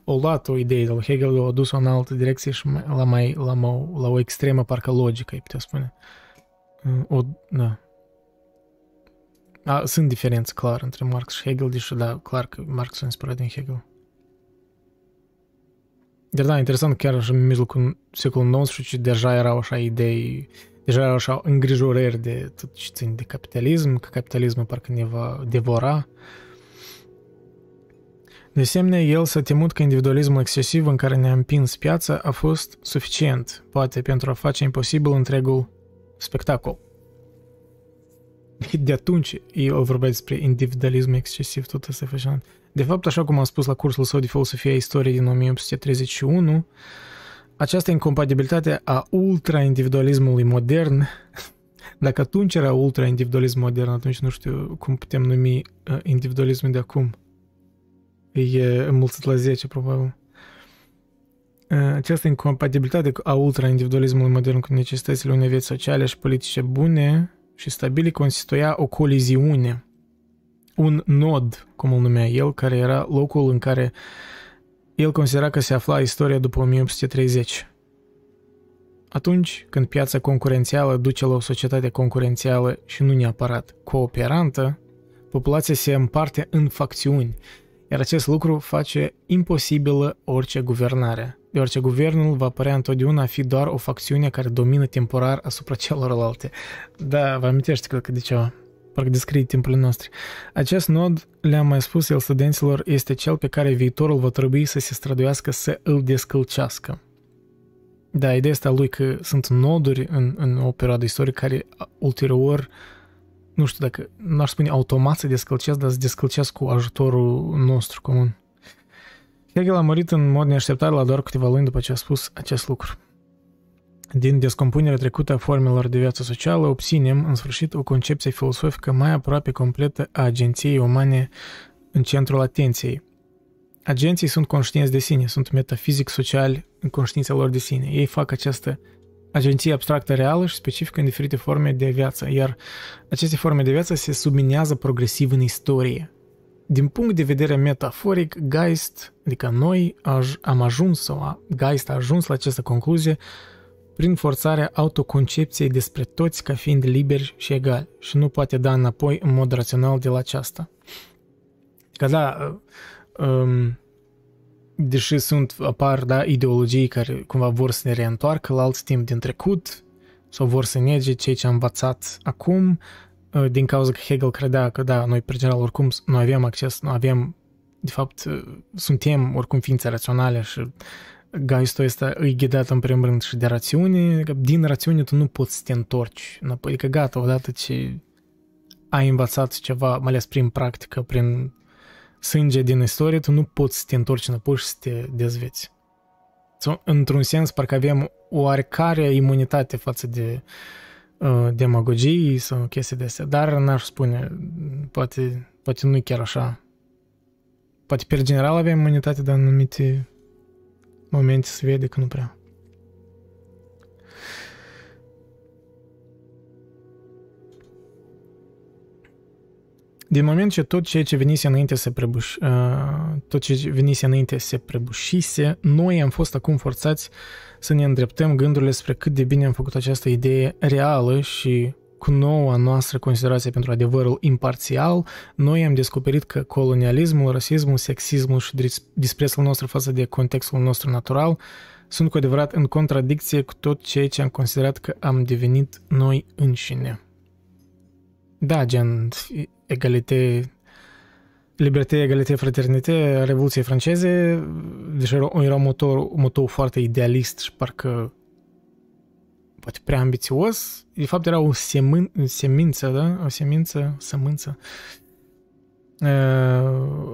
o luat o idee de la Hegel, o dus-o în altă direcție și la, mai, la, mai, la o extremă parcă logică, îi putea spune. O, da. A, sunt diferențe clar între Marx și Hegel, deși da, clar că Marx s-a inspirat din Hegel. Dar da, interesant, chiar și în mijlocul secolului XIX deja erau așa idei, deja erau așa îngrijorări de tot ce țin de capitalism, că capitalismul parcă ne va devora. De asemenea, el s-a temut că individualismul excesiv în care ne-a împins piața a fost suficient, poate pentru a face imposibil întregul spectacol. De atunci el vorbea despre individualism excesiv, tot asta e fascinant. De fapt, așa cum am spus la cursul său de filosofia istoriei din 1831, această incompatibilitate a ultra-individualismului modern, [LAUGHS] dacă atunci era ultra-individualism modern, atunci nu știu cum putem numi uh, individualismul de acum. E înmulțit la 10, probabil. Această incompatibilitate a ultra-individualismului modern cu necesitățile unei vieți sociale și politice bune și stabile constituia o coliziune, un nod, cum îl numea el, care era locul în care el considera că se afla istoria după 1830. Atunci când piața concurențială duce la o societate concurențială și nu neapărat cooperantă, populația se împarte în facțiuni – iar acest lucru face imposibilă orice guvernare, deoarece guvernul va părea întotdeauna a fi doar o facțiune care domină temporar asupra celorlalte. Da, vă amintește cred că de ceva. Parcă descrie timpul nostru. Acest nod, le-am mai spus el studenților, este cel pe care viitorul va trebui să se străduiască să îl descălcească. Da, ideea asta lui că sunt noduri în, în o perioadă istorică care ulterior uh, nu știu dacă, n-aș spune automat să descălcesc, dar să descălcesc cu ajutorul nostru comun. Hegel a murit în mod neașteptat la doar câteva luni după ce a spus acest lucru. Din descompunerea trecută a formelor de viață socială, obținem, în sfârșit, o concepție filosofică mai aproape completă a agenției umane în centrul atenției. Agenții sunt conștienți de sine, sunt metafizic sociali în conștiința lor de sine. Ei fac această agenție abstractă reală și specifică în diferite forme de viață, iar aceste forme de viață se subminează progresiv în istorie. Din punct de vedere metaforic, Geist, adică noi, am ajuns sau Geist a ajuns la această concluzie prin forțarea autoconcepției despre toți ca fiind liberi și egali și nu poate da înapoi în mod rațional de la aceasta. Că da, um, deși sunt, apar, da, ideologii care cumva vor să ne reîntoarcă la alt timp din trecut sau vor să nege ceea ce am învățat acum, uh, din cauza că Hegel credea că, da, noi, pe general, oricum nu avem acces, nu avem, de fapt, uh, suntem oricum ființe raționale și Geistul ăsta îi ghidat în primul rând și de rațiune, că din rațiune tu nu poți să te întorci înapoi, adică gata, odată ce ai învățat ceva, mai ales prin practică, prin sânge din istorie, tu nu poți să te întorci înapoi și să te dezveți. Sau, într-un sens, parcă avem oarecare imunitate față de uh, demagogii sau chestii de astea, dar n-aș spune, poate, poate nu chiar așa. Poate, pe general, avem imunitate, dar în anumite momente se vede că nu prea. Din moment ce tot ceea ce venise înainte se prăbuș, uh, tot ce venise înainte se prăbușise, noi am fost acum forțați să ne îndreptăm gândurile spre cât de bine am făcut această idee reală și cu noua noastră considerație pentru adevărul imparțial, noi am descoperit că colonialismul, rasismul, sexismul și disprețul nostru față de contextul nostru natural sunt cu adevărat în contradicție cu tot ceea ce am considerat că am devenit noi înșine. Da, gen, egalité, liberté, egalité, fraternité, Revoluției franceze, deci era, era un motor, un motor foarte idealist și parcă poate prea ambițios, de fapt era o semin, semință, da? O semință, sămânță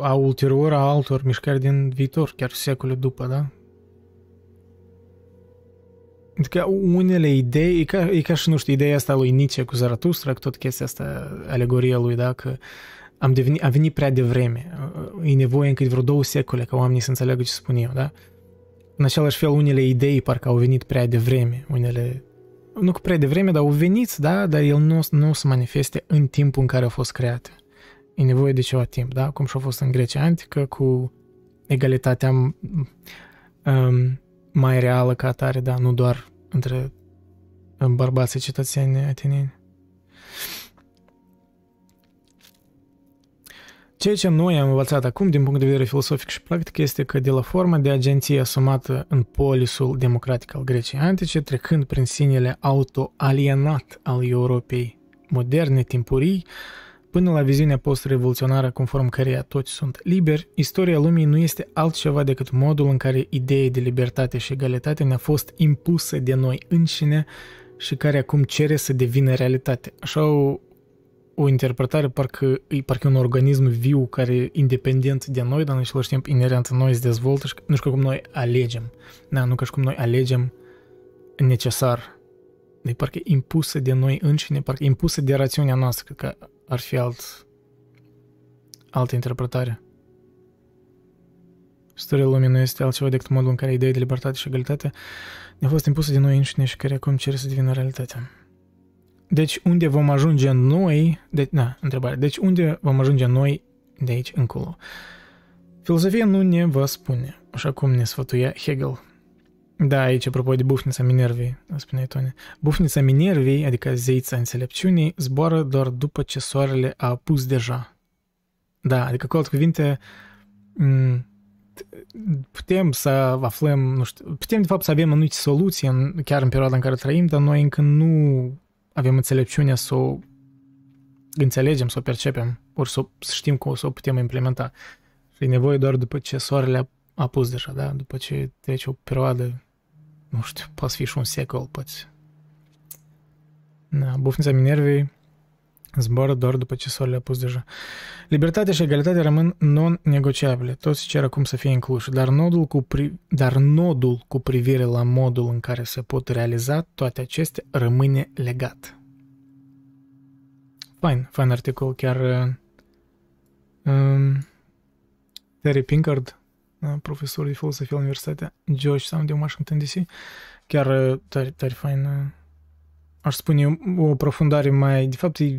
a ulterior a altor mișcări din viitor, chiar secole după, da? Adică unele idei, e ca, e ca și, nu știu, ideea asta lui Nietzsche cu Zaratustra, cu tot chestia asta, alegoria lui, da, că am devenit, a venit prea devreme. E nevoie încă de vreo două secole ca oamenii să înțeleagă ce spun eu, da? În același fel, unele idei parcă au venit prea devreme, unele nu cu prea devreme, dar au venit, da, dar el nu, nu se manifeste în timpul în care au fost create. E nevoie de ceva timp, da? Cum și-a fost în Grecia Antică, cu egalitatea um, mai reală ca atare, da, nu doar între bărbații cetățeni ateneni. Ceea ce noi am învățat acum, din punct de vedere filosofic și practic, este că de la forma de agenție asumată în polisul democratic al Greciei Antice, trecând prin sinele auto-alienat al Europei moderne, timpurii, Până la viziunea post-revoluționară conform căreia toți sunt liberi, istoria lumii nu este altceva decât modul în care ideea de libertate și egalitate ne-a fost impusă de noi înșine și care acum cere să devină realitate. Așa o, o interpretare parcă, e parcă un organism viu care e independent de noi, dar în același timp inerent în noi se dezvoltă și nu știu cum noi alegem. Da, nu ca și cum noi alegem necesar. De parcă impusă de noi înșine, parcă impusă de rațiunea noastră, că ar fi alt, altă interpretare. Istoria lumii nu este altceva decât modul în care ideea de libertate și egalitate ne-a fost impusă de noi înșine și care acum cere să devină realitate. Deci unde vom ajunge noi, de, na, întrebare, deci unde vom ajunge noi de aici încolo? Filozofia nu ne va spune, așa cum ne sfătuia Hegel. Da, aici, apropo de bufnița Minervei, spune Tony. Bufnița Minervei, adică zeița înțelepciunii, zboară doar după ce soarele a apus deja. Da, adică, cu alte cuvinte, putem să aflăm, nu știu, putem de fapt să avem anumite soluții în, chiar în perioada în care trăim, dar noi încă nu avem înțelepciunea să o înțelegem, să o percepem, ori să, să știm cum să o putem implementa. Și e nevoie doar după ce soarele a apus deja, da? După ce trece o perioadă nu știu, poate fi și un secol, poate. Da, bufnița Minervei zboară doar după ce soarele a pus deja. Libertatea și egalitatea rămân non-negociabile. Toți cer acum să fie incluși, dar nodul, cu pri... dar nodul cu privire la modul în care se pot realiza toate acestea rămâne legat. Fain, fain articol, chiar uh, um, Terry Pinkard profesor de filosofie la Universitatea Georgetown din Washington DC. Chiar tare, tare fain. Aș spune o aprofundare mai, de fapt, e,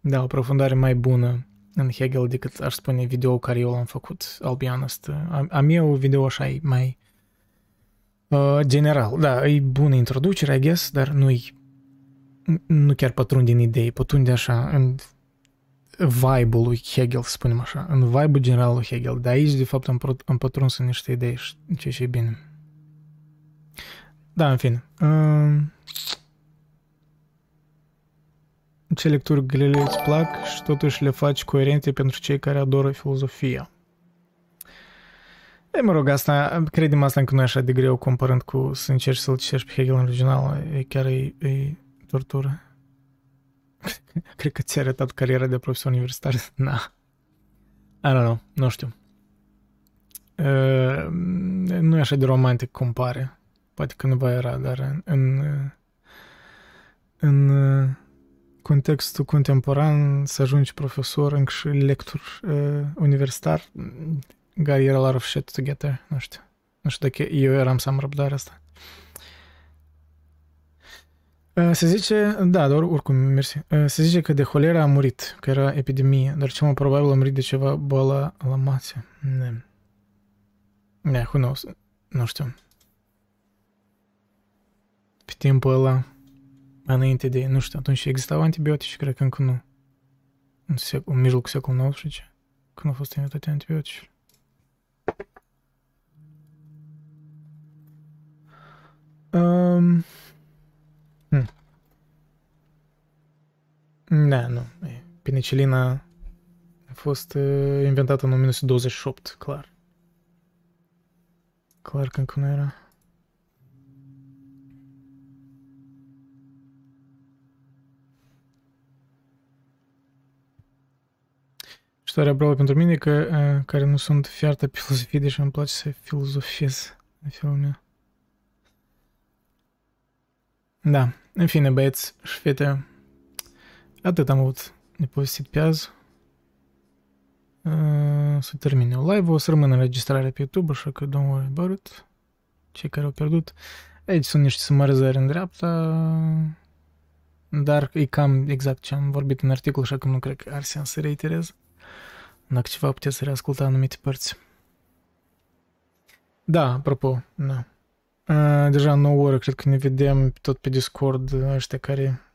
da, o aprofundare mai bună în Hegel decât aș spune video care eu l-am făcut, Albion ăsta. A, a meu video așa e mai uh, general. Da, e bună introducere, I guess, dar nu-i nu chiar pătrund din idei, pătrunde așa în vibe-ul lui Hegel, să spunem așa, în vibe-ul general lui Hegel. De aici, de fapt, am, am pătruns în niște idei, ce și e bine. Da, în fine. Uh, ce lecturi grele îți plac și totuși le faci coerente pentru cei care adoră filozofia? E, mă rog, asta, credem asta încă nu e așa de greu comparând cu să încerci să-l citești pe Hegel în original, e chiar e, e tortură. [LAUGHS] Cred că ți-a arătat cariera de profesor universitar. Na. [LAUGHS] I don't know. Nu știu. Uh, nu e așa de romantic cum pare. Poate că nu va era, dar în, în contextul contemporan să ajungi profesor, încă și lector uh, universitar, got a lot of shit to get there. Nu știu. Nu știu dacă eu eram să am răbdarea asta. Se zice, da, dar oricum, mersi. Se zice că de holera a murit, că era epidemie, dar cel mai probabil a murit de ceva boală la masă. Ne. Ne, who knows? Nu știu. Pe timpul ăla, înainte de, nu știu, atunci existau antibiotice, cred că încă nu. În, sec- în mijlocul secolului XIX, când au fost inventate antibiotice. Um, Da, nu. Penicilina a fost inventată în 1928, clar. Clar că încă nu era. Și tare bravo pentru mine că, care nu sunt fiartă pe filozofie, deși îmi place să filozofez în felul meu. Da, în fine, băieți și fete, atât am avut de povestit pe azi. Uh, să termine o live, o să rămână înregistrarea pe YouTube, așa că don't worry about it. Cei care au pierdut. Aici sunt niște summarizări în dreapta, dar e cam exact ce am vorbit în articol, așa că nu cred că are sens să reiterez. Dacă ceva puteți să reasculta anumite părți. Da, apropo, da. Uh, deja în 9 oră cred că ne vedem tot pe Discord ăștia care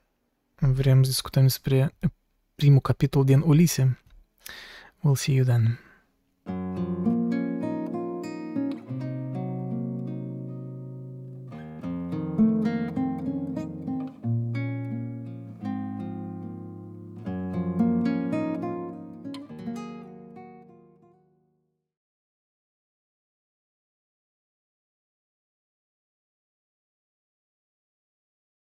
vrem să discutăm despre primul capitol din Ulise. We'll see you then.